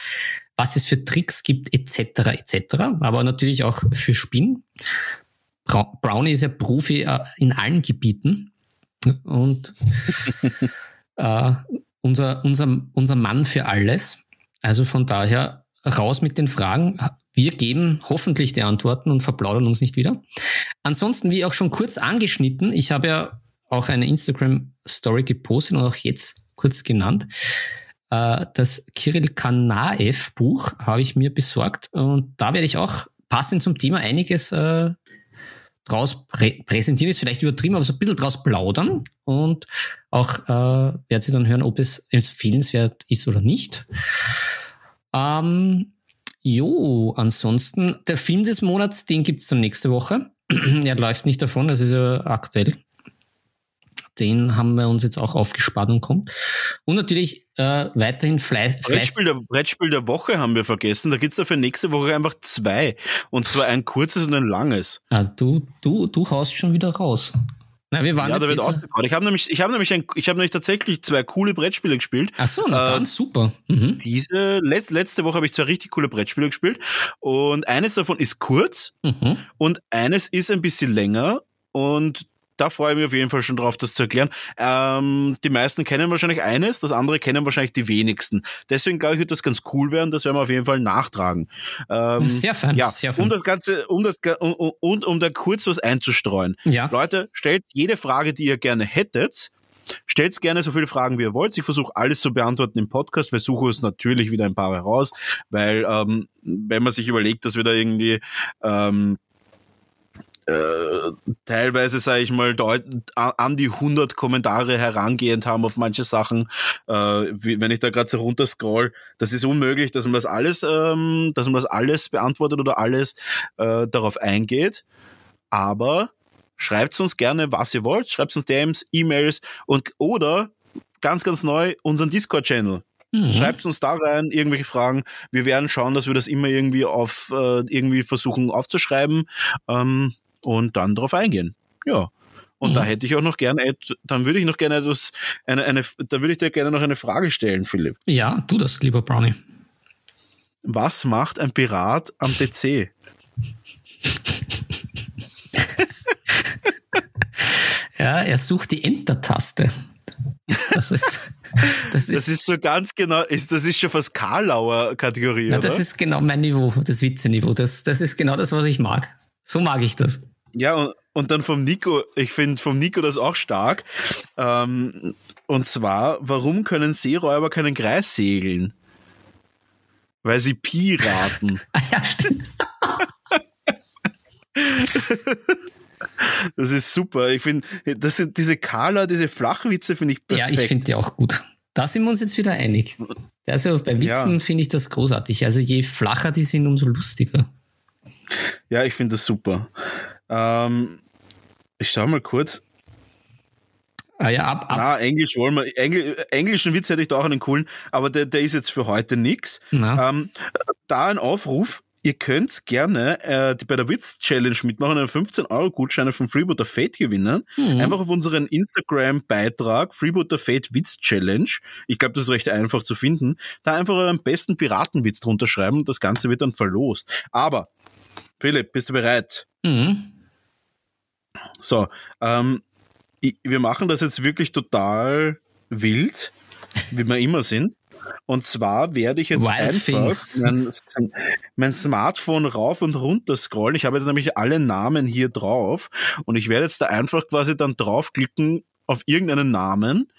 was es für Tricks gibt, etc. etc. Aber natürlich auch für Spin. Brownie ist ja Profi äh, in allen Gebieten und äh, unser, unser, unser Mann für alles. Also von daher raus mit den Fragen. Wir geben hoffentlich die Antworten und verplaudern uns nicht wieder. Ansonsten, wie auch schon kurz angeschnitten, ich habe ja auch eine Instagram-Story gepostet und auch jetzt kurz genannt. Äh, das Kirill Kanaev-Buch habe ich mir besorgt und da werde ich auch passend zum Thema einiges äh, draus prä präsentieren, ist vielleicht übertrieben, aber so ein bisschen draus plaudern und auch äh, werden Sie dann hören, ob es empfehlenswert ist oder nicht. Ähm, Jo, ansonsten, der Film des Monats, den gibt's dann nächste Woche. er läuft nicht davon, das ist ja aktuell. Den haben wir uns jetzt auch aufgespart und kommt. Und natürlich äh, weiterhin Fleiß. Brettspiel der, Brettspiel der Woche haben wir vergessen. Da gibt's dafür nächste Woche einfach zwei. Und zwar ein kurzes und ein langes. Ah, du, du, du haust schon wieder raus. Na, wir waren ja, da wird ausgebaut. Ich habe nämlich, ich habe nämlich, ein, ich habe nämlich tatsächlich zwei coole Brettspiele gespielt. Ach so, na dann äh, super. Mhm. Diese let, letzte Woche habe ich zwei richtig coole Brettspiele gespielt und eines davon ist kurz mhm. und eines ist ein bisschen länger und da freue ich mich auf jeden Fall schon drauf, das zu erklären. Ähm, die meisten kennen wahrscheinlich eines, das andere kennen wahrscheinlich die wenigsten. Deswegen glaube ich, wird das ganz cool werden. Das werden wir auf jeden Fall nachtragen. Ähm, sehr fern, ja, sehr fern. Um das Ganze, um das und um, um, um da kurz was einzustreuen. Ja. Leute, stellt jede Frage, die ihr gerne hättet. Stellt gerne so viele Fragen, wie ihr wollt. Ich versuche alles zu beantworten im Podcast. Wir suchen uns natürlich wieder ein paar heraus, weil ähm, wenn man sich überlegt, dass wir da irgendwie ähm, äh, teilweise, sage ich mal, an die 100 Kommentare herangehend haben auf manche Sachen. Äh, wie, wenn ich da gerade so runter scroll, das ist unmöglich, dass man das alles, ähm, dass man das alles beantwortet oder alles äh, darauf eingeht. Aber schreibt uns gerne, was ihr wollt. Schreibt uns DMs, E-Mails und oder ganz, ganz neu unseren Discord-Channel. Mhm. Schreibt uns da rein irgendwelche Fragen. Wir werden schauen, dass wir das immer irgendwie auf äh, irgendwie versuchen aufzuschreiben. Ähm, und dann darauf eingehen. Ja. Und mhm. da hätte ich auch noch gerne, dann würde ich noch gerne etwas, eine, eine, da würde ich dir gerne noch eine Frage stellen, Philipp. Ja, tu das, lieber Brownie. Was macht ein Pirat am PC? ja, er sucht die Enter-Taste. Das ist, das, ist, das ist so ganz genau, ist, das ist schon fast Karlauer Kategorie. Na, das ist genau mein Niveau, das Witzeniveau. Das, das ist genau das, was ich mag. So mag ich das. Ja, und, dann vom Nico, ich finde vom Nico das auch stark. Ähm, und zwar, warum können Seeräuber keinen Kreis segeln? Weil sie Piraten. ah, ja, stimmt. das ist super. Ich finde, das sind diese Kala, diese Flachwitze finde ich perfekt. Ja, ich finde die auch gut. Da sind wir uns jetzt wieder einig. Also bei Witzen ja. finde ich das großartig. Also je flacher die sind, umso lustiger. Ja, ich finde das super. Ähm, ich schau mal kurz. Ah ja, ab, ab. Na, Englisch wollen wir. Engl, englischen Witz hätte ich da auch einen coolen, aber der, der ist jetzt für heute nix. Ähm, da ein Aufruf. Ihr könnt gerne äh, bei der Witz-Challenge mitmachen, einen 15-Euro-Gutschein von Freebooter Fate gewinnen. Mhm. Einfach auf unseren Instagram-Beitrag Freebooter Fate Witz-Challenge. Ich glaube, das ist recht einfach zu finden. Da einfach euren besten Piratenwitz drunter schreiben. Das Ganze wird dann verlost. Aber, Philipp, bist du bereit? Mhm. So, ähm, wir machen das jetzt wirklich total wild, wie wir immer sind. Und zwar werde ich jetzt Wild einfach mein, mein, Smartphone rauf und runter scrollen. Ich habe jetzt nämlich alle Namen hier drauf und ich werde jetzt da einfach quasi dann draufklicken auf irgendeinen Namen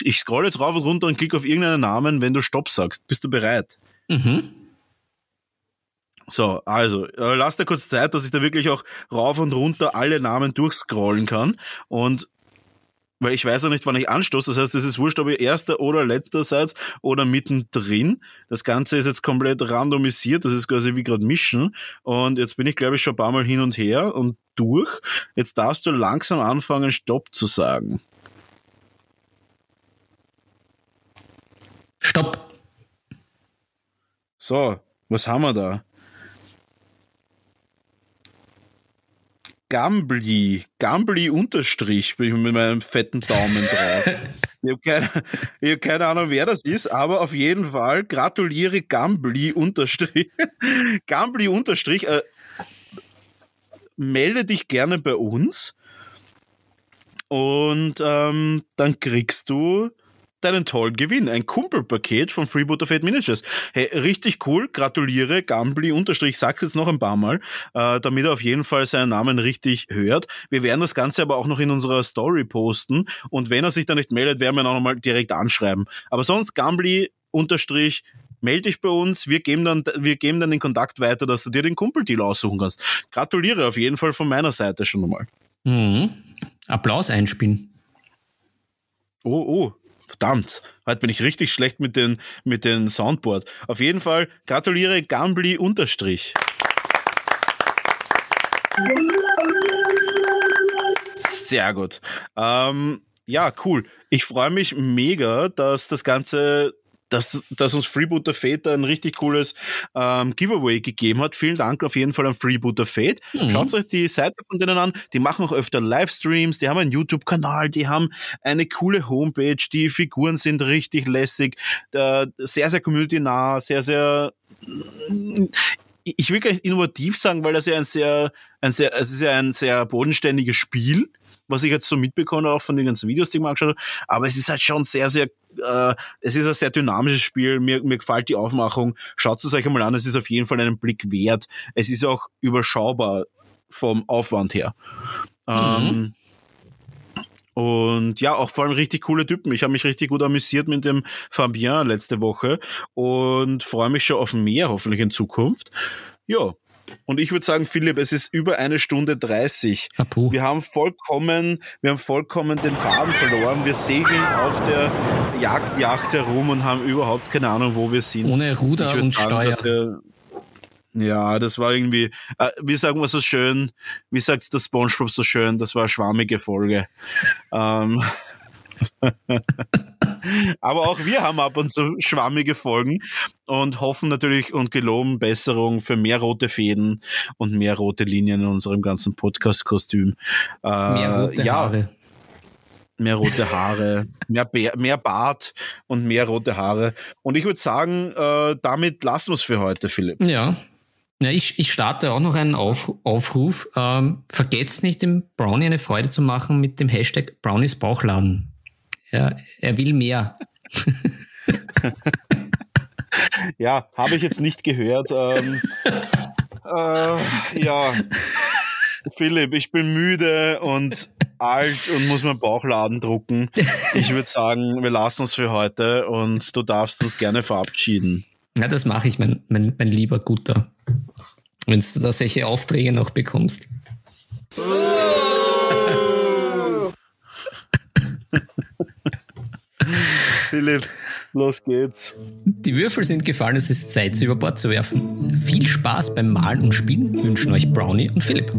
Ich scroll jetzt rauf und runter und klicke auf irgendeinen Namen, wenn du Stopp sagst. Bist du bereit? Mhm. So, also, äh, lass dir kurz Zeit, dass ich da wirklich auch rauf und runter alle Namen durchscrollen kann. Und weil ich weiß auch nicht, wann ich anstoße. Das heißt, es ist wurscht, ob ich erster oder letzter Satz oder mittendrin. Das Ganze ist jetzt komplett randomisiert. Das ist quasi wie gerade mischen. Und jetzt bin ich, glaube ich, schon ein paar Mal hin und her und durch. Jetzt darfst du langsam anfangen, Stopp zu sagen. Stopp. So, was haben wir da? Gambli, Gambli Unterstrich, bin ich mit meinem fetten Daumen drauf. ich habe keine, hab keine Ahnung, wer das ist, aber auf jeden Fall gratuliere Gambli Unterstrich. Gambli Unterstrich, äh, melde dich gerne bei uns und ähm, dann kriegst du deinen tollen Gewinn. Ein Kumpelpaket von Freebooter Fate Miniatures. Hey, richtig cool. Gratuliere. Gambly unterstrich, sag's jetzt noch ein paar Mal, äh, damit er auf jeden Fall seinen Namen richtig hört. Wir werden das Ganze aber auch noch in unserer Story posten. Und wenn er sich da nicht meldet, werden wir ihn auch nochmal direkt anschreiben. Aber sonst Gambly unterstrich, melde dich bei uns. Wir geben dann, wir geben dann den Kontakt weiter, dass du dir den Kumpeldeal aussuchen kannst. Gratuliere auf jeden Fall von meiner Seite schon einmal. Mhm. Applaus einspielen. Oh, oh, Verdammt, heute bin ich richtig schlecht mit den, mit den Soundboard. Auf jeden Fall gratuliere Gambly unterstrich. Sehr gut. Ähm, ja, cool. Ich freue mich mega, dass das Ganze dass, dass uns Freebooter Fate ein richtig cooles ähm, Giveaway gegeben hat. Vielen Dank auf jeden Fall an Freebooter Fate. Mhm. Schaut euch die Seite von denen an. Die machen auch öfter Livestreams, die haben einen YouTube-Kanal, die haben eine coole Homepage, die Figuren sind richtig lässig, äh, sehr, sehr community-nah, sehr, sehr ich will gar nicht innovativ sagen, weil das ja ein sehr, ein sehr, es ist ja ein sehr bodenständiges Spiel, was ich jetzt so mitbekomme, auch von den ganzen Videos, die ich mir angeschaut habe. Aber es ist halt schon sehr, sehr äh, es ist ein sehr dynamisches Spiel. Mir, mir gefällt die Aufmachung. Schaut es euch einmal an. Es ist auf jeden Fall einen Blick wert. Es ist auch überschaubar vom Aufwand her. Mhm. Ähm, und ja, auch vor allem richtig coole Typen. Ich habe mich richtig gut amüsiert mit dem Fabien letzte Woche und freue mich schon auf mehr, hoffentlich in Zukunft. Ja, und ich würde sagen, Philipp, es ist über eine Stunde 30. Apu. Wir haben vollkommen, wir haben vollkommen den Faden verloren. Wir segeln auf der Jagdjacht herum und haben überhaupt keine Ahnung, wo wir sind. Ohne Ruder und sagen, Steuer. Ja, das war irgendwie, äh, wie sagen wir so schön, wie sagt der Spongebob so schön, das war eine schwammige Folge. ähm, Aber auch wir haben ab und zu schwammige Folgen und hoffen natürlich und geloben Besserung für mehr rote Fäden und mehr rote Linien in unserem ganzen Podcast-Kostüm. Äh, mehr rote ja, Haare. Mehr rote Haare, mehr, mehr Bart und mehr rote Haare. Und ich würde sagen, äh, damit lassen wir es für heute, Philipp. Ja, ja, ich, ich starte auch noch einen Auf, Aufruf. Ähm, vergesst nicht, dem Brownie eine Freude zu machen mit dem Hashtag Brownies Bauchladen. Er, er will mehr. ja, habe ich jetzt nicht gehört. Ähm, äh, ja, Philipp, ich bin müde und alt und muss meinen Bauchladen drucken. Ich würde sagen, wir lassen es für heute und du darfst uns gerne verabschieden. Ja, das mache ich, mein, mein, mein lieber Guter. Wenn du da solche Aufträge noch bekommst. Philipp, los geht's. Die Würfel sind gefallen, es ist Zeit, sie über Bord zu werfen. Viel Spaß beim Malen und Spielen wünschen euch Brownie und Philipp.